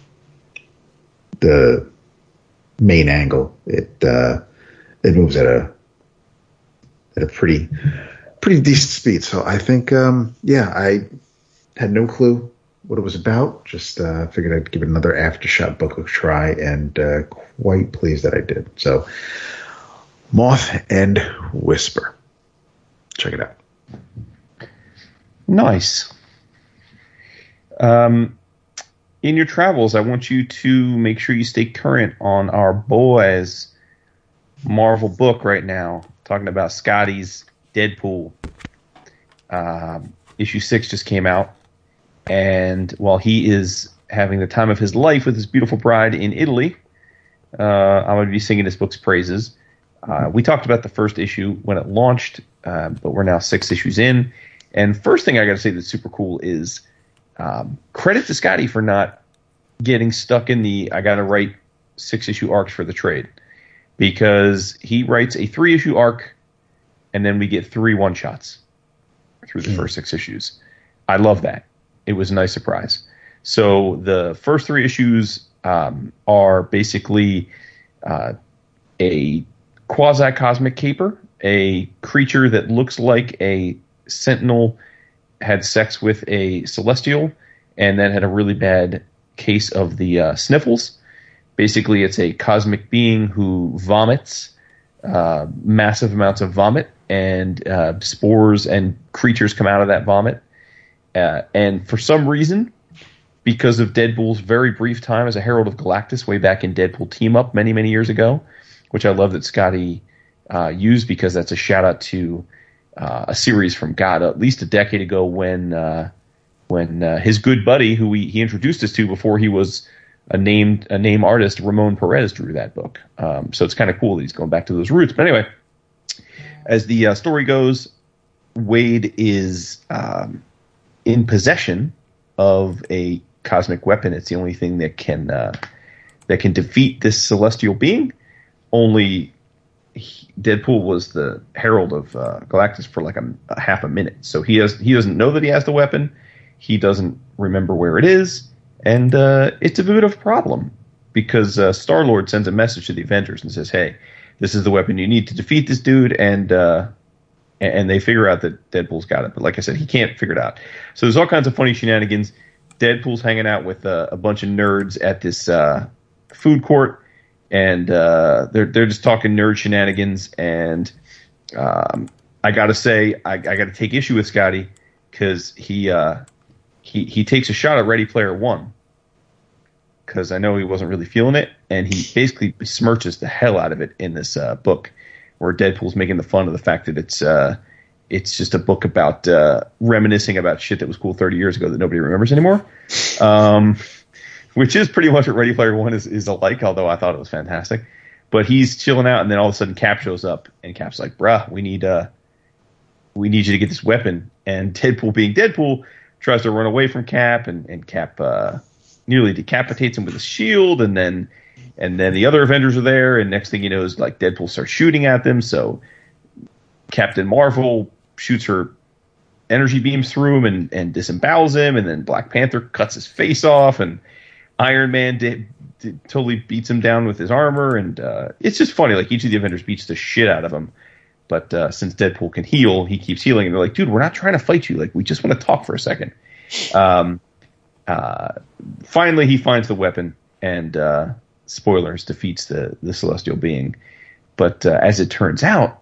the main angle, it uh, it moves at a at a pretty pretty decent speed. So I think, um, yeah, I had no clue what it was about. Just uh, figured I'd give it another aftershock book a try, and uh, quite pleased that I did. So, Moth and Whisper. check it out. Nice. Um, in your travels, I want you to make sure you stay current on our boys Marvel book right now, talking about Scotty's Deadpool. Um, issue six just came out, and while he is having the time of his life with his beautiful bride in Italy, uh, I'm going to be singing this book's praises. Uh, we talked about the first issue when it launched, uh, but we're now six issues in. And first thing I got to say that's super cool is um, credit to Skottie for not getting stuck in the I got to write six issue arcs for the trade because he writes a three issue arc and then we get three one shots through the mm. first six issues. I love that. It was a nice surprise. So the first three issues um, are basically uh, a quasi cosmic caper, a creature that looks like a sentinel had sex with a celestial and then had a really bad case of the uh, sniffles. Basically, it's a cosmic being who vomits uh, massive amounts of vomit, and uh, spores and creatures come out of that vomit. Uh, and for some reason, because of Deadpool's very brief time as a Herald of Galactus way back in Deadpool Team Up many, many years ago, which I love that Skottie uh, used because that's a shout out to uh, a series from God at least a decade ago when uh, when uh, his good buddy who he, he introduced us to before he was a named a name artist Ramon Perez drew that book. Um, so it's kind of cool that he's going back to those roots. But anyway, as the uh, story goes, Wade is um, in possession of a cosmic weapon. It's the only thing that can uh, that can defeat this celestial being. Only Deadpool was the herald of uh, Galactus for like a, a, half a minute, so he has he doesn't know that he has the weapon. He doesn't remember where it is, and uh, it's a bit of a problem because uh, Star Lord sends a message to the Avengers and says, "Hey, this is the weapon you need to defeat this dude," and uh, and they figure out that Deadpool's got it. But like I said, he can't figure it out. So there's all kinds of funny shenanigans. Deadpool's hanging out with uh, a bunch of nerds at this uh, food court and uh, they're they're just talking nerd shenanigans. And um, I got to say, I, I got to take issue with Skottie because he uh, he he takes a shot at Ready Player One because I know he wasn't really feeling it, and he basically smirches the hell out of it in this uh, book, where Deadpool's making the fun of the fact that it's uh, it's just a book about uh, reminiscing about shit that was cool 30 years ago that nobody remembers anymore. Um, which is pretty much what Ready Player One is, is alike, although I thought it was fantastic. But he's chilling out, and then all of a sudden Cap shows up, and Cap's like, "Bruh, we need uh, we need you to get this weapon." And Deadpool, being Deadpool, tries to run away from Cap, and and Cap uh, nearly decapitates him with a shield, and then and then the other Avengers are there, and next thing you know is like Deadpool starts shooting at them. So Captain Marvel shoots her energy beams through him and, and disembowels him, and then Black Panther cuts his face off, and Iron Man did, did, totally beats him down with his armor, and uh, it's just funny. Like each of the Avengers beats the shit out of him, but uh, since Deadpool can heal, he keeps healing. And they're like, "Dude, we're not trying to fight you. Like, we just want to talk for a second. Um, uh, finally, he finds the weapon, and uh, spoilers defeats the the celestial being. But uh, as it turns out,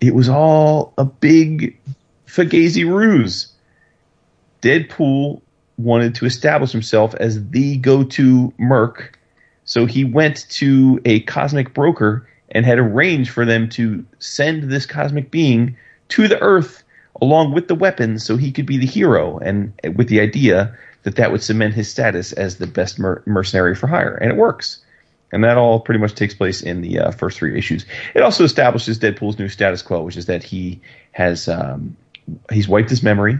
it was all a big fugazi ruse. Deadpool wanted to establish himself as the go-to merc. So he went to a cosmic broker and had arranged for them to send this cosmic being to the Earth along with the weapons so he could be the hero and with the idea that that would cement his status as the best mer- mercenary for hire. And it works. And that all pretty much takes place in the uh, first three issues. It also establishes Deadpool's new status quo, which is that he has um, he's wiped his memory.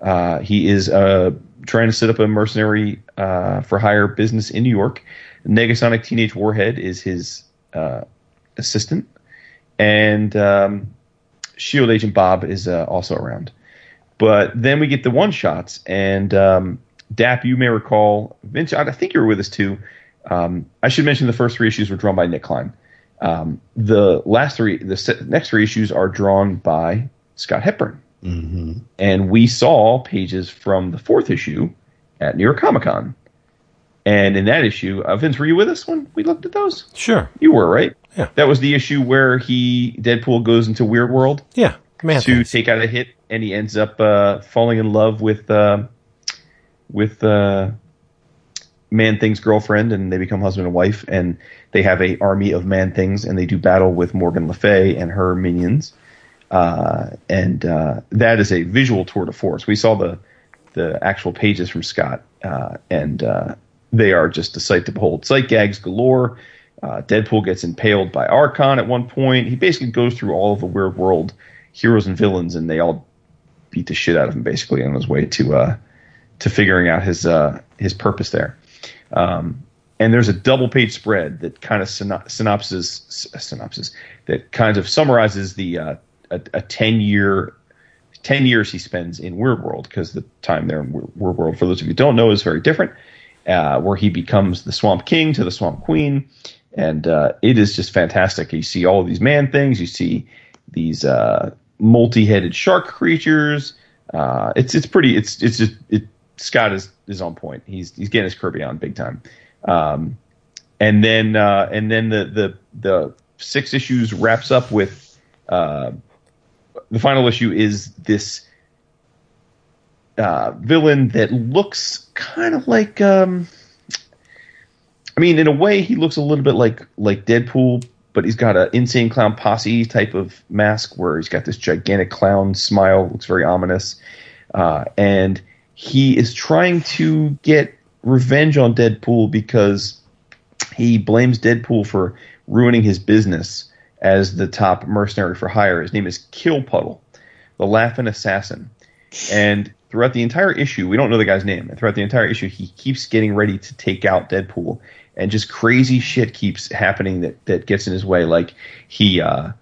Uh, he is uh, trying to set up a mercenary uh, for hire business in New York. Negasonic Teenage Warhead is his uh, assistant, and um, Shield Agent Bob is uh, also around. But then we get the one shots, and um, Dap, you may recall, Vince, I think you were with us too. Um, I should mention the first three issues were drawn by Nic Klein. Um, the last three, the next three issues are drawn by Scott Hepburn. Mm-hmm. And we saw pages from the fourth issue at New York Comic Con. And in that issue, uh, Vince, were you with us when we looked at those? Sure. You were, right? Yeah. That was the issue where he, Deadpool, goes into Weird World? Yeah. Man to things. take out a hit, and he ends up uh, falling in love with uh, with uh, Man Thing's girlfriend, and they become husband and wife, and they have a army of Man Things, and they do battle with Morgan Le Fay and her minions. Uh, and uh, that is a visual tour de force. We saw the the actual pages from Scott, uh, and uh, they are just a sight to behold. Sight gags galore. Uh, Deadpool gets impaled by Arkon at one point. He basically goes through all of the Weird World heroes and villains, and they all beat the shit out of him basically on his way to uh, to figuring out his uh, his purpose there. Um, and there's a double page spread that kind of syno- synopsis synopsis that kind of summarizes the a, a ten year 10 years he spends in Weird World because the time there in Weird World, for those of you who don't know, is very different, uh, where he becomes the Swamp King to the Swamp Queen. And uh, it is just fantastic. You see all these man things, you see these uh, multi headed shark creatures. Uh, it's it's pretty. It's it's just it, Scott is is on point. He's he's getting his Kirby on big time. Um, and then uh, and then the the the six issues wraps up with uh, the final issue is this uh, villain that looks kind of like um, I mean in a way he looks a little bit like like Deadpool but he's got an insane clown posse type of mask where he's got this gigantic clown smile looks very ominous. Uh, and he is trying to get revenge on Deadpool because he blames Deadpool for ruining his business as the top mercenary for hire. His name is Kill Puddle, the Laughing Assassin. And throughout the entire issue, we don't know the guy's name. And throughout the entire issue, he keeps getting ready to take out Deadpool, and just crazy shit keeps happening that that gets in his way. Like he uh,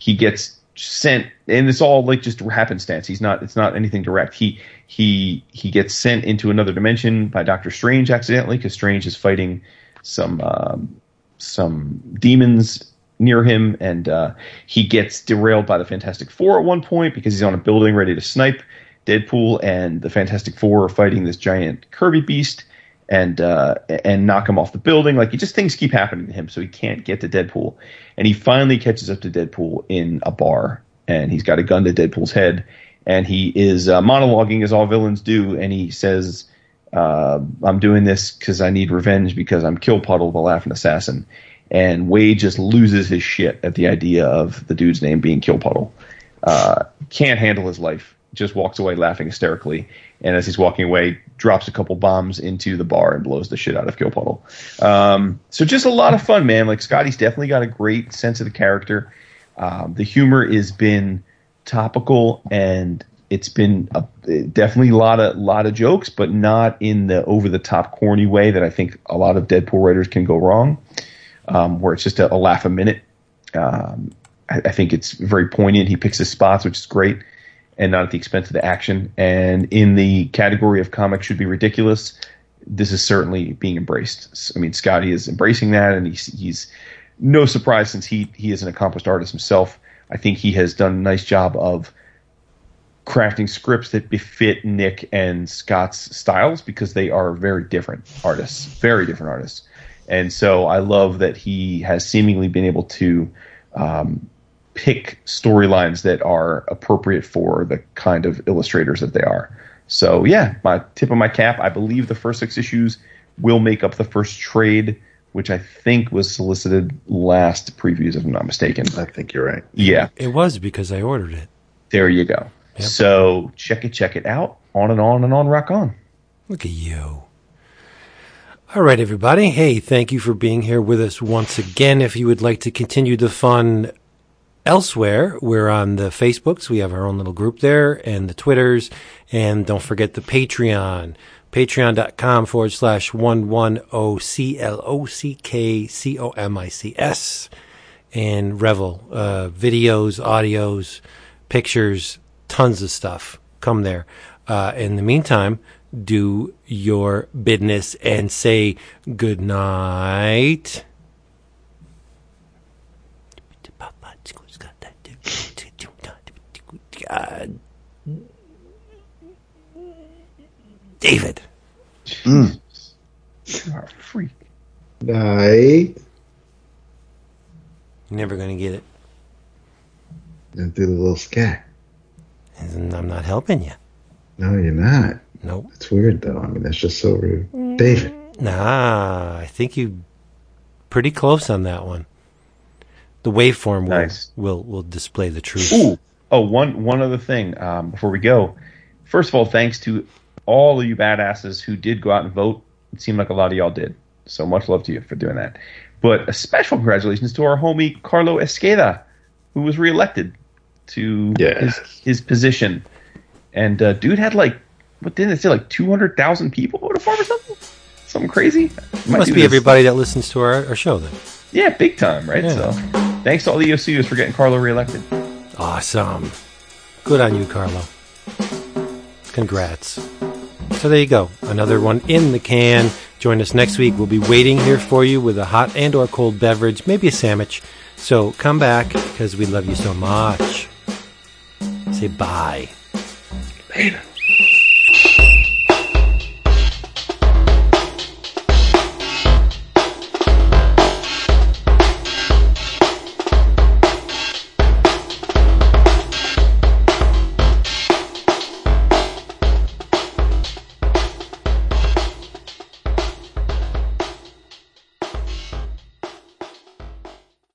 he gets sent, and it's all like just happenstance. He's not. It's not anything direct. He he he gets sent into another dimension by Doctor Strange accidentally because Strange is fighting some um, some demons near him, and uh, he gets derailed by the Fantastic Four at one point because he's on a building ready to snipe Deadpool, and the Fantastic Four are fighting this giant Kirby beast and uh, and knock him off the building. Like, just things keep happening to him, so he can't get to Deadpool, and he finally catches up to Deadpool in a bar, and he's got a gun to Deadpool's head, and he is uh, monologuing as all villains do, and he says. Uh, I'm doing this because I need revenge because I'm Kill Puddle, the laughing assassin and Wade just loses his shit at the idea of the dude's name being Kill Puddle. Uh, can't handle his life. Just walks away laughing hysterically, and as he's walking away, drops a couple bombs into the bar and blows the shit out of Kill Puddle. Um, so just a lot of fun, man. Like Skottie's definitely got a great sense of the character. Um, the humor has been topical and it's been a, definitely a lot of lot of jokes, but not in the over the top corny way that I think a lot of Deadpool writers can go wrong um, where it's just a, a laugh a minute. Um, I, I, think it's very poignant. He picks his spots, which is great, and not at the expense of the action. And in the category of comics should be ridiculous, this is certainly being embraced. I mean, Skottie is embracing that, and he's, he's no surprise since he he is an accomplished artist himself. I think he has done a nice job of crafting scripts that befit Nic and Scott's styles because they are very different artists, very different artists. And so I love that he has seemingly been able to um, pick storylines that are appropriate for the kind of illustrators that they are. So yeah, my tip of my cap. I believe the first six issues will make up the first trade, which I think was solicited last previews, if I'm not mistaken. I think you're right. Yeah, it was because I ordered it. There you go. Yep. So check it, check it out. On and on and on, rock on. Look at you. All right, everybody. Hey, thank you for being here with us once again. If you would like to continue the fun elsewhere, we're on the Facebooks. We have our own little group there and the Twitters. And don't forget the Patreon. Patreon.com forward slash 110CLOCKCOMICS. And Revel. Uh, videos, audios, pictures, tons of stuff. Come there. Uh, in the meantime, do your business and say good night. David. Mm. You are a freak. Night. Never going to get it. And do the little scat. I'm not helping you. No, you're not. Nope. It's weird though. I mean, that's just so rude. David. Nah, I think you pretty close on that one. The waveform will Nice. will, will display the truth. Ooh. Oh, one one other thing um, before we go. First of all, thanks to all of you badasses who did go out and vote. It seemed like a lot of y'all did. So much love to you for doing that. But a special congratulations to our homie Carlo Esqueda, who was reelected to Yes. his, his position. And uh, dude had like, what didn't it say, like 200,000 people voted for him or something? Something crazy? Might Must be this. everybody that listens to our, our show then. Yeah, big time, right? Yeah. So thanks to all the OCUs for getting Carlo reelected. Awesome. Good on you, Carlo. Congrats. So there you go. Another one in the can. Join us next week. We'll be waiting here for you with a hot and or cold beverage, maybe a sandwich. So come back because we love you so much. Say bye. Later.